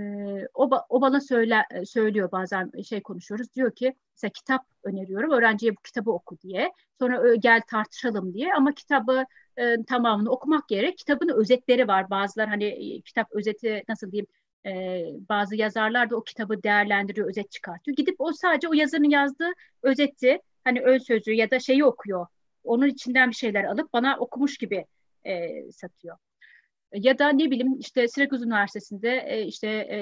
o, o bana söyle, söylüyor. Bazen şey konuşuyoruz. Diyor ki mesela kitap öneriyorum. Öğrenciye bu kitabı oku diye. Sonra gel tartışalım diye. Ama kitabı e, tamamını okumak yerine kitabın özetleri var. Bazılar hani kitap özeti nasıl diyeyim e, bazı yazarlar da o kitabı değerlendiriyor özet çıkartıyor. Gidip o sadece o yazarın yazdığı özeti hani ön sözü ya da şeyi okuyor. Onun içinden bir şeyler alıp bana okumuş gibi e, satıyor. Ya da ne bileyim işte Syracuse Üniversitesi'nde e, işte e,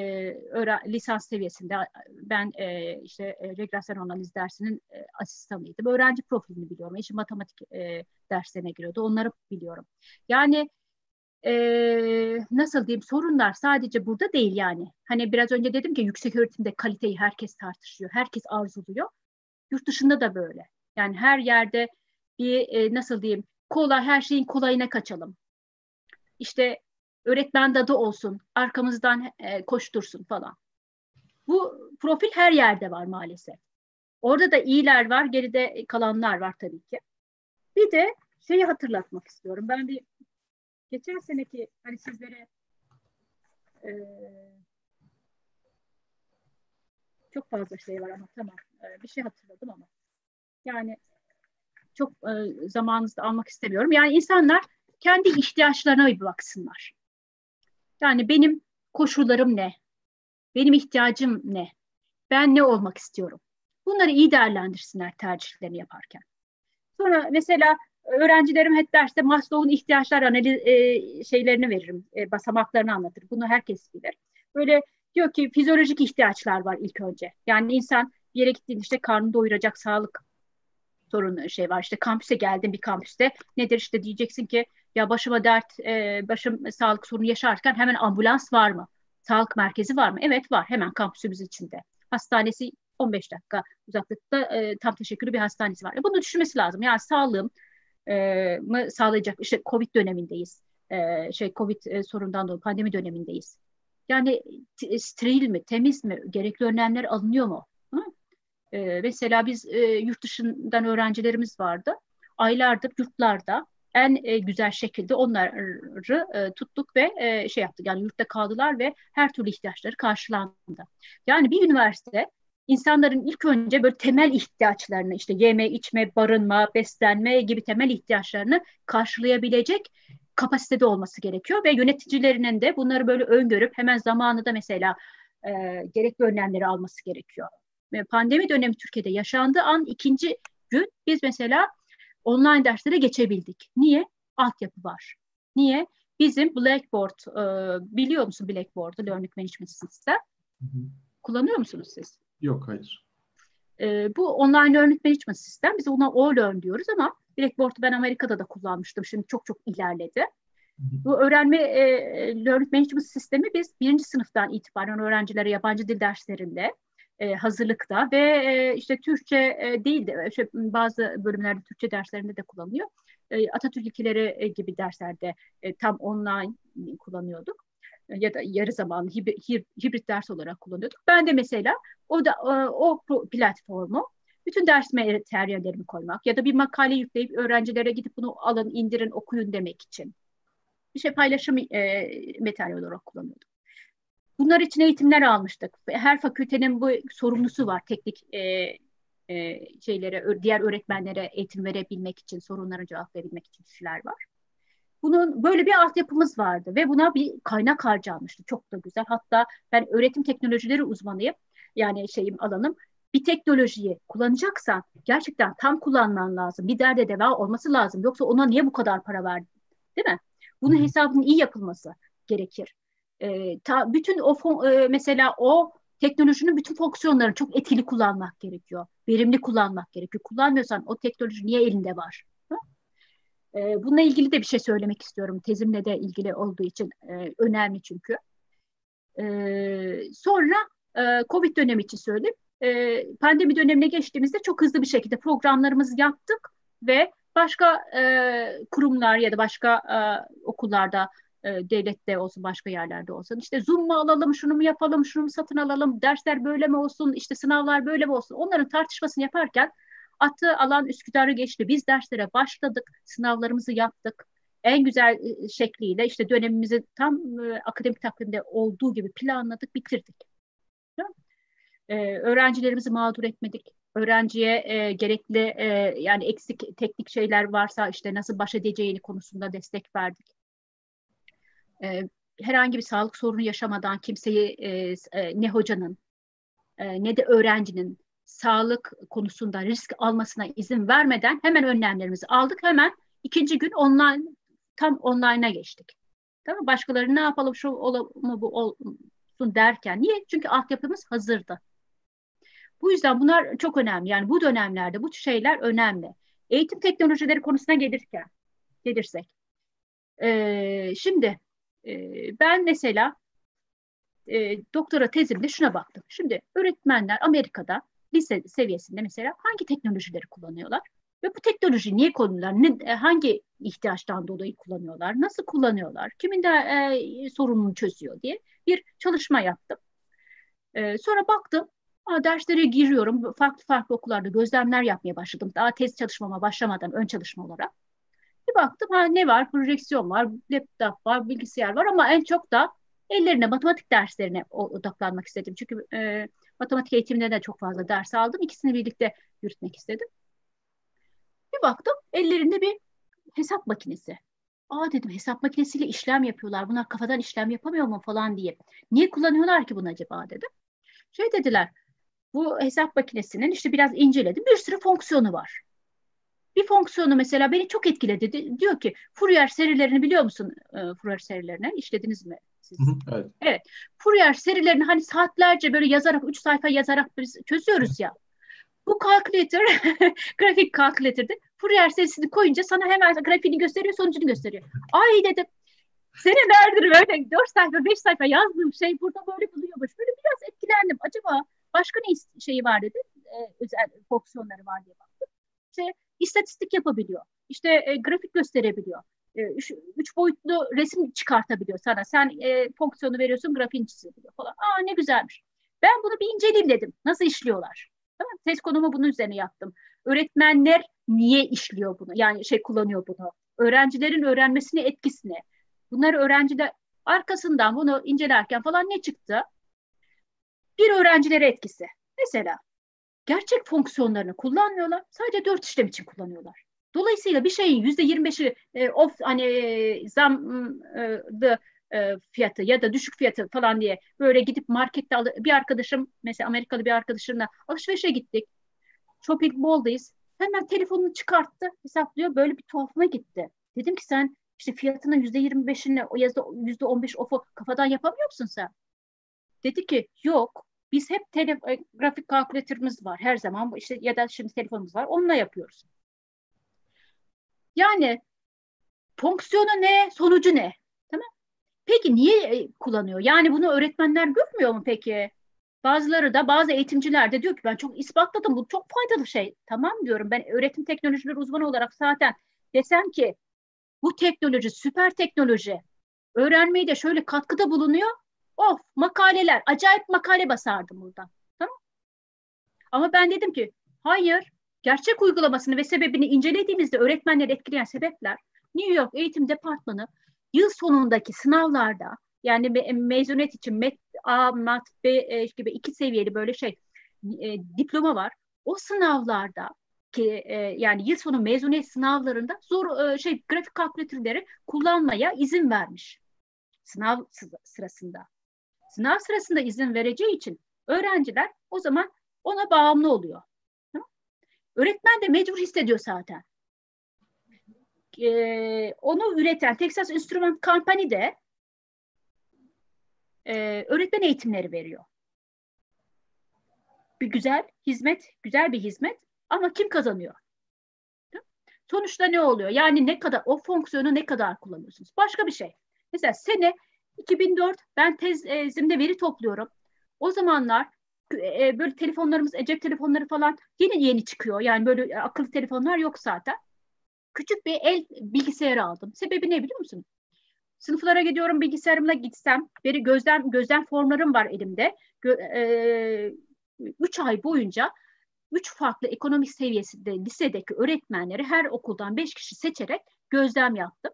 öğren, lisans seviyesinde ben e, işte e, regresyon analiz dersinin e, asistanıydım. Öğrenci profilini biliyorum. Eşim matematik e, derslerine giriyordu. Onları biliyorum. Yani e, nasıl diyeyim sorunlar sadece burada değil yani. Hani biraz önce dedim ki yüksek öğretimde kaliteyi herkes tartışıyor. Herkes arzuluyor. Yurt dışında da böyle. Yani her yerde bir e, nasıl diyeyim kolay her şeyin kolayına kaçalım. İşte öğretmen dadı olsun, arkamızdan e, koştursun falan. Bu profil her yerde var maalesef. Orada da iyiler var, geride kalanlar var tabii ki. Bir de şeyi hatırlatmak istiyorum. Ben bir geçen seneki hani sizlere e, çok fazla şey var ama tamam bir şey hatırladım ama yani çok e, zamanınızı almak istemiyorum. Yani insanlar kendi ihtiyaçlarına bir baksınlar. Yani benim koşullarım ne? Benim ihtiyacım ne? Ben ne olmak istiyorum? Bunları iyi değerlendirsinler tercihlerini yaparken. Sonra mesela öğrencilerim hep derste Maslow'un ihtiyaçlar analiz e, şeylerini veririm, e, basamaklarını anlatır. Bunu herkes bilir. Böyle diyor ki fizyolojik ihtiyaçlar var ilk önce. Yani insan bir yere gittiğinde işte karnını doyuracak sağlık sorunu şey var. İşte kampüse geldin bir kampüste nedir işte diyeceksin ki ya başıma dert, e, başım sağlık sorunu yaşarken hemen ambulans var mı? Sağlık merkezi var mı? Evet var hemen kampüsümüz içinde. Hastanesi 15 dakika uzaklıkta e, tam teşekkürlü bir hastanesi var. E, bunu düşünmesi lazım. Yani sağlığım e, mı sağlayacak? İşte Covid dönemindeyiz. E, şey Covid e, sorundan dolayı pandemi dönemindeyiz. Yani steril mi, temiz mi, gerekli önlemler alınıyor mu? E, mesela biz e, yurt dışından öğrencilerimiz vardı. Aylardır yurtlarda en e, güzel şekilde onları e, tuttuk ve e, şey yaptık. Yani yurtta kaldılar ve her türlü ihtiyaçları karşılandı. Yani bir üniversite insanların ilk önce böyle temel ihtiyaçlarını işte yeme, içme, barınma, beslenme gibi temel ihtiyaçlarını karşılayabilecek kapasitede olması gerekiyor ve yöneticilerinin de bunları böyle öngörüp hemen zamanında mesela e, gerekli önlemleri alması gerekiyor. Pandemi dönemi Türkiye'de yaşandığı an ikinci gün biz mesela online derslere geçebildik. Niye? Altyapı var. Niye? Bizim Blackboard, e, biliyor musun Blackboard'u, Learning Management System? Hı hı. Kullanıyor musunuz siz? Yok, hayır. E, bu online learning management sistem. Biz ona O-Learn diyoruz ama Blackboard'u ben Amerika'da da kullanmıştım. Şimdi çok çok ilerledi. Hı hı. Bu öğrenme e, learning management sistemi biz birinci sınıftan itibaren öğrencilere yabancı dil derslerinde e, hazırlıkta ve e, işte Türkçe e, değil de işte bazı bölümlerde Türkçe derslerinde de kullanılıyor. E, Atatürk ilkeleri e, gibi derslerde e, tam online kullanıyorduk e, ya da yarı zamanlı hibrit, hibrit ders olarak kullanıyorduk. Ben de mesela o da e, o platformu bütün ders materyallerimi koymak ya da bir makale yükleyip öğrencilere gidip bunu alın, indirin, okuyun demek için bir şey paylaşım e, materyal olarak kullanıyordum. Bunlar için eğitimler almıştık. Her fakültenin bu sorumlusu var teknik e, e, şeylere, diğer öğretmenlere eğitim verebilmek için, sorunlara cevap verebilmek için kişiler var. Bunun böyle bir altyapımız vardı ve buna bir kaynak harcanmıştı. Çok da güzel. Hatta ben öğretim teknolojileri uzmanıyım. Yani şeyim alanım. Bir teknolojiyi kullanacaksan gerçekten tam kullanman lazım. Bir derde deva olması lazım. Yoksa ona niye bu kadar para verdin? Değil mi? Bunun hesabının iyi yapılması gerekir. E, ta, bütün o fon, e, mesela o teknolojinin bütün fonksiyonlarını çok etkili kullanmak gerekiyor. Verimli kullanmak gerekiyor. Kullanmıyorsan o teknoloji niye elinde var? E, bununla ilgili de bir şey söylemek istiyorum. Tezimle de ilgili olduğu için e, önemli çünkü. E, sonra e, Covid dönemi için söyleyeyim. E, pandemi dönemine geçtiğimizde çok hızlı bir şekilde programlarımızı yaptık ve başka e, kurumlar ya da başka e, okullarda e, devlette olsun başka yerlerde olsun. İşte Zoom mu alalım şunu mu yapalım şunu mu satın alalım dersler böyle mi olsun işte sınavlar böyle mi olsun? Onların tartışmasını yaparken atı alan Üsküdar'ı geçti. Biz derslere başladık sınavlarımızı yaptık. En güzel e, şekliyle işte dönemimizi tam e, akademik takvimde olduğu gibi planladık bitirdik. Ee, öğrencilerimizi mağdur etmedik. Öğrenciye e, gerekli e, yani eksik teknik şeyler varsa işte nasıl baş edeceğini konusunda destek verdik e, herhangi bir sağlık sorunu yaşamadan kimseyi e, e, ne hocanın e, ne de öğrencinin sağlık konusunda risk almasına izin vermeden hemen önlemlerimizi aldık. Hemen ikinci gün online tam online'a geçtik. Tamam Başkaları ne yapalım şu olamı bu olsun derken. Niye? Çünkü altyapımız hazırdı. Bu yüzden bunlar çok önemli. Yani bu dönemlerde bu şeyler önemli. Eğitim teknolojileri konusuna gelirken, gelirsek. Ee, şimdi ee, ben mesela e, doktora tezimde şuna baktım. Şimdi öğretmenler Amerika'da lise seviyesinde mesela hangi teknolojileri kullanıyorlar? Ve bu teknoloji niye kullanıyorlar? Ne, e, hangi ihtiyaçtan dolayı kullanıyorlar? Nasıl kullanıyorlar? Kimin de e, sorununu çözüyor diye bir çalışma yaptım. E, sonra baktım Aa, derslere giriyorum. Farklı farklı okullarda gözlemler yapmaya başladım. Daha tez çalışmama başlamadan ön çalışma olarak. Bir baktım ha ne var? Projeksiyon var, laptop var, bilgisayar var ama en çok da ellerine matematik derslerine odaklanmak istedim. Çünkü e, matematik eğitiminde de çok fazla ders aldım. İkisini birlikte yürütmek istedim. Bir baktım ellerinde bir hesap makinesi. Aa dedim hesap makinesiyle işlem yapıyorlar. Bunlar kafadan işlem yapamıyor mu falan diye. Niye kullanıyorlar ki bunu acaba dedim. Şey dediler bu hesap makinesinin işte biraz inceledim. Bir sürü fonksiyonu var. Bir fonksiyonu mesela beni çok etkiledi. Diyor ki Fourier serilerini biliyor musun? E, Fourier serilerini işlediniz mi siz? evet. Evet. Fourier serilerini hani saatlerce böyle yazarak, üç sayfa yazarak biz çözüyoruz ya. Bu calculator, [laughs] grafik calculator'da Fourier serisini koyunca sana hemen grafiğini gösteriyor, sonucunu gösteriyor. Ay dedim, senelerdir böyle dört sayfa, beş sayfa yazdığım şey burada böyle buluyormuş. Böyle biraz etkilendim. Acaba başka ne şeyi var dedi, e, özel fonksiyonları var diye baktım. İşte istatistik yapabiliyor, işte e, grafik gösterebiliyor, e, üç, üç boyutlu resim çıkartabiliyor sana. Sen e, fonksiyonu veriyorsun, grafiğini çizebiliyor falan. Aa ne güzelmiş. Ben bunu bir inceleyeyim dedim. Nasıl işliyorlar? Tamam Tez konumu bunun üzerine yaptım. Öğretmenler niye işliyor bunu? Yani şey kullanıyor bunu. Öğrencilerin öğrenmesine etkisini. Bunları öğrenciler arkasından bunu incelerken falan ne çıktı? Bir öğrencilere etkisi. Mesela gerçek fonksiyonlarını kullanmıyorlar. Sadece dört işlem için kullanıyorlar. Dolayısıyla bir şeyin yüzde yirmi beşi e, of hani e, zam e, e, fiyatı ya da düşük fiyatı falan diye böyle gidip markette al bir arkadaşım mesela Amerikalı bir arkadaşımla alışverişe gittik. Shopping mall'dayız. Hemen telefonunu çıkarttı, hesaplıyor. Böyle bir tuhafıma gitti. Dedim ki sen işte fiyatının yüzde yirmi beşini o yüzde on beş ofu kafadan yapamıyor musun sen? Dedi ki yok. Biz hep tele, e, grafik kalkülatörümüz var her zaman işte ya da şimdi telefonumuz var onunla yapıyoruz. Yani fonksiyonu ne, sonucu ne? Tamam? Peki niye e, kullanıyor? Yani bunu öğretmenler görmüyor mu peki? Bazıları da bazı eğitimciler de diyor ki ben çok ispatladım bu çok faydalı şey. Tamam diyorum ben öğretim teknolojileri uzmanı olarak zaten desem ki bu teknoloji süper teknoloji. Öğrenmeye de şöyle katkıda bulunuyor. Of makaleler acayip makale basardım buradan. Tamam. Ama ben dedim ki hayır gerçek uygulamasını ve sebebini incelediğimizde öğretmenleri etkileyen sebepler New York Eğitim Departmanı yıl sonundaki sınavlarda yani me mezuniyet için MET A, MAT, B e, gibi iki seviyeli böyle şey e, diploma var. O sınavlarda ki e, yani yıl sonu mezuniyet sınavlarında zor e, şey grafik kalkülatörleri kullanmaya izin vermiş. Sınav sırasında. Sınav sırasında izin vereceği için öğrenciler o zaman ona bağımlı oluyor. Öğretmen de mecbur hissediyor zaten. Ee, onu üreten Texas Instrument Company de e, öğretmen eğitimleri veriyor. Bir güzel hizmet, güzel bir hizmet ama kim kazanıyor? Sonuçta ne oluyor? Yani ne kadar o fonksiyonu ne kadar kullanıyorsunuz? Başka bir şey. Mesela sene 2004 ben tezimde veri topluyorum. O zamanlar e, böyle telefonlarımız, e, cep telefonları falan yeni yeni çıkıyor. Yani böyle akıllı telefonlar yok zaten. Küçük bir el bilgisayarı aldım. Sebebi ne biliyor musun? Sınıflara gidiyorum bilgisayarımla gitsem, beri gözlem gözlem formlarım var elimde. Gö, e, üç ay boyunca üç farklı ekonomik seviyesinde lisedeki öğretmenleri her okuldan beş kişi seçerek gözlem yaptım.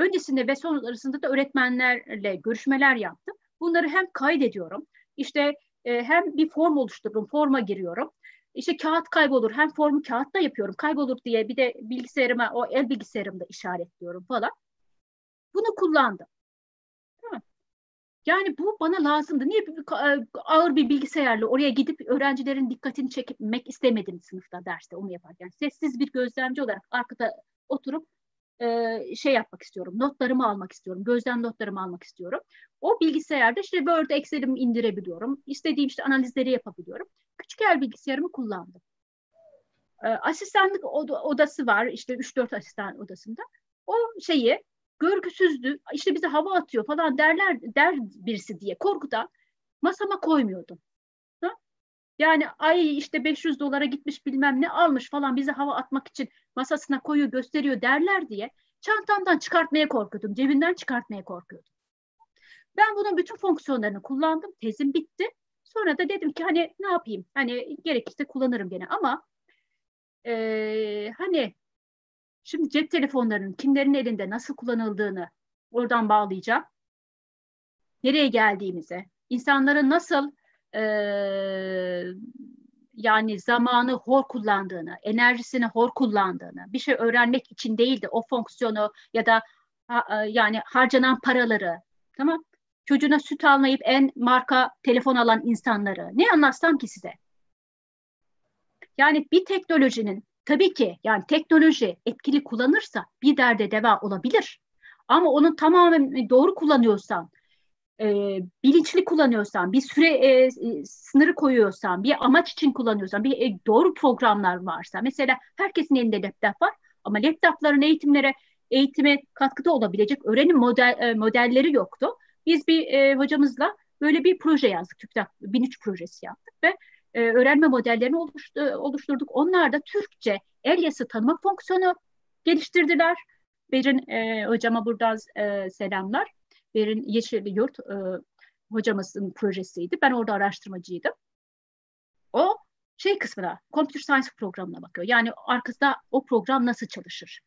Öncesinde ve sonrasında da öğretmenlerle görüşmeler yaptım. Bunları hem kaydediyorum, işte e, hem bir form oluştururum, forma giriyorum. İşte kağıt kaybolur, hem formu kağıtta yapıyorum, kaybolur diye bir de bilgisayarıma, o el bilgisayarımda işaretliyorum falan. Bunu kullandım. Yani bu bana lazımdı. Niye e, ağır bir bilgisayarla oraya gidip öğrencilerin dikkatini çekmek istemedim sınıfta derste onu yaparken. Sessiz bir gözlemci olarak arkada oturup e, şey yapmak istiyorum. Notlarımı almak istiyorum. Gözlem notlarımı almak istiyorum. O bilgisayarda işte Word, Excel'imi indirebiliyorum. İstediğim işte analizleri yapabiliyorum. Küçük el bilgisayarımı kullandım. E, asistanlık odası var. İşte 3-4 asistan odasında. O şeyi görgüsüzdü, işte bize hava atıyor falan derler der birisi diye korkudan masama koymuyordum. Yani ay işte 500 dolara gitmiş bilmem ne almış falan bizi hava atmak için masasına koyuyor gösteriyor derler diye çantamdan çıkartmaya korkuyordum. Cebinden çıkartmaya korkuyordum. Ben bunun bütün fonksiyonlarını kullandım. Tezim bitti. Sonra da dedim ki hani ne yapayım? Hani gerekirse kullanırım gene ama e, hani şimdi cep telefonlarının kimlerin elinde nasıl kullanıldığını oradan bağlayacağım. Nereye geldiğimize, insanların nasıl e, yani zamanı hor kullandığını, enerjisini hor kullandığını, bir şey öğrenmek için değil de o fonksiyonu ya da ha, yani harcanan paraları, tamam çocuğuna süt almayıp en marka telefon alan insanları ne anlatsam ki size? Yani bir teknolojinin tabii ki yani teknoloji etkili kullanırsa bir derde deva olabilir. Ama onun tamamen doğru kullanıyorsan, e, bilinçli kullanıyorsan, bir süre e, sınırı koyuyorsan, bir amaç için kullanıyorsan, bir e, doğru programlar varsa, mesela herkesin elinde laptop var ama laptopların eğitimlere eğitime katkıda olabilecek öğrenim model e, modelleri yoktu. Biz bir e, hocamızla böyle bir proje yazdık. TÜBİTAK 1003 projesi yaptık ve e, öğrenme modellerini oluştu, oluşturduk. Onlar da Türkçe el yazısı tanıma fonksiyonu geliştirdiler. Berin e, hocama buradan e, selamlar. Berin Yeşil Yurt e, hocamızın projesiydi. Ben orada araştırmacıydım. O şey kısmına, computer science programına bakıyor. Yani arkasında o program nasıl çalışır?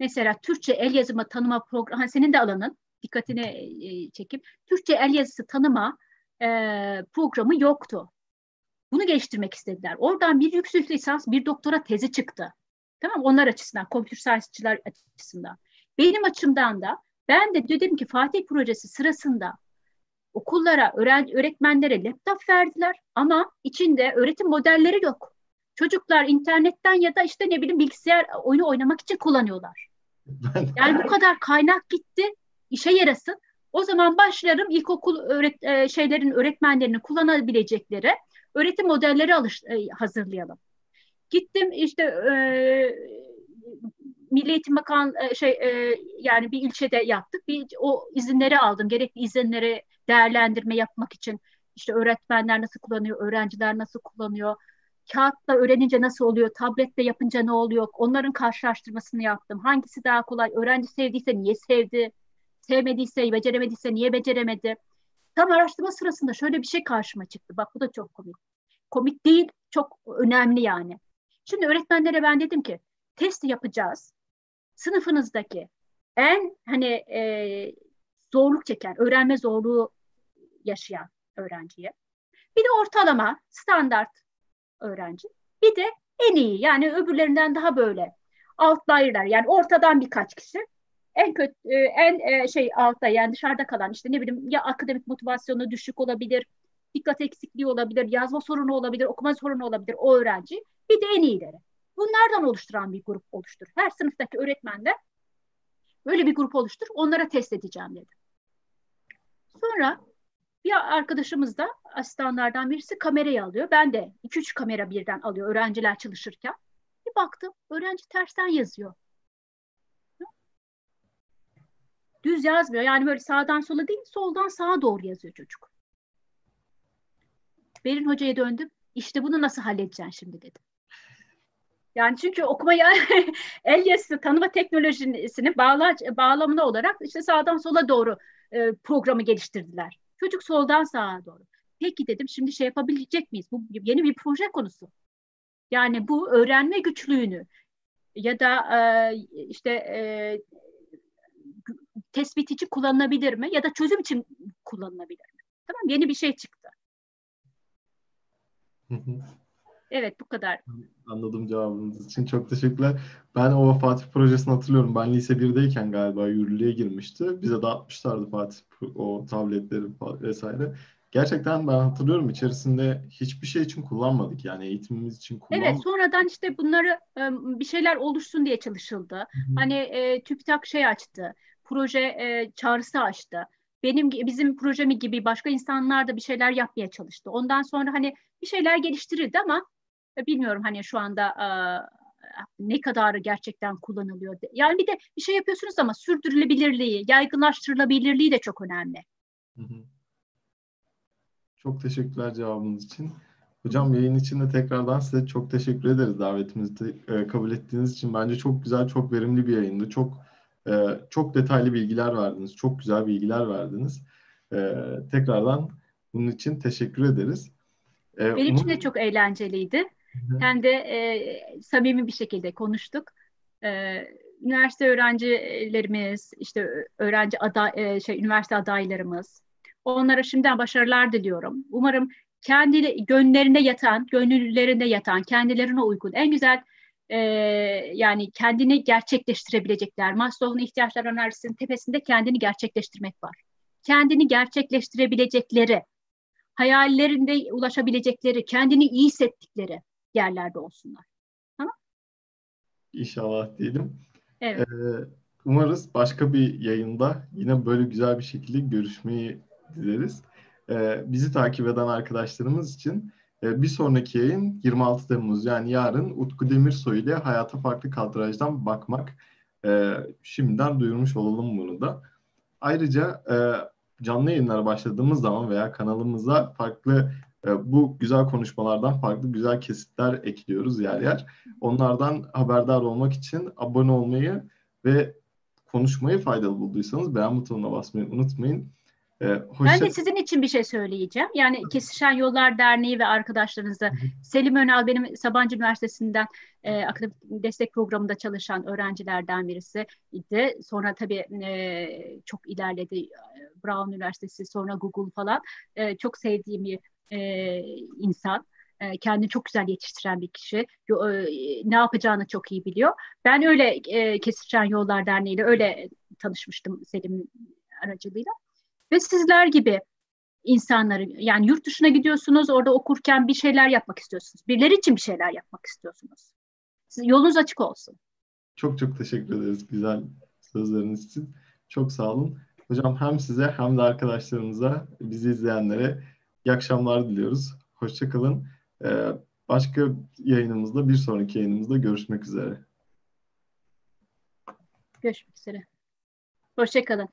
Mesela Türkçe el yazımı tanıma programı, hani senin de alanın, dikkatini e, çekip Türkçe el yazısı tanıma e, programı yoktu. Bunu geliştirmek istediler. Oradan bir yüksek lisans, bir doktora tezi çıktı. Tamam Onlar açısından, computer science'çılar açısından. Benim açımdan da ben de dedim ki Fatih projesi sırasında okullara, öğretmenlere laptop verdiler ama içinde öğretim modelleri yok. Çocuklar internetten ya da işte ne bileyim bilgisayar oyunu oynamak için kullanıyorlar. [laughs] Yani bu kadar kaynak gitti, işe yarasın. O zaman başlarım ilkokul öğret e, şeylerin öğretmenlerinin kullanabilecekleri öğretim modelleri alış e, hazırlayalım. Gittim işte e, Milli Eğitim Bakan e, şey e, yani bir ilçede yaptık. Bir o izinleri aldım. Gerekli izinleri değerlendirme yapmak için işte öğretmenler nasıl kullanıyor, öğrenciler nasıl kullanıyor, kağıtla öğrenince nasıl oluyor, tabletle yapınca ne oluyor, onların karşılaştırmasını yaptım. Hangisi daha kolay, öğrenci sevdiyse niye sevdi, sevmediyse, beceremediyse niye beceremedi. Tam araştırma sırasında şöyle bir şey karşıma çıktı. Bak bu da çok komik. Komik değil, çok önemli yani. Şimdi öğretmenlere ben dedim ki test yapacağız. Sınıfınızdaki en hani e, zorluk çeken, öğrenme zorluğu yaşayan öğrenciye. Bir de ortalama, standart öğrenci. Bir de en iyi yani öbürlerinden daha böyle outlier'lar yani ortadan birkaç kişi. En kötü e, en e, şey altta yani dışarıda kalan işte ne bileyim ya akademik motivasyonu düşük olabilir, dikkat eksikliği olabilir, yazma sorunu olabilir, okuma sorunu olabilir o öğrenci. Bir de en iyileri. Bunlardan oluşturan bir grup oluştur. Her sınıftaki öğretmen de böyle bir grup oluştur. Onlara test edeceğim dedi. Sonra bir arkadaşımız da asistanlardan birisi kamerayı alıyor. Ben de 2-3 kamera birden alıyor öğrenciler çalışırken. Bir baktım öğrenci tersten yazıyor. Düz yazmıyor. Yani böyle sağdan sola değil soldan sağa doğru yazıyor çocuk. Berin Hoca'ya döndüm. İşte bunu nasıl halledeceksin şimdi dedim. Yani çünkü okuma [laughs] el yazısı tanıma teknolojisini bağla, bağlamında olarak işte sağdan sola doğru e, programı geliştirdiler. Çocuk soldan sağa doğru. Peki dedim şimdi şey yapabilecek miyiz? Bu yeni bir proje konusu. Yani bu öğrenme güçlüğünü ya da e, işte e, tespit için kullanılabilir mi ya da çözüm için kullanılabilir mi? Tamam yeni bir şey çıktı. Evet bu kadar. Anladım cevabınız için. Çok teşekkürler. Ben o Fatih projesini hatırlıyorum. Ben lise 1'deyken galiba yürürlüğe girmişti. Bize dağıtmışlardı Fatih o tabletleri vesaire. Gerçekten ben hatırlıyorum içerisinde hiçbir şey için kullanmadık. Yani eğitimimiz için kullanmadık. Evet sonradan işte bunları bir şeyler oluşsun diye çalışıldı. Hı-hı. Hani e, TÜBİTAK şey açtı. Proje e, çağrısı açtı. Benim bizim projemi gibi başka insanlar da bir şeyler yapmaya çalıştı. Ondan sonra hani bir şeyler geliştirildi ama bilmiyorum hani şu anda ne kadar gerçekten kullanılıyor. Yani bir de bir şey yapıyorsunuz ama sürdürülebilirliği, yaygınlaştırılabilirliği de çok önemli. Çok teşekkürler cevabınız için. Hocam yayın için de tekrardan size çok teşekkür ederiz davetimizi e, kabul ettiğiniz için. Bence çok güzel, çok verimli bir yayındı. Çok e, çok detaylı bilgiler verdiniz. Çok güzel bilgiler verdiniz. E, tekrardan bunun için teşekkür ederiz. E, Benim için de çok eğlenceliydi. Hem de e, samimi bir şekilde konuştuk. E, üniversite öğrencilerimiz, işte öğrenci aday, şey üniversite adaylarımız, onlara şimdiden başarılar diliyorum. Umarım kendi gönüllerinde yatan, gönüllerinde yatan, kendilerine uygun en güzel e, yani kendini gerçekleştirebilecekler. Maslow'un ihtiyaçlar önerisinin tepesinde kendini gerçekleştirmek var. Kendini gerçekleştirebilecekleri, hayallerinde ulaşabilecekleri, kendini iyi hissettikleri yerlerde olsunlar. Tamam? İnşallah diyelim. Evet. Ee, umarız başka bir yayında yine böyle güzel bir şekilde görüşmeyi dileriz. Ee, bizi takip eden arkadaşlarımız için e, bir sonraki yayın 26 Temmuz yani yarın Utku Demirsoy ile Hayata Farklı Kadrajdan Bakmak. Ee, şimdiden duyurmuş olalım bunu da. Ayrıca e, canlı yayınlara başladığımız zaman veya kanalımıza farklı bu güzel konuşmalardan farklı güzel kesitler ekliyoruz yer yer. Onlardan haberdar olmak için abone olmayı ve konuşmayı faydalı bulduysanız beğen butonuna basmayı unutmayın. Ee, hoşça... Ben de sizin için bir şey söyleyeceğim. Yani Kesişen Yollar Derneği ve arkadaşlarınızla Selim Önal benim Sabancı Üniversitesi'nden e, akademik destek programında çalışan öğrencilerden birisi idi. Sonra tabii e, çok ilerledi. Brown Üniversitesi, sonra Google falan. E, çok sevdiğim bir e, insan. E, kendini çok güzel yetiştiren bir kişi. E, ne yapacağını çok iyi biliyor. Ben öyle e, Kesişen Yollar Derneği ile öyle tanışmıştım Selim aracılığıyla. Ve sizler gibi insanları yani yurt dışına gidiyorsunuz orada okurken bir şeyler yapmak istiyorsunuz. Birileri için bir şeyler yapmak istiyorsunuz. Siz, yolunuz açık olsun. Çok çok teşekkür ederiz güzel sözleriniz için. Çok sağ olun. Hocam hem size hem de arkadaşlarımıza, bizi izleyenlere iyi akşamlar diliyoruz. Hoşçakalın. Ee, başka yayınımızda, bir sonraki yayınımızda görüşmek üzere. Görüşmek üzere. Hoşçakalın.